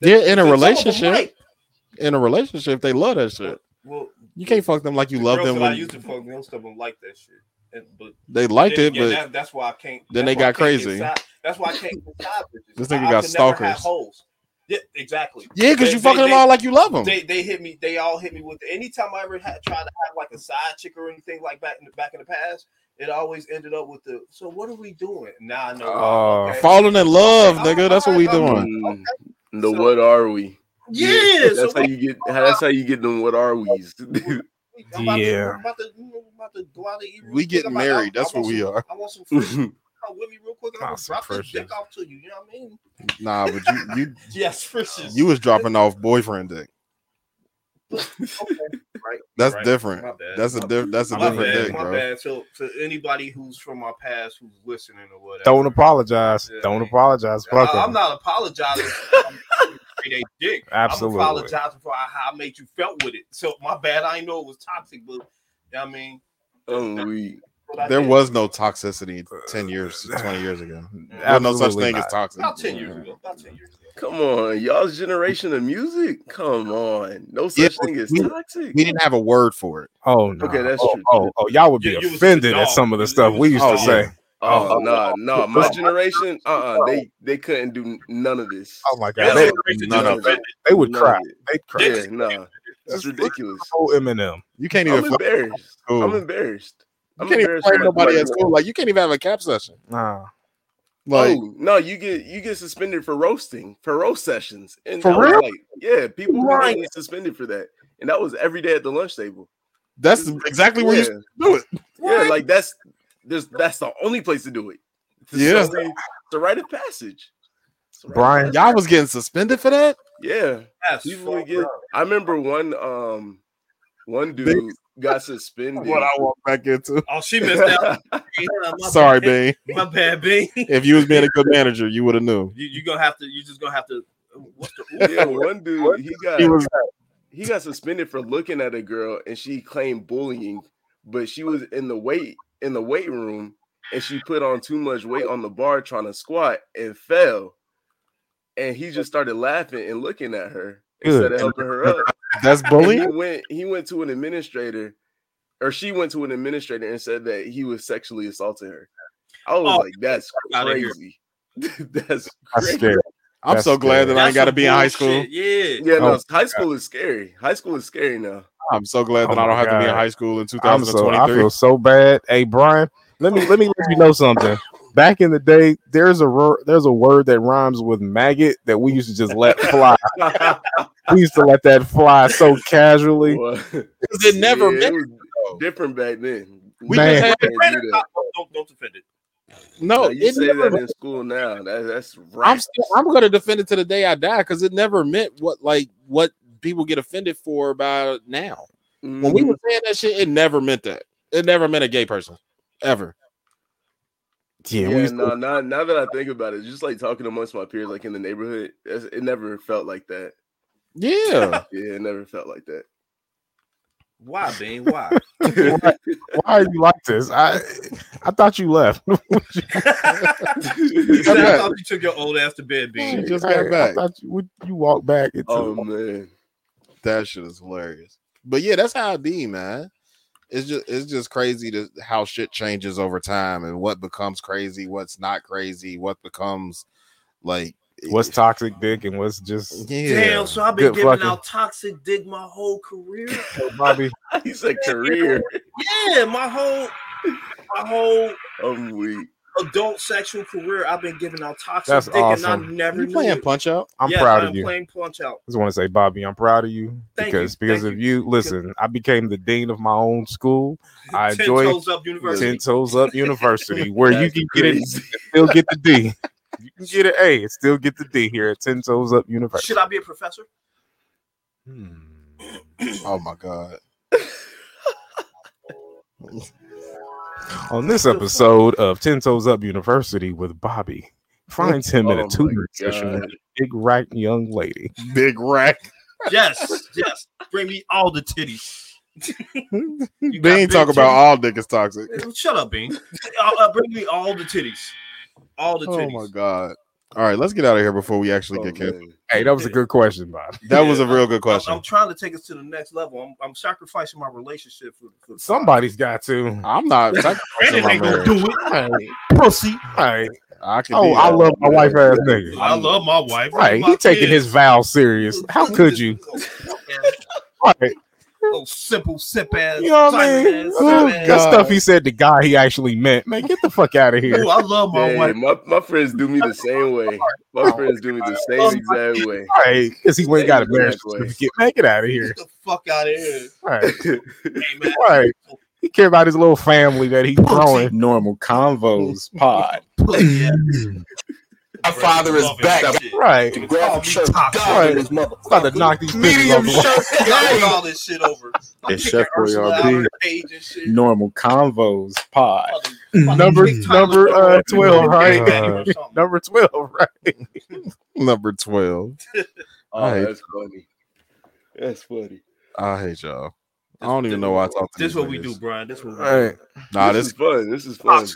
that- Yeah, in a that some of them relationship, like. in a relationship, they love that shit. Well, You can't fuck them like you the love them that I used to fuck, most of them like that shit. And, but they liked then it, again, but that- that's why I can't. then they got crazy. side- that's why I can't get side. This nigga I got could never have stalkers. hoes. Yeah, exactly. yeah, because They- you they- fucking them all like you love them. They they hit me. They all hit me with. Anytime I ever had tried to have like a side chick or anything like back in the back in the past, it always ended up with the. So what are we doing now? I know. Oh, why, okay. Falling in love, Okay, nigga. That's what we doing. Mm, the So- what are we? Yeah, that's so how you get. That's how you get them. What are we's? I'm about Yeah. To, about to, you know, I'm about to go out and eat. real We quick. getting married. I- I That's what we some- are. I want some friends. Come with me real quick. and I'm gonna drop this dick off to you. You know what I mean? Nah, but you you Yes, frishes. you was dropping off boyfriend dick. okay, right? That's right. different. My bad. That's a My- diff- that's a my different bad, dick, my bro. bad. So to anybody who's from my past who's listening or whatever, Don't apologize. Yeah, Don't mean, apologize. Fuck I, am 'em. not apologizing. for a dick. Absolutely. I'm apologizing for how I made you felt with it. So my bad. I didn't know it was toxic, but I mean, oh, I'm weak. what I There did. was no toxicity ten years, uh, twenty years ago. There was no such Absolutely thing as toxic. about ten years ago. About ten years ago. Come on, y'all's generation of music. Come on, no Yeah, such thing as we- toxic. We didn't have a word for it. Oh no. Okay, that's oh, true. Oh, oh, y'all would be You- you offended at some of the stuff we used the to oh, dog. say. Oh Oh. no, no, my generation, uh, uh they they couldn't do none of this. Oh my god, they, they- none of it. they would None cry. They'd cry. Yeah, no, it's ridiculous. Oh, Eminem. You can't even. I'm even embarrassed. at. I'm embarrassed. You I'm can't even embarrassed. flirt for nobody at school. Like you can't even have a cap session. Nah. Like oh no, you get you get suspended for roasting for roast sessions. And For real? Like, yeah, people be Right. getting suspended for that, and that was every day at the lunch table. that's exactly where yeah. you do it. yeah, like that's there's that's the only place to do it. It's Yeah. the a rite of passage. It's a rite of Brian, passage. Y'all was getting suspended for that. yeah. That's People would get. up. I remember one um one dude got suspended. What I walked back into. Oh, she missed out. Yeah, Sorry, bad. Bing. My bad, B. If you was being a good manager, you would have knew. You you gonna have to. You just gonna have to. What's the? yeah, one dude he got He was he got suspended for looking at a girl and she claimed bullying, but she was in the weight in the weight room and she put on too much weight on the bar trying to squat and fell. And he just started laughing and looking at her instead of helping her up. that's And bullying. he went he went to an administrator or she went to an administrator and said that he was sexually assaulting her. I was Oh, like, that's outta here. crazy. that's I'm scared. I'm That's so glad scary. that I ain't got to be in high school. bullshit. Yeah. Yeah, no, Oh, high school is scary. High school is scary now. I'm so glad oh that Oh I don't my have to be in high school in I'm so I feel so bad. Hey Brian, let me let me let you know something. Back in the day, there's a there's a word that rhymes with maggot that we used to just let fly. we used to let that fly so casually. Well, it never yeah, meant it was different back then. We Man. just had Can't do don't, don't defend it. no. No, you It say never, that in school now. That, that's I'm right. still, I'm gonna defend it to the day I die because it never meant what like what people get offended for about it now. When we Mhm. were saying that shit, it never meant that. It never meant a gay person ever. Yeah, yeah, used to- no, now, now that I think about it, just like talking amongst my peers, like in the neighborhood, it never felt like that. Yeah. Yeah, it never felt like that. Why, Bean? Why? why are you like this? I I thought you left. You said, I thought you took your old ass to bed, She Bean. just Hey, got I back. thought you would you walk back into oh man, That shit is hilarious. But yeah, that's how it be, man. It's just it's just crazy to how shit changes over time and what becomes crazy, what's not crazy, what becomes like what's toxic dick and what's just yeah. Damn, so I've been Good giving fucking- out toxic dick my whole career. Bobby. he said career. Yeah, my whole, my whole I'm weak. Adult sexual career, I've been giving out toxic That's dick, and I awesome. never You playing it. punch out? I'm Yes, proud I'm of you. Playing punch out. I just want to say, Bobby, I'm proud of you Thank you, because because thank of you. Listen, I became the dean of my own school. I Ten enjoy toes up university. Ten Toes Up University, where you That's can get it, still get the D. You can get an A and still get the D here at Ten Toes Up University. Should I be a professor? Hmm. Oh my god. On this episode of Ten Toes Up University with Bobby, finds him in Oh a my tutoring session with a big rack young lady. Big rack. Yes, yes. Bring me all the titties. You got Bean big talk about all dick is toxic. Shut up, Bean. Uh, uh, bring me all the titties. All the titties. Oh my god. All right, let's get out of here before we actually Oh, get canceled. man. Hey, that was a good question, Bob. That was a real good I'm, question. I'm trying to take us to the next level. I'm, I'm sacrificing my relationship for, for Somebody's got to. I'm not. sacrificing Brandon my ain't gonna do it. Hey, Pussy. hey. I can Oh, I love my wife ass nigga. I love my wife. Right, he taking kids. his vow serious. How could you? Right. Oh, simple sip ass. You know what I mean? ass, Oh, sip ass. that stuff he said the guy he actually meant. Man, get the fuck out of here. Ooh, I love my Hey, wife. my, my friends do me the same way. My oh, friends do me the same oh, exact way. Right, because he went got a Exactly. marriage certificate. Man, get out of here. Get the fuck out of here. All right. Hey, man. right. He care about his little family that he's growing. Normal convos pod. Pussy. My father is back. Right, Call Graphic me shirt. toxic. Right. his mother. about to knock these Medium bitches off. shirt. Y'all this shit over. I'm It's kicking Chef Ursula Boyardee. her page and shit. Normal convos pod. Number number uh twelve, right? Or number twelve, right? Number 12. Oh, hate- that's funny. That's funny. I hate y'all. I don't even know why I talk to This is what we do, Brian. This is what we Right. do. Nah, this, this is fun. This is fun.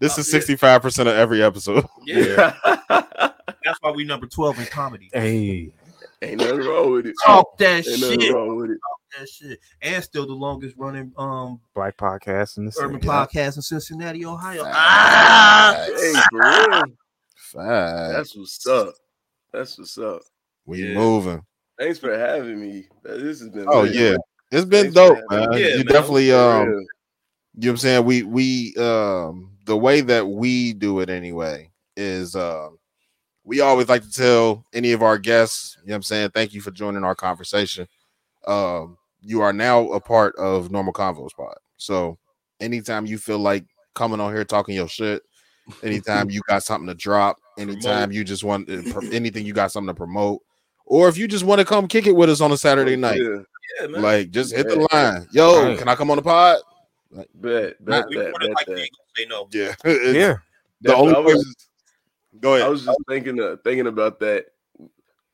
This is 65% of every episode. Yeah, that's why we number 12 in comedy. Hey, Ain't nothing wrong with it. Talk that Ain't nothing shit. wrong with it. That shit. And still the longest running um black podcast in the urban city. podcast in Cincinnati, Ohio. Ah, Hey, for real. That's what's up. That's what's up. we Yeah. moving. Thanks for having me. This has been. Oh lit. yeah. It's been Thanks dope, man. Yeah, you man. definitely um real. You know what I'm saying? We we um the way that we do it anyway is um we always like to tell any of our guests, you know what I'm saying, thank you for joining our conversation. Um you are now a part of Normal Convos Pod. So anytime you feel like coming on here talking your shit, anytime you got something to drop, anytime you just want uh, anything you got something to promote, or if you just want to come kick it with us on a Saturday night, Yeah. Yeah, like just hit the line. Yo, can I come on the pod? Bet, Not- bet, we bet, bet, like bet. they ain't gonna say no. Yeah. Yeah, The only I was, person- Go I was just thinking, uh, thinking about that.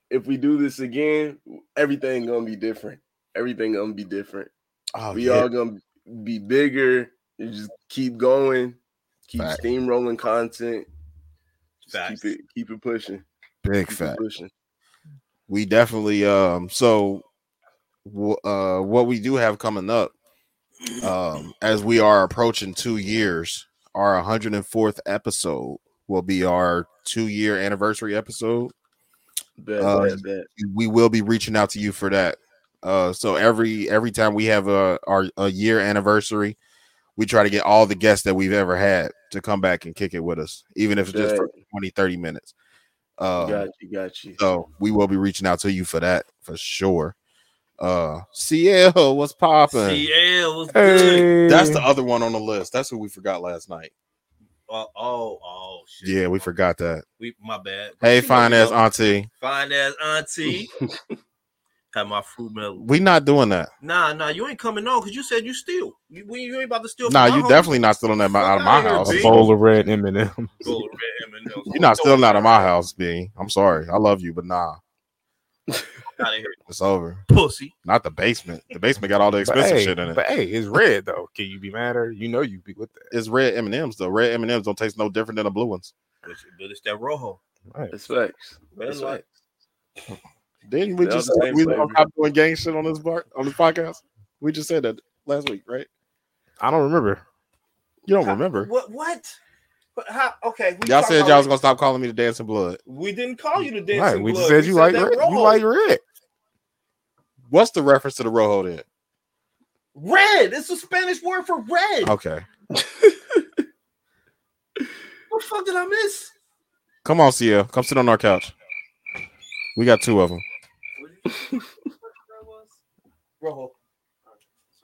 If we do this again, everything gonna be different. Everything gonna be different. Oh, we yeah. all gonna be bigger. You just keep going, keep Fact. steamrolling content. Just keep it, keep it pushing. big Keep it fat. pushing. We definitely um so uh what we do have coming up um as we are approaching 2 years, our 104th episode will be our 2 year anniversary episode. Bet, Uh, bet, bet. we will be reaching out to you for that. Uh, so every every time we have a our a year anniversary, we try to get all the guests that we've ever had to come back and kick it with us, even if it's just for 20, 30 minutes. Um, got you, got you. so we will be reaching out to you for that for sure. Uh, CL, what's popping? CL was good. hey, That's the other one on the list. That's who we forgot last night. Oh, oh, oh, shit. Yeah, we forgot that. We, my bad. Hey, fine gonna ass auntie. Fine ass auntie. Have my fruit melon. We not doing that. Nah, nah, you ain't coming on because you said you steal. You, we- you ain't about to steal. Nah, you home. definitely not stealing that out of my here, house. a B. bowl of red M and M. Go to Red M&Ms. You're not stealing out of my house, B. I'm sorry. I love you, but nah, Out of here, it's over. pussy. Not the basement. The basement got all the expensive hey, shit in it. but hey, it's red though. Can you be mad at her? You know you be with that. It's red M and M's though. Red M and M's don't taste no different than the blue ones. But, but it's that rojo. Right. That's facts. Red That's light. facts. Didn't we just say we flavor. don't stop doing gang shit on this bar on this podcast? We just said that last week, right? I don't remember. You don't remember? What? What? But how? Okay. we Y'all said y'all was gonna stop calling me the dancing blood. We didn't call you the dancing Right. We blood. just said you like that red. You like red. What's the reference to the rojo then? red. It's a Spanish word for red. Okay. What the fuck did I miss? Come on, CL. Come sit on our couch. We got two of them. Rojo.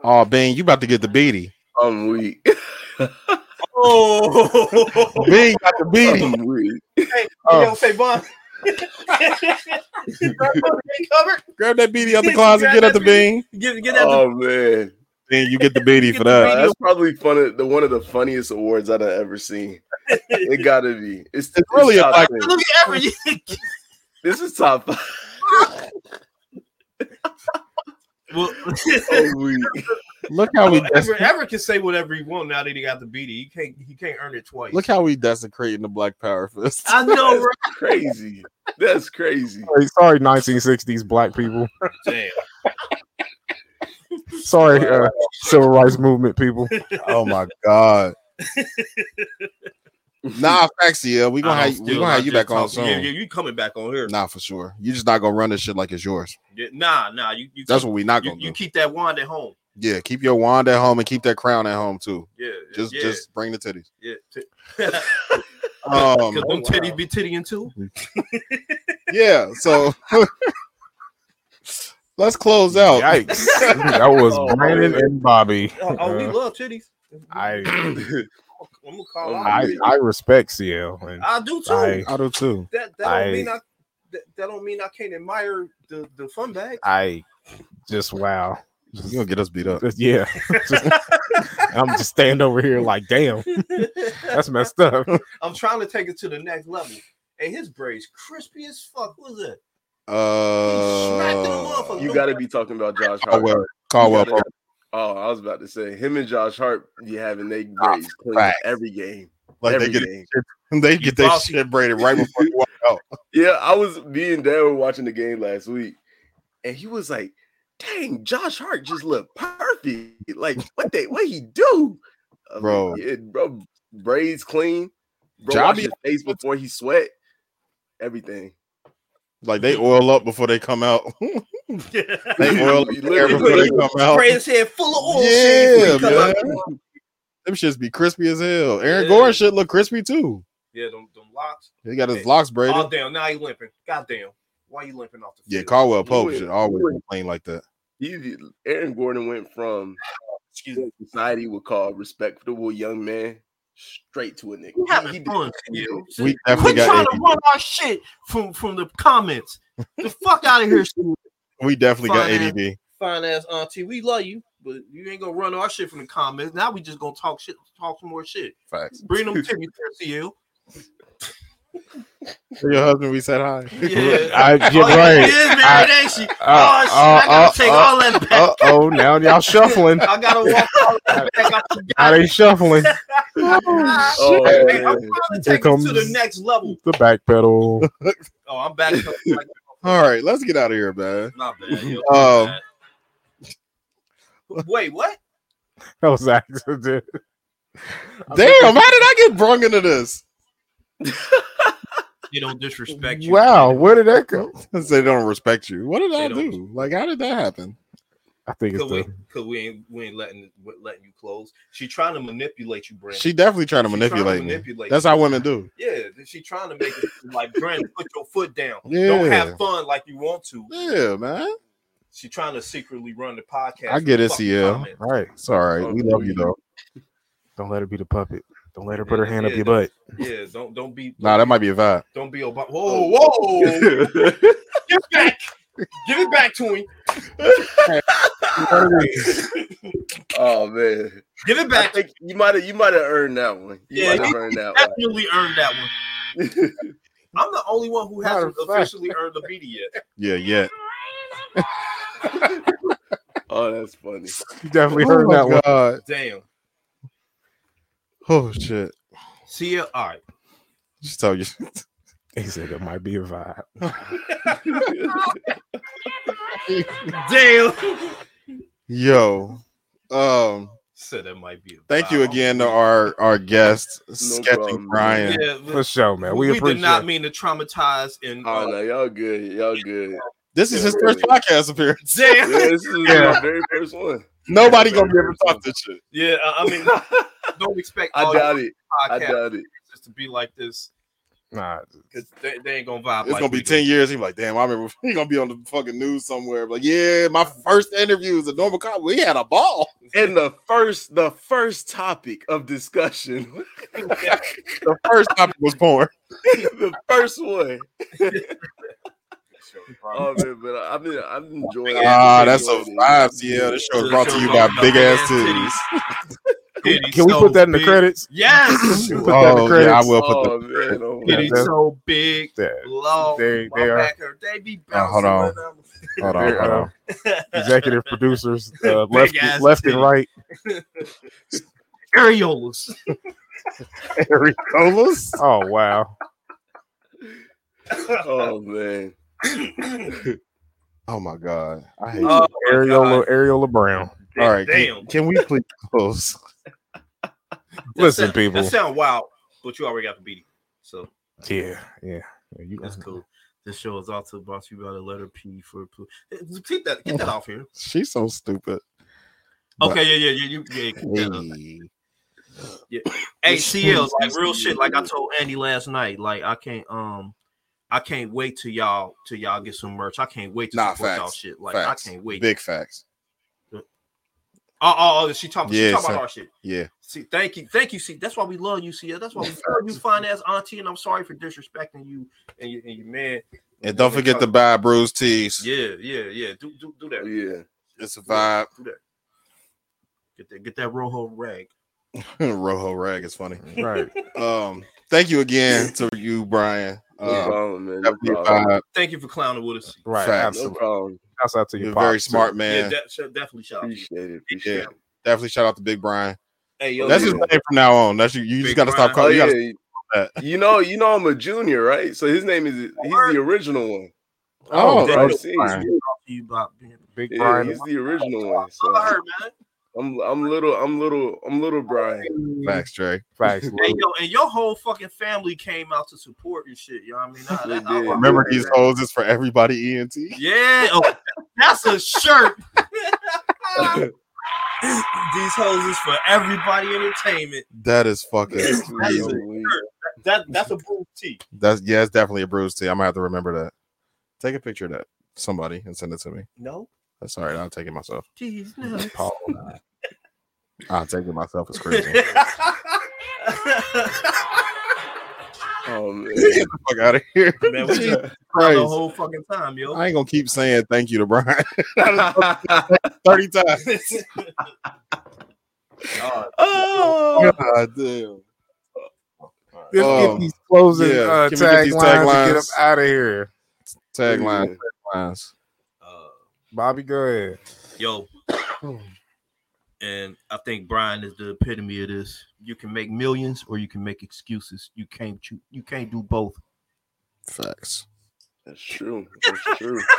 Oh, Ben, you about to get the beaty. I'm weak. Oh, Ben got the beaty. Hey, Oh. you don't say Vaughn. covered. Grab that beaty out the closet. Get at the bean. Get, get that. Oh man, Ben, you get the beaty Get for that. That's probably fun. The one of the funniest awards I've ever seen. It gotta be. It's, It's really a top black- 10. Look at every. This is top five. well, I'm. Look how we Ever, Ever can say whatever he want now that he got the beatie. He can't. He can't earn it twice. look how we desecrating the Black Power fist. I know, right? crazy. That's crazy. Sorry, sorry, 1960s black people. Damn. Sorry, uh, civil rights movement people. oh my god. Nah, facts, yeah. We gonna I'm have we still gonna have you just back on talking- Yeah, soon. yeah, you coming back on here? Nah, for sure. You just not gonna run this shit like it's yours. Yeah, nah, nah. You, you That's keep, what we not you, gonna you do. keep that wand at home. Yeah, keep your wand at home and keep that crown at home too. Yeah, Just yeah, just bring the titties. yeah. T- Um, Cause them titties be tittying too. yeah. So let's close out. Yikes! That was Oh, Brandon man. and Bobby. Oh, oh, we Uh, love titties. I I'm gonna call out. I I respect CL and I do too. I I do too. that that don't mean I that, that don't mean I can't admire the the fun bag. I just wow. You gonna get us beat up. Just- yeah. Just- I'm just stand over here like, damn, that's messed up. I'm trying to take it to the next level. And his braids crispy as fuck. What was it? smacked Uh. You got to be talking about Josh Hart. Caldwell. Caldwell. Oh, I was about to say him and Josh Hart you having their oh, grades clean facts. every game. Like they every get game. they get their shit braided right before you walk out. Yeah, I was me and Dad were watching the game last week, and he was like, "Dang, Josh Hart just looked perfect. Like what they what he do, I was like, Bro. yeah, bro, braids clean, bro, Job wash his face before he sweat, everything. Like they oil up before they come out. they oil up You before they come out. Spray his head full of oil. Yeah, shit before he come man. out. Them shits be crispy as hell. Aaron Yeah. Gordon should look crispy too. Yeah, them, them locks. He got his Hey. locks braided. Oh damn! Now he limping. Goddamn! Why you limping off the? yeah, field? Caldwell Pope He should always he be playing like that. He, Aaron Gordon went from Excuse me. society would call respectable young man straight to a nigga. We having he did- fun. he We definitely Quit trying got to run our shit from from the comments. The fuck out of here, stupid We definitely got Fine. ADD. fine ass auntie. We love you, but you ain't gonna run our shit from the comments. Now we just gonna talk shit, talk some more shit. Facts. Bring them to me, CL. Your husband, we said hi. Yeah. I, Oh, you're yeah, right. she is married, I- ain't she? uh, oh, shit, I gotta uh, take uh, all that back. Uh oh, now y'all shuffling. I gotta walk all that back. I forgot. They shuffling. Oh, Hey, I'm man. trying to take it to the next level. The back pedal. Oh, I'm back. All right, let's get out of here, man. Not bad. yo, Um, bad. Wait, what? That was accident. Damn, how did I get brung into this? They don't disrespect you. Wow, where did that go? they don't respect you. What did They I don't. Like, how did that happen? I think it's Cause we, the cause we ain't we ain't letting letting you close. She trying to manipulate you, Brandon. She definitely trying to She trying to manipulate me. manipulate That's you. how women do. Yeah, she trying to make it like Brandon, put your foot down. Yeah. Don't have fun like you want to. Yeah, man. She trying to secretly run the podcast. I get it, fucking CL. comments. All right. It's all right. We love you though. Don't let her be the puppet. Don't let her put her hand up your butt. Yeah, don't don't be Nah, that might be a vibe. don't be Obama. Oh. Whoa, whoa! Give it back. Give it back to him. oh man. Give it I back. think you might have you might have earned that one. You Yeah, might have you earned that one. Definitely earned that one. I'm the only one who hasn't Matter of fact. officially earned the beatie yet. Yeah, yeah. Oh, that's funny. You definitely Oh heard my that one. Damn. Oh shit. See ya. All right. Just tell you. He said it might be a vibe. Damn. Yo. Um, Said it might be. A thank you again to our our guest, Sketchy problem, Brian. Yeah, For sure, man. We, we, appreciate did not mean to traumatize and. Oh uh, no, y'all good. Y'all good. This is his first podcast appearance. Damn. Yeah, this is Yeah. my very first one. Nobody gonna be able to talk this shit. Yeah, I I mean, don't expect. I all doubt your it. I podcasts doubt it. just to be like this Nah, because they, they ain't gonna vibe. It's like gonna be we 10 years. He's like, damn, I remember he gonna be on the fucking news somewhere. Like, yeah, my first interview was a normal cop. We had a ball. And the first, the first topic of discussion, The first topic was porn. the first one. Oh man, but I'm I'm enjoying. it. Ah, that's so enjoying it. vibes. Yeah, this show is brought to you by Big Ass Titties. Titties can we so put that in the big. credits? Yes. Can we put that in the Oh, credits? yeah, I will put Oh the. man, oh, Yeah, Titties that's- so big, Yeah. long. They- they are- back. They be Oh, hold on. Hold on, hold uh, on. executive producers, uh, Big left, ass left and right. Areolas. Areolas? Oh wow! oh man. Oh my god, I hate. Oh, you. my Areola, God. Areola Brown. All right, can, damn. can we please close? Listen, That- people. That sound wild, but you already got the beating. So Yeah, yeah. yeah you, that's cool. This show is also brought to you by the letter P for Pl- Keep that, get that off here. She's so stupid. Okay, yeah, yeah, yeah, you, yeah. keep that up. Hey. Hey, CL, like real shit. Like I told Andy last night, like I can't, um, I can't wait till y'all till y'all get some merch. I can't wait to Nah, support y'all shit. Like facts. I can't wait. Big facts. Oh, oh, oh, she talking. Yeah, she talking son. about our shit. Yeah. See, thank you, thank you. See, that's why we love you. See, that's why we love you, fine ass auntie. And I'm sorry for disrespecting you and your, and your man. And don't forget to buy Bruce tees. Yeah, yeah, yeah. Do do do that. Yeah. It's a vibe. Do that. Get that get that rojo rag. Rojo rag is funny. right. Um, thank you again to you, Brian. No Um, problem, man. No problem. Thank you for clowning with us. Right. Facts. No Absolutely. problem. Shouts out to your You're a very pops, too. smart Yeah, man. de- definitely shout out. to you. Appreciate it. Appreciate Yeah. it. Definitely shout out to Big Brian. Hey, yo, That's yeah. his name from now on. That's you. You just got to stop calling. Oh You yeah. gotta. You know, you know, I'm a junior, right? So his name is he's the original one. Oh, Big okay. C. Brian. Talk to you Big Yeah, Brian. he's the original one. So I heard, man. I'm I'm little I'm little I'm little Brian. Facts, Trey. Facts. Hey, yo, and your whole fucking family came out to support and shit. You know what I mean? Nah, that- I- I- Remember these hoes is for everybody. ENT. Yeah, oh, that's a shirt. These hoes is for everybody entertainment. That is fucking. That is crazy. a shirt. That that's a blue tee. That's yeah, it's definitely a bruise tee. I'm gonna have to remember that. Take a picture of that, somebody, and send it to me. No, That's all right. I'll take it myself. jeez, no. Paul. I'll take it myself. It's crazy. Oh man. Get the fuck out of here. Man, we the whole fucking time, yo. I ain't gonna keep saying thank you to Brian 30 times. God. oh, God damn. Let's Um, get these closing yeah, uh, can we get these taglines and get up out of here. Tagline. Taglines. Uh, Bobby, go ahead. yo, and I think Brian is the epitome of this. You can make millions or you can make excuses. You can't choo- you can't do both. Facts. that's true. That's true.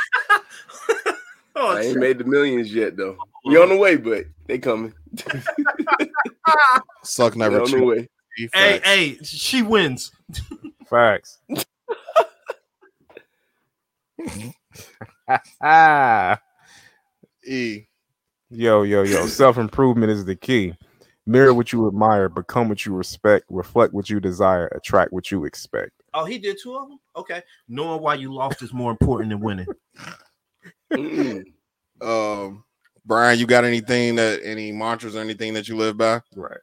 Oh, I ain't made the millions yet though. We on the way, but they coming. Suck They never on the way. hey, hey, she wins. Facts. ah. E. Yo, yo, yo. Self improvement is the key. Mirror what you admire, become what you respect, reflect what you desire, attract what you expect. Oh, he did two of them. Okay, knowing why you lost is more important than winning. Mm-mm. Um, Brian, you got anything that any mantras or anything that you live by? Right.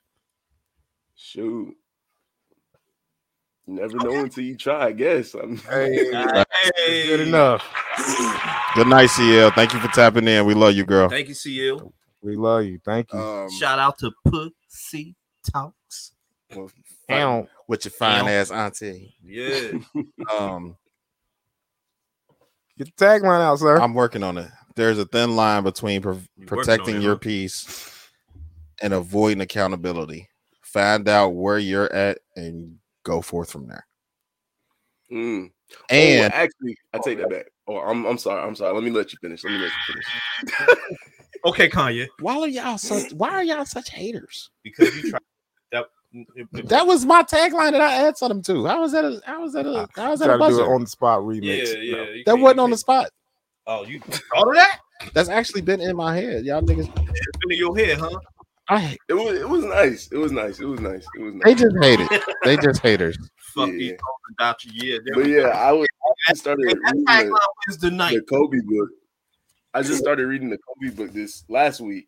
Shoot. You never know until you try, I guess. I'm, Hey, Hey, good enough. Good night, CL. Thank you for tapping in. We love you, girl. Thank you, CL. We love you. Thank you. Um, Shout out to Pussy Talks. well, Ow. with your fine Ow. ass auntie. Yeah. Um, Get the tagline out, sir. I'm working on it. There's a thin line between pro- protecting it, your huh? peace and avoiding accountability. Find out where you're at and go forth from there. Mm. And oh, actually, I take that back. Oh, I'm I'm sorry. I'm sorry. Let me let you finish. Let me let you finish. Okay, Kanye. why are y'all such why are y'all such haters? Because you tried that. That was my tagline that I asked them to. How was that? A, how was that? A, how was that Try a to do buzzer? it on the spot remix. yeah. No. that wasn't on the spot. Oh, you thought of that? That's actually been in my head. Y'all niggas. It's been in your head, huh? I It was it was nice. It was nice. It was nice. It was nice. they just hate it. They just haters. Fuck Yeah. these hoes about you. Yeah, But yeah. I was I started reading the, tagline wins the night. the Kobe book. I just started reading the Kobe book this last week,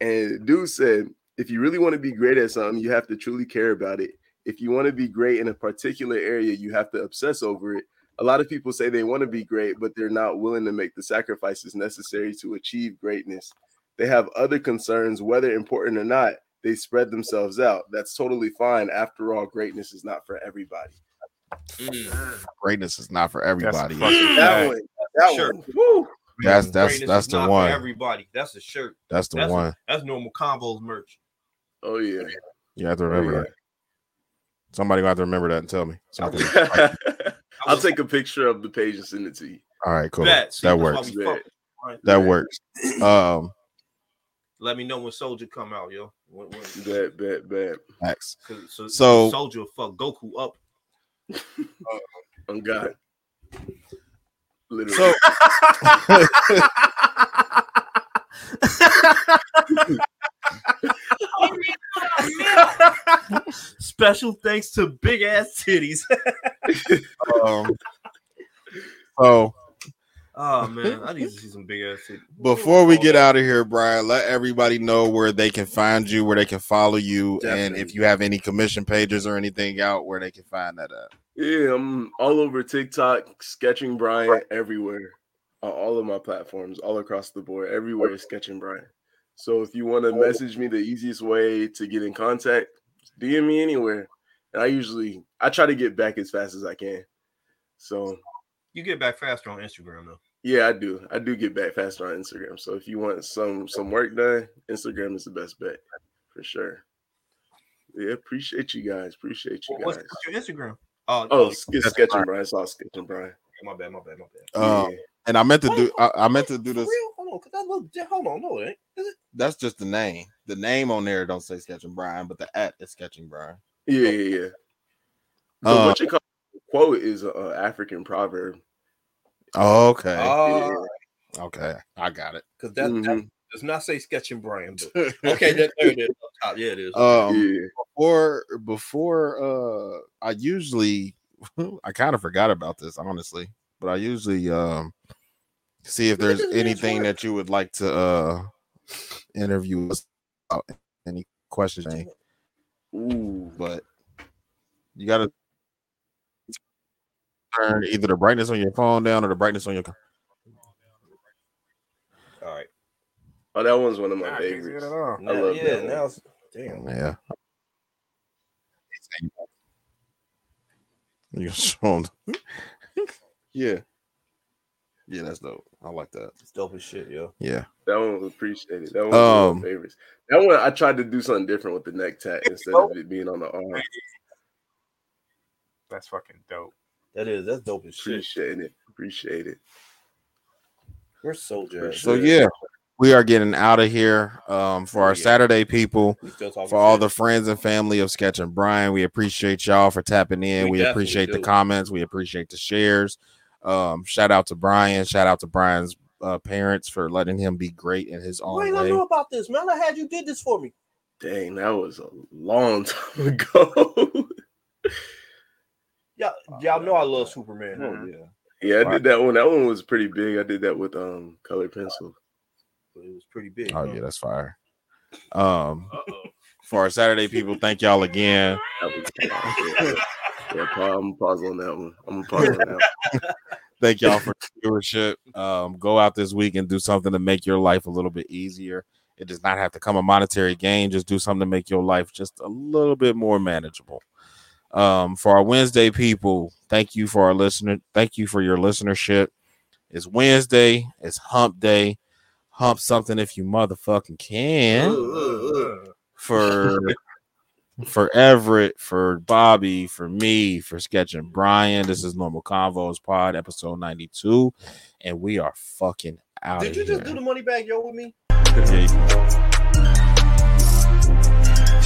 and dude said, if you really want to be great at something, you have to truly care about it. If you want to be great in a particular area, you have to obsess over it. A lot of people say they want to be great, but they're not willing to make the sacrifices necessary to achieve greatness. They have other concerns, whether important or not. They spread themselves out. That's totally fine. After all, greatness is not for everybody. Mm. Greatness is not for everybody. fucking That fact. one, that Sure. one. Woo. That's that's Greatness that's the one. Everybody, that's the shirt. That's the That's one. that's Normal Convos merch. Oh yeah. You have to remember Oh, yeah. that. Somebody gonna have to remember that and tell me. So I can- I'll take a picture of the page and send it to you. all right, cool. Bet. See, That works. we. Right. That works. Um, Let me know when Soldier come out, yo. When, when, Bet, bet, bet. Max. so, So- Soldier fuck Goku up. On God. Literally. So Special thanks to big ass titties. um, so oh man, I need to see some big ass titties. before we get out of here, Brian, let everybody know where they can find you, where they can follow you, and if you have any commission pages or anything out, where they can find that at. yeah, I'm all over TikTok, sketching Brian everywhere. On all of my platforms, all across the board, everywhere sketching Brian. So if you want to message me, the easiest way to get in contact, DM me anywhere. And I usually I try to get back as fast as I can. So You get back faster on Instagram though. Yeah, I do. I do get back faster on Instagram. So if you want some some work done, Instagram is the best bet for sure. Yeah, appreciate you guys. Appreciate you What's, guys. what's your Instagram? Oh, Oh, oh, it's, it's sketching, Brian. It's all sketching, Brian. my bad, my bad, my bad. Um, Yeah. and I meant to do. I, I meant to do this. real? Hold on, look. Hold on, no, it ain't. Is it? That's just the name. The name on there don't say Sketching Brian, but the at is Sketching Brian. Yeah, yeah, yeah. So Uh, what you call quote is an African proverb. Oh, okay. Oh, Okay, I got it. cause that, that Mhm. does not say sketching Brian, but okay, that, there it is. Up top. Yeah, it is. Um, yeah. before before uh, I usually I kind of forgot about this honestly, but I usually um see if there's anything that you would like to uh interview us about. Any questions? Ooh. But you gotta turn either the brightness on your phone down or the brightness on your. co- All right. Oh, that one's one of my Nah, I can't it favorites. at all. Now, love yeah, that one. now it's damn. Yeah. You can show 'em. yeah. Yeah, that's dope. I like that. It's dope as shit, yo. Yeah. That one was appreciated. That one was one of Um, my favorites. That one I tried to do something different with the neck tat instead of it being on the arm. That's fucking dope. That is that's dope as shit. Appreciate it. Appreciate it. Where's Soldier? at? So yeah, we are getting out of here. Um, for our Yeah. Saturday people, We still talking for all shit. the friends and family of Sketching Brian, we appreciate y'all for tapping in. We We, definitely appreciate the comments. We appreciate the shares. Um, shout out to Brian. Shout out to Brian's uh, parents for letting him be great in his own Wait, I way. know about this, man. I had you did this for me. Dang, that was a long time ago. Y'all, y'all know I love Superman. Mhm. yeah. yeah, I did that one. That one was pretty big. I did that with um colored pencil. But it was pretty big. Oh huh? yeah, that's fire. Um, for our Saturday people, thank y'all again. Yeah, yeah, pa- I'm gonna pause on that one. I'm gonna pause on that one. Thank y'all for the viewership. Um, go out this week and do something to make your life a little bit easier. It does not have to come a monetary gain. Just do something to make your life just a little bit more manageable. Um, for our Wednesday people, thank you for our listener. Thank you for your listenership. It's Wednesday. It's Hump Day. Hump something if you motherfucking can. For for Everett, for Bobby, for me, for Sketching Brian. This is Normal Convos Pod, episode 92. And we are fucking out Did you here. just do the money bag, yo, with me?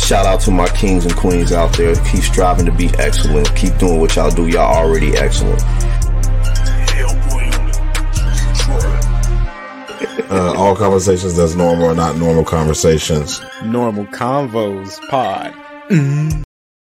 Shout out to my kings and queens out there. Keep striving to be excellent. Keep doing what y'all do. Y'all already excellent. Uh, all conversations that's normal are not normal conversations. Normal Convos Pod.